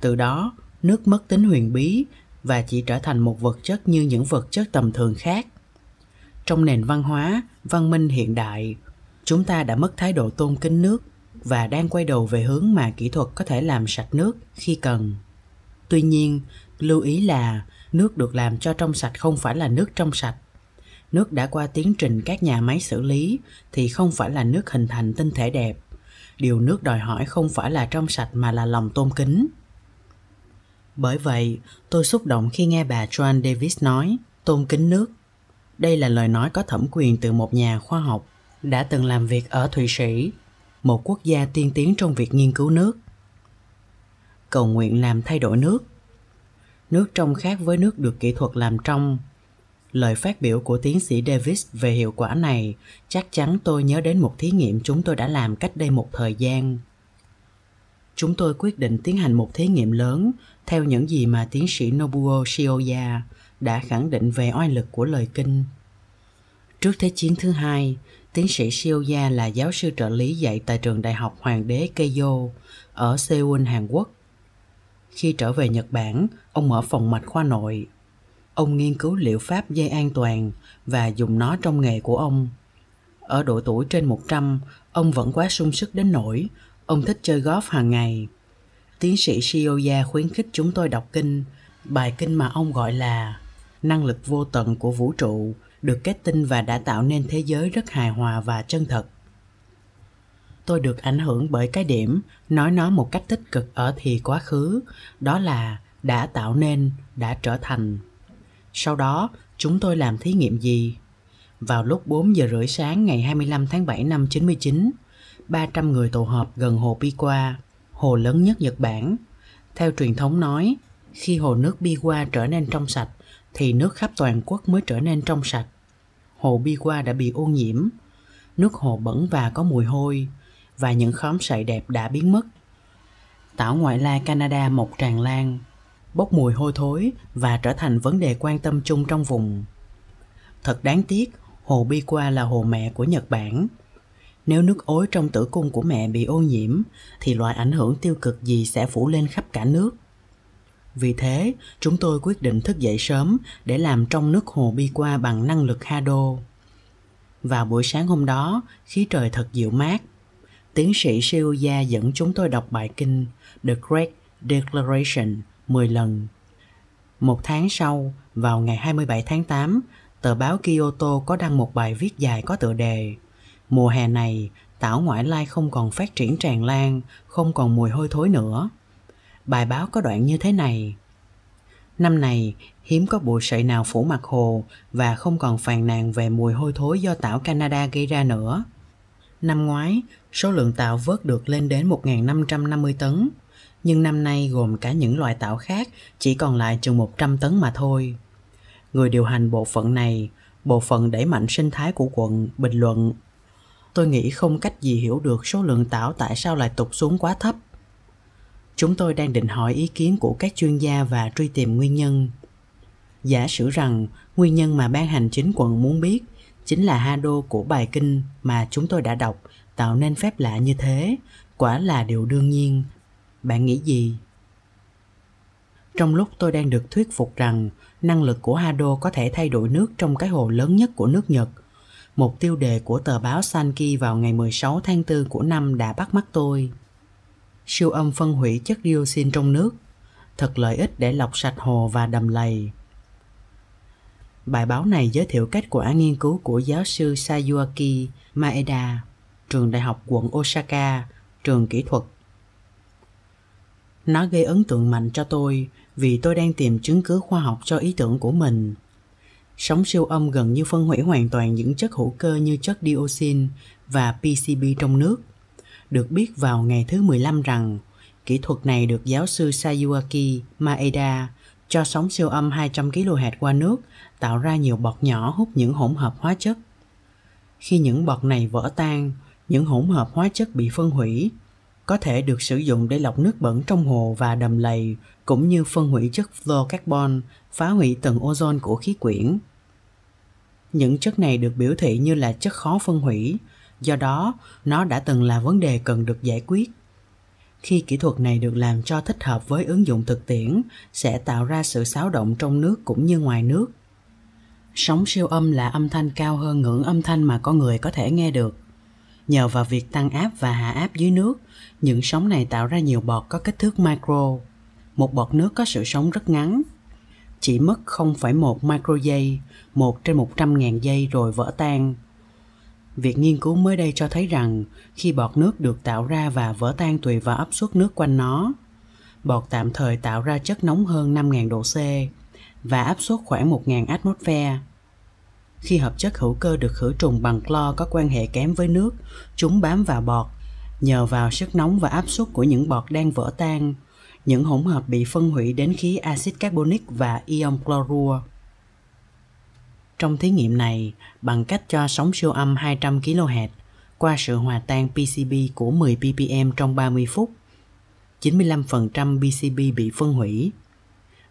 Từ đó, nước mất tính huyền bí và chỉ trở thành một vật chất như những vật chất tầm thường khác. Trong nền văn hóa, văn minh hiện đại, chúng ta đã mất thái độ tôn kính nước và đang quay đầu về hướng mà kỹ thuật có thể làm sạch nước khi cần. Tuy nhiên, lưu ý là nước được làm cho trong sạch không phải là nước trong sạch nước đã qua tiến trình các nhà máy xử lý thì không phải là nước hình thành tinh thể đẹp. Điều nước đòi hỏi không phải là trong sạch mà là lòng tôn kính. Bởi vậy, tôi xúc động khi nghe bà joan davis nói, tôn kính nước. Đây là lời nói có thẩm quyền từ một nhà khoa học đã từng làm việc ở thụy sĩ, một quốc gia tiên tiến trong việc nghiên cứu nước. Cầu nguyện làm thay đổi nước. Nước trong khác với nước được kỹ thuật làm trong. Lời phát biểu của tiến sĩ Davis về hiệu quả này chắc chắn tôi nhớ đến một thí nghiệm chúng tôi đã làm cách đây một thời gian. Chúng tôi quyết định tiến hành một thí nghiệm lớn theo những gì mà tiến sĩ Nobuo Shioya đã khẳng định về oai lực của lời kinh. Trước Thế chiến thứ hai, tiến sĩ Shioya là giáo sư trợ lý dạy tại trường đại học Hoàng đế Keio ở Seoul, Hàn Quốc. Khi trở về Nhật Bản, ông mở phòng mạch khoa nội Ông nghiên cứu liệu pháp dây an toàn và dùng nó trong nghề của ông. Ở độ tuổi trên 100, ông vẫn quá sung sức đến nỗi Ông thích chơi golf hàng ngày. Tiến sĩ Shioya khuyến khích chúng tôi đọc kinh, bài kinh mà ông gọi là năng lực vô tận của vũ trụ được kết tinh và đã tạo nên thế giới rất hài hòa và chân thật. Tôi được ảnh hưởng bởi cái điểm nói nó một cách tích cực ở thì quá khứ, đó là đã tạo nên, đã trở thành. Sau đó, chúng tôi làm thí nghiệm gì? Vào lúc 4 giờ rưỡi sáng ngày 25 tháng 7 năm 99, 300 người tụ họp gần hồ Biwa, hồ lớn nhất Nhật Bản. Theo truyền thống nói, khi hồ nước Biwa trở nên trong sạch, thì nước khắp toàn quốc mới trở nên trong sạch. Hồ Biwa đã bị ô nhiễm, nước hồ bẩn và có mùi hôi, và những khóm sậy đẹp đã biến mất. Tảo ngoại lai Canada mọc tràn lan, bốc mùi hôi thối và trở thành vấn đề quan tâm chung trong vùng. Thật đáng tiếc, hồ Biwa là hồ mẹ của Nhật Bản. Nếu nước ối trong tử cung của mẹ bị ô nhiễm, thì loại ảnh hưởng tiêu cực gì sẽ phủ lên khắp cả nước. Vì thế, chúng tôi quyết định thức dậy sớm để làm trong nước hồ biwa bằng năng lực Hado. Vào buổi sáng hôm đó, khí trời thật dịu mát. Tiến sĩ Shioya dẫn chúng tôi đọc bài kinh The Great Declaration 10 lần. Một tháng sau, vào ngày 27 tháng 8, tờ báo Kyoto có đăng một bài viết dài có tựa đề Mùa hè này, tảo ngoại lai không còn phát triển tràn lan, không còn mùi hôi thối nữa. Bài báo có đoạn như thế này. Năm này, hiếm có bụi sậy nào phủ mặt hồ và không còn phàn nàn về mùi hôi thối do tảo Canada gây ra nữa. Năm ngoái, số lượng tảo vớt được lên đến 1.550 tấn, nhưng năm nay gồm cả những loại tảo khác chỉ còn lại chừng 100 tấn mà thôi. Người điều hành bộ phận này, bộ phận đẩy mạnh sinh thái của quận, bình luận Tôi nghĩ không cách gì hiểu được số lượng tảo tại sao lại tụt xuống quá thấp. Chúng tôi đang định hỏi ý kiến của các chuyên gia và truy tìm nguyên nhân. Giả sử rằng nguyên nhân mà ban hành chính quận muốn biết chính là ha đô của bài kinh mà chúng tôi đã đọc tạo nên phép lạ như thế, quả là điều đương nhiên. Bạn nghĩ gì? Trong lúc tôi đang được thuyết phục rằng năng lực của Hado có thể thay đổi nước trong cái hồ lớn nhất của nước Nhật, một tiêu đề của tờ báo Sanki vào ngày 16 tháng 4 của năm đã bắt mắt tôi siêu âm phân hủy chất dioxin trong nước, thật lợi ích để lọc sạch hồ và đầm lầy. Bài báo này giới thiệu kết quả nghiên cứu của giáo sư Sayuaki Maeda, trường đại học quận Osaka, trường kỹ thuật. Nó gây ấn tượng mạnh cho tôi vì tôi đang tìm chứng cứ khoa học cho ý tưởng của mình. Sóng siêu âm gần như phân hủy hoàn toàn những chất hữu cơ như chất dioxin và PCB trong nước – được biết vào ngày thứ 15 rằng kỹ thuật này được giáo sư Sayuaki Maeda cho sóng siêu âm 200 kHz qua nước tạo ra nhiều bọt nhỏ hút những hỗn hợp hóa chất. Khi những bọt này vỡ tan, những hỗn hợp hóa chất bị phân hủy, có thể được sử dụng để lọc nước bẩn trong hồ và đầm lầy cũng như phân hủy chất fluorocarbon, phá hủy tầng ozone của khí quyển. Những chất này được biểu thị như là chất khó phân hủy, do đó nó đã từng là vấn đề cần được giải quyết. Khi kỹ thuật này được làm cho thích hợp với ứng dụng thực tiễn sẽ tạo ra sự xáo động trong nước cũng như ngoài nước. Sóng siêu âm là âm thanh cao hơn ngưỡng âm thanh mà con người có thể nghe được. Nhờ vào việc tăng áp và hạ áp dưới nước những sóng này tạo ra nhiều bọt có kích thước micro một bọt nước có sự sống rất ngắn chỉ mất 0,1 micro giây, 1 trên 100.000 giây rồi vỡ tan. Việc nghiên cứu mới đây cho thấy rằng khi bọt nước được tạo ra và vỡ tan tùy vào áp suất nước quanh nó, bọt tạm thời tạo ra chất nóng hơn 5.000 độ C và áp suất khoảng 1.000 atmosphere. Khi hợp chất hữu cơ được khử trùng bằng clo có quan hệ kém với nước, chúng bám vào bọt. Nhờ vào sức nóng và áp suất của những bọt đang vỡ tan, những hỗn hợp bị phân hủy đến khí axit carbonic và ion chlorua. Trong thí nghiệm này, bằng cách cho sóng siêu âm 200 kHz qua sự hòa tan PCB của 10 ppm trong 30 phút, 95% PCB bị phân hủy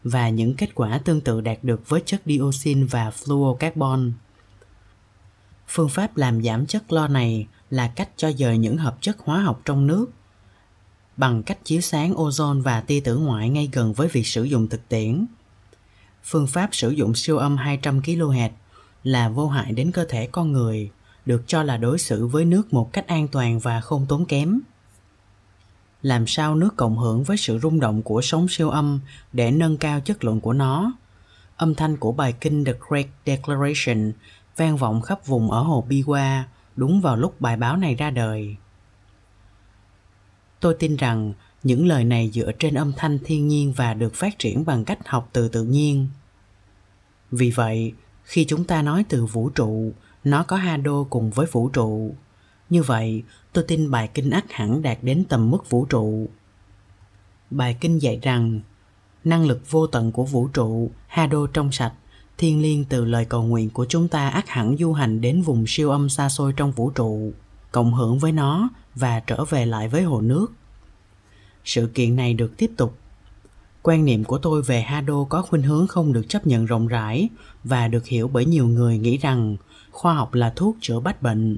và những kết quả tương tự đạt được với chất dioxin và fluorocarbon. Phương pháp làm giảm chất lo này là cách cho dời những hợp chất hóa học trong nước bằng cách chiếu sáng ozone và tia tử ngoại ngay gần với việc sử dụng thực tiễn. Phương pháp sử dụng siêu âm 200 kHz là vô hại đến cơ thể con người, được cho là đối xử với nước một cách an toàn và không tốn kém. làm sao nước cộng hưởng với sự rung động của sóng siêu âm để nâng cao chất lượng của nó. Âm thanh của bài kinh The Great Declaration vang vọng khắp vùng ở hồ Biwa đúng vào lúc bài báo này ra đời. Tôi tin rằng những lời này dựa trên âm thanh thiên nhiên và được phát triển bằng cách học từ tự nhiên. Vì vậy, khi chúng ta nói từ vũ trụ, nó có ha đô cùng với vũ trụ. Như vậy, tôi tin bài kinh ắt hẳn đạt đến tầm mức vũ trụ. Bài kinh dạy rằng năng lực vô tận của vũ trụ, ha đô trong sạch, thiên liêng từ lời cầu nguyện của chúng ta ắt hẳn du hành đến vùng siêu âm xa xôi trong vũ trụ, cộng hưởng với nó và trở về lại với hồ nước. Sự kiện này được tiếp tục. Quan niệm của tôi về Hado có khuynh hướng không được chấp nhận rộng rãi và được hiểu bởi nhiều người nghĩ rằng khoa học là thuốc chữa bách bệnh.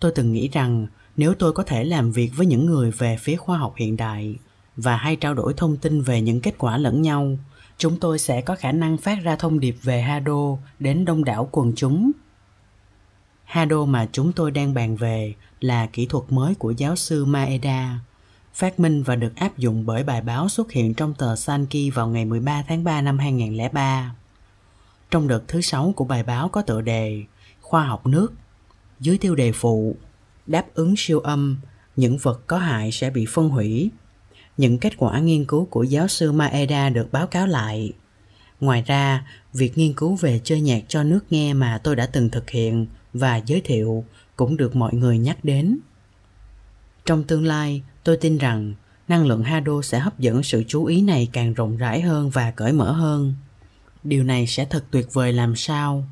Tôi từng nghĩ rằng nếu tôi có thể làm việc với những người về phía khoa học hiện đại và hay trao đổi thông tin về những kết quả lẫn nhau, chúng tôi sẽ có khả năng phát ra thông điệp về Hado đến đông đảo quần chúng. Hado mà chúng tôi đang bàn về là kỹ thuật mới của giáo sư Maeda, phát minh và được áp dụng bởi bài báo xuất hiện trong tờ Sankey vào ngày 13 tháng 3 năm 2003. Trong đợt thứ sáu của bài báo có tựa đề Khoa học nước, dưới tiêu đề phụ Đáp ứng siêu âm, những vật có hại sẽ bị phân hủy. Những kết quả nghiên cứu của giáo sư Maeda được báo cáo lại. Ngoài ra, việc nghiên cứu về chơi nhạc cho nước nghe mà tôi đã từng thực hiện và giới thiệu cũng được mọi người nhắc đến. Trong tương lai, tôi tin rằng năng lượng Hado sẽ hấp dẫn sự chú ý này càng rộng rãi hơn và cởi mở hơn. Điều này sẽ thật tuyệt vời làm sao?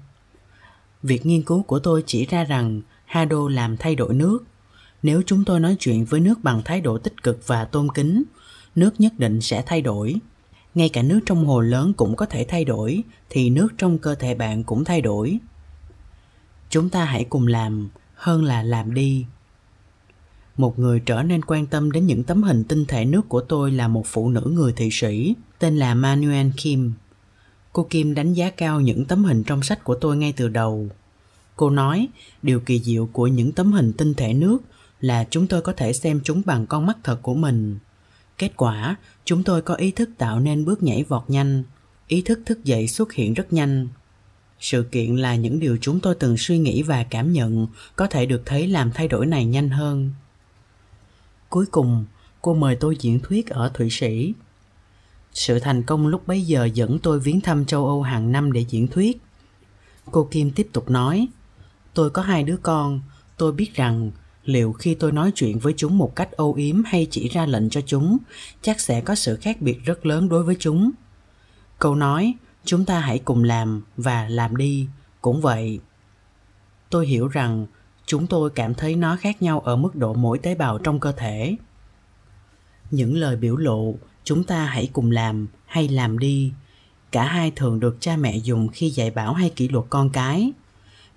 Việc nghiên cứu của tôi chỉ ra rằng Hado làm thay đổi nước. Nếu chúng tôi nói chuyện với nước bằng thái độ tích cực và tôn kính, nước nhất định sẽ thay đổi. Ngay cả nước trong hồ lớn cũng có thể thay đổi, thì nước trong cơ thể bạn cũng thay đổi. Chúng ta hãy cùng làm hơn là làm đi một người trở nên quan tâm đến những tấm hình tinh thể nước của tôi là một phụ nữ người Thụy Sĩ tên là Manuel Kim. Cô Kim đánh giá cao những tấm hình trong sách của tôi ngay từ đầu. Cô nói, điều kỳ diệu của những tấm hình tinh thể nước là chúng tôi có thể xem chúng bằng con mắt thật của mình. Kết quả, chúng tôi có ý thức tạo nên bước nhảy vọt nhanh, ý thức thức dậy xuất hiện rất nhanh. Sự kiện là những điều chúng tôi từng suy nghĩ và cảm nhận có thể được thấy làm thay đổi này nhanh hơn. Cuối cùng, cô mời tôi diễn thuyết ở Thụy Sĩ. Sự thành công lúc bấy giờ dẫn tôi viếng thăm châu Âu hàng năm để diễn thuyết. Cô Kim tiếp tục nói, tôi có hai đứa con, tôi biết rằng liệu khi tôi nói chuyện với chúng một cách âu yếm hay chỉ ra lệnh cho chúng, chắc sẽ có sự khác biệt rất lớn đối với chúng. Câu nói, chúng ta hãy cùng làm và làm đi, cũng vậy. Tôi hiểu rằng chúng tôi cảm thấy nó khác nhau ở mức độ mỗi tế bào trong cơ thể những lời biểu lộ chúng ta hãy cùng làm hay làm đi cả hai thường được cha mẹ dùng khi dạy bảo hay kỷ luật con cái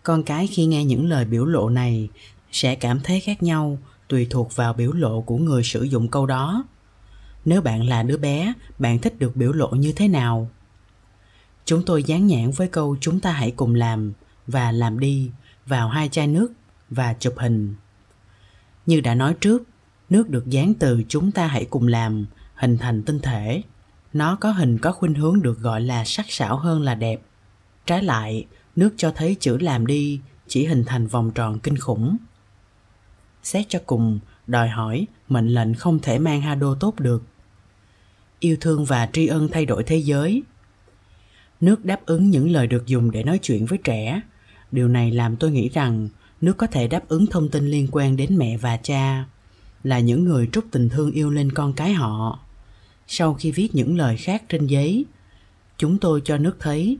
con cái khi nghe những lời biểu lộ này sẽ cảm thấy khác nhau tùy thuộc vào biểu lộ của người sử dụng câu đó nếu bạn là đứa bé bạn thích được biểu lộ như thế nào chúng tôi dán nhãn với câu chúng ta hãy cùng làm và làm đi vào hai chai nước và chụp hình. Như đã nói trước, nước được dán từ chúng ta hãy cùng làm hình thành tinh thể. Nó có hình có khuynh hướng được gọi là sắc sảo hơn là đẹp. Trái lại, nước cho thấy chữ làm đi chỉ hình thành vòng tròn kinh khủng. Xét cho cùng, đòi hỏi mệnh lệnh không thể mang Hado tốt được. Yêu thương và tri ân thay đổi thế giới. Nước đáp ứng những lời được dùng để nói chuyện với trẻ. Điều này làm tôi nghĩ rằng nước có thể đáp ứng thông tin liên quan đến mẹ và cha là những người trút tình thương yêu lên con cái họ sau khi viết những lời khác trên giấy chúng tôi cho nước thấy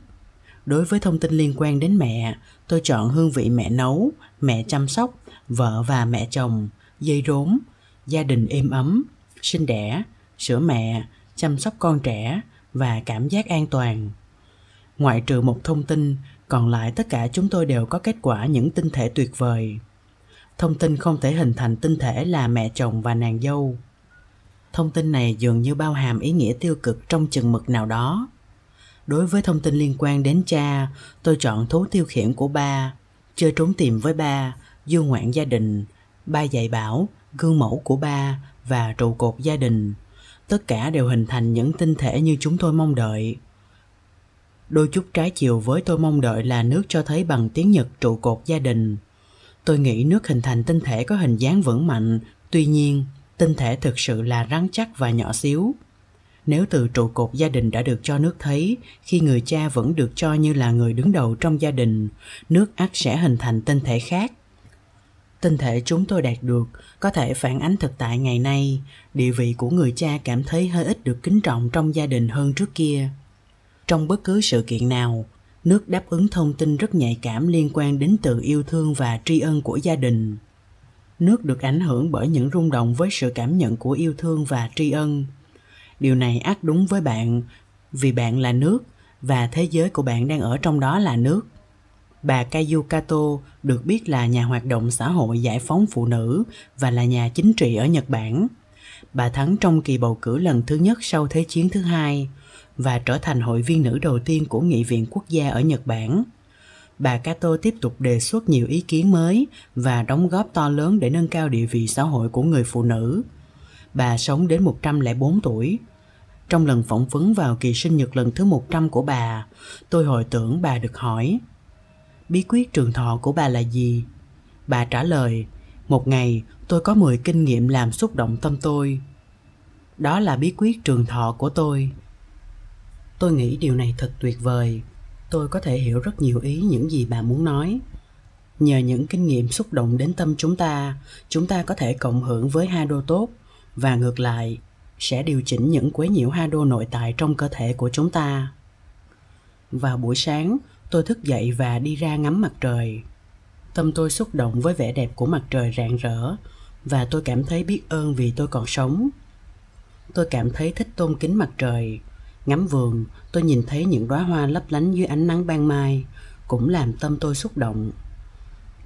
đối với thông tin liên quan đến mẹ tôi chọn hương vị mẹ nấu mẹ chăm sóc vợ và mẹ chồng, dây rốn, gia đình êm ấm, sinh đẻ sữa mẹ, chăm sóc con trẻ và cảm giác an toàn. Ngoại trừ một thông tin, còn lại tất cả chúng tôi đều có kết quả những tinh thể tuyệt vời. Thông tin không thể hình thành tinh thể là mẹ chồng và nàng dâu. Thông tin này dường như bao hàm ý nghĩa tiêu cực trong chừng mực nào đó. Đối với thông tin liên quan đến cha, tôi chọn thú tiêu khiển của ba, chơi trốn tìm với ba du ngoạn gia đình, ba dạy bảo, gương mẫu của ba và trụ cột gia đình. Tất cả đều hình thành những tinh thể như chúng tôi mong đợi. Đôi chút trái chiều với tôi mong đợi là nước cho thấy bằng tiếng nhật trụ cột gia đình. Tôi nghĩ nước hình thành tinh thể có hình dáng vững mạnh, tuy nhiên, tinh thể thực sự là rắn chắc và nhỏ xíu. Nếu từ trụ cột gia đình đã được cho nước thấy, khi người cha vẫn được cho như là người đứng đầu trong gia đình, nước ắt sẽ hình thành tinh thể khác tinh thể chúng tôi đạt được có thể phản ánh thực tại ngày nay. Địa vị của người cha cảm thấy hơi ít được kính trọng trong gia đình hơn trước kia. Trong bất cứ sự kiện nào, nước đáp ứng thông tin rất nhạy cảm liên quan đến từ yêu thương và tri ân của gia đình. Nước được ảnh hưởng bởi những rung động với sự cảm nhận của yêu thương và tri ân. Điều này ác đúng với bạn, vì bạn là nước và thế giới của bạn đang ở trong đó là nước bà Kayu Kato được biết là nhà hoạt động xã hội giải phóng phụ nữ và là nhà chính trị ở Nhật Bản. Bà thắng trong kỳ bầu cử lần thứ nhất sau Thế chiến thứ hai và trở thành hội viên nữ đầu tiên của Nghị viện Quốc gia ở Nhật Bản. Bà Kato tiếp tục đề xuất nhiều ý kiến mới và đóng góp to lớn để nâng cao địa vị xã hội của người phụ nữ. Bà sống đến 104 tuổi. Trong lần phỏng vấn vào kỳ sinh nhật lần thứ 100 của bà, tôi hồi tưởng bà được hỏi Bí quyết trường thọ của bà là gì? Bà trả lời Một ngày tôi có 10 kinh nghiệm làm xúc động tâm tôi. Đó là bí quyết trường thọ của tôi. Tôi nghĩ điều này thật tuyệt vời. Tôi có thể hiểu rất nhiều ý những gì bà muốn nói. Nhờ những kinh nghiệm xúc động đến tâm chúng ta, chúng ta có thể cộng hưởng với Hado tốt và ngược lại, sẽ điều chỉnh những quấy nhiễu Hado nội tại trong cơ thể của chúng ta. Vào buổi sáng, tôi thức dậy và đi ra ngắm mặt trời. Tâm tôi xúc động với vẻ đẹp của mặt trời rạng rỡ và tôi cảm thấy biết ơn vì tôi còn sống. Tôi cảm thấy thích tôn kính mặt trời Ngắm vườn, tôi nhìn thấy những đóa hoa lấp lánh dưới ánh nắng ban mai, cũng làm tâm tôi xúc động.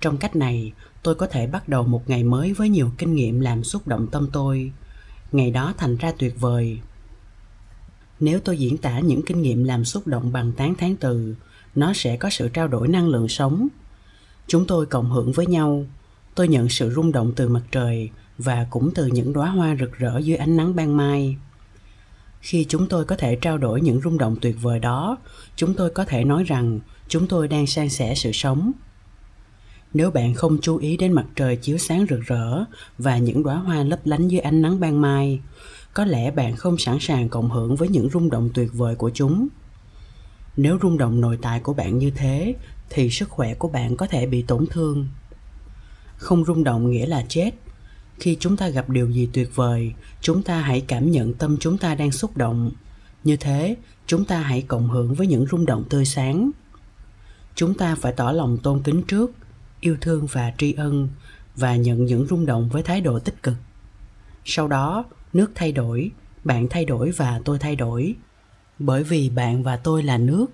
Trong cách này, tôi có thể bắt đầu một ngày mới với nhiều kinh nghiệm làm xúc động tâm tôi. Ngày đó thành ra tuyệt vời. Nếu tôi diễn tả những kinh nghiệm làm xúc động bằng tán thán từ, nó sẽ có sự trao đổi năng lượng sống. Chúng tôi cộng hưởng với nhau. Tôi nhận sự rung động từ mặt trời và cũng từ những đóa hoa rực rỡ dưới ánh nắng ban mai khi chúng tôi có thể trao đổi những rung động tuyệt vời đó, chúng tôi có thể nói rằng chúng tôi đang san sẻ sự sống nếu bạn không chú ý đến mặt trời chiếu sáng rực rỡ và những đóa hoa lấp lánh dưới ánh nắng ban mai, có lẽ bạn không sẵn sàng cộng hưởng với những rung động tuyệt vời của chúng nếu rung động nội tại của bạn như thế, thì sức khỏe của bạn có thể bị tổn thương. Không rung động nghĩa là chết. Khi chúng ta gặp điều gì tuyệt vời, chúng ta hãy cảm nhận tâm chúng ta đang xúc động. Như thế, chúng ta hãy cộng hưởng với những rung động tươi sáng. Chúng ta phải tỏ lòng tôn kính trước, yêu thương và tri ân, và nhận những rung động với thái độ tích cực. Sau đó, nước thay đổi, bạn thay đổi và tôi thay đổi bởi vì bạn và tôi là nước.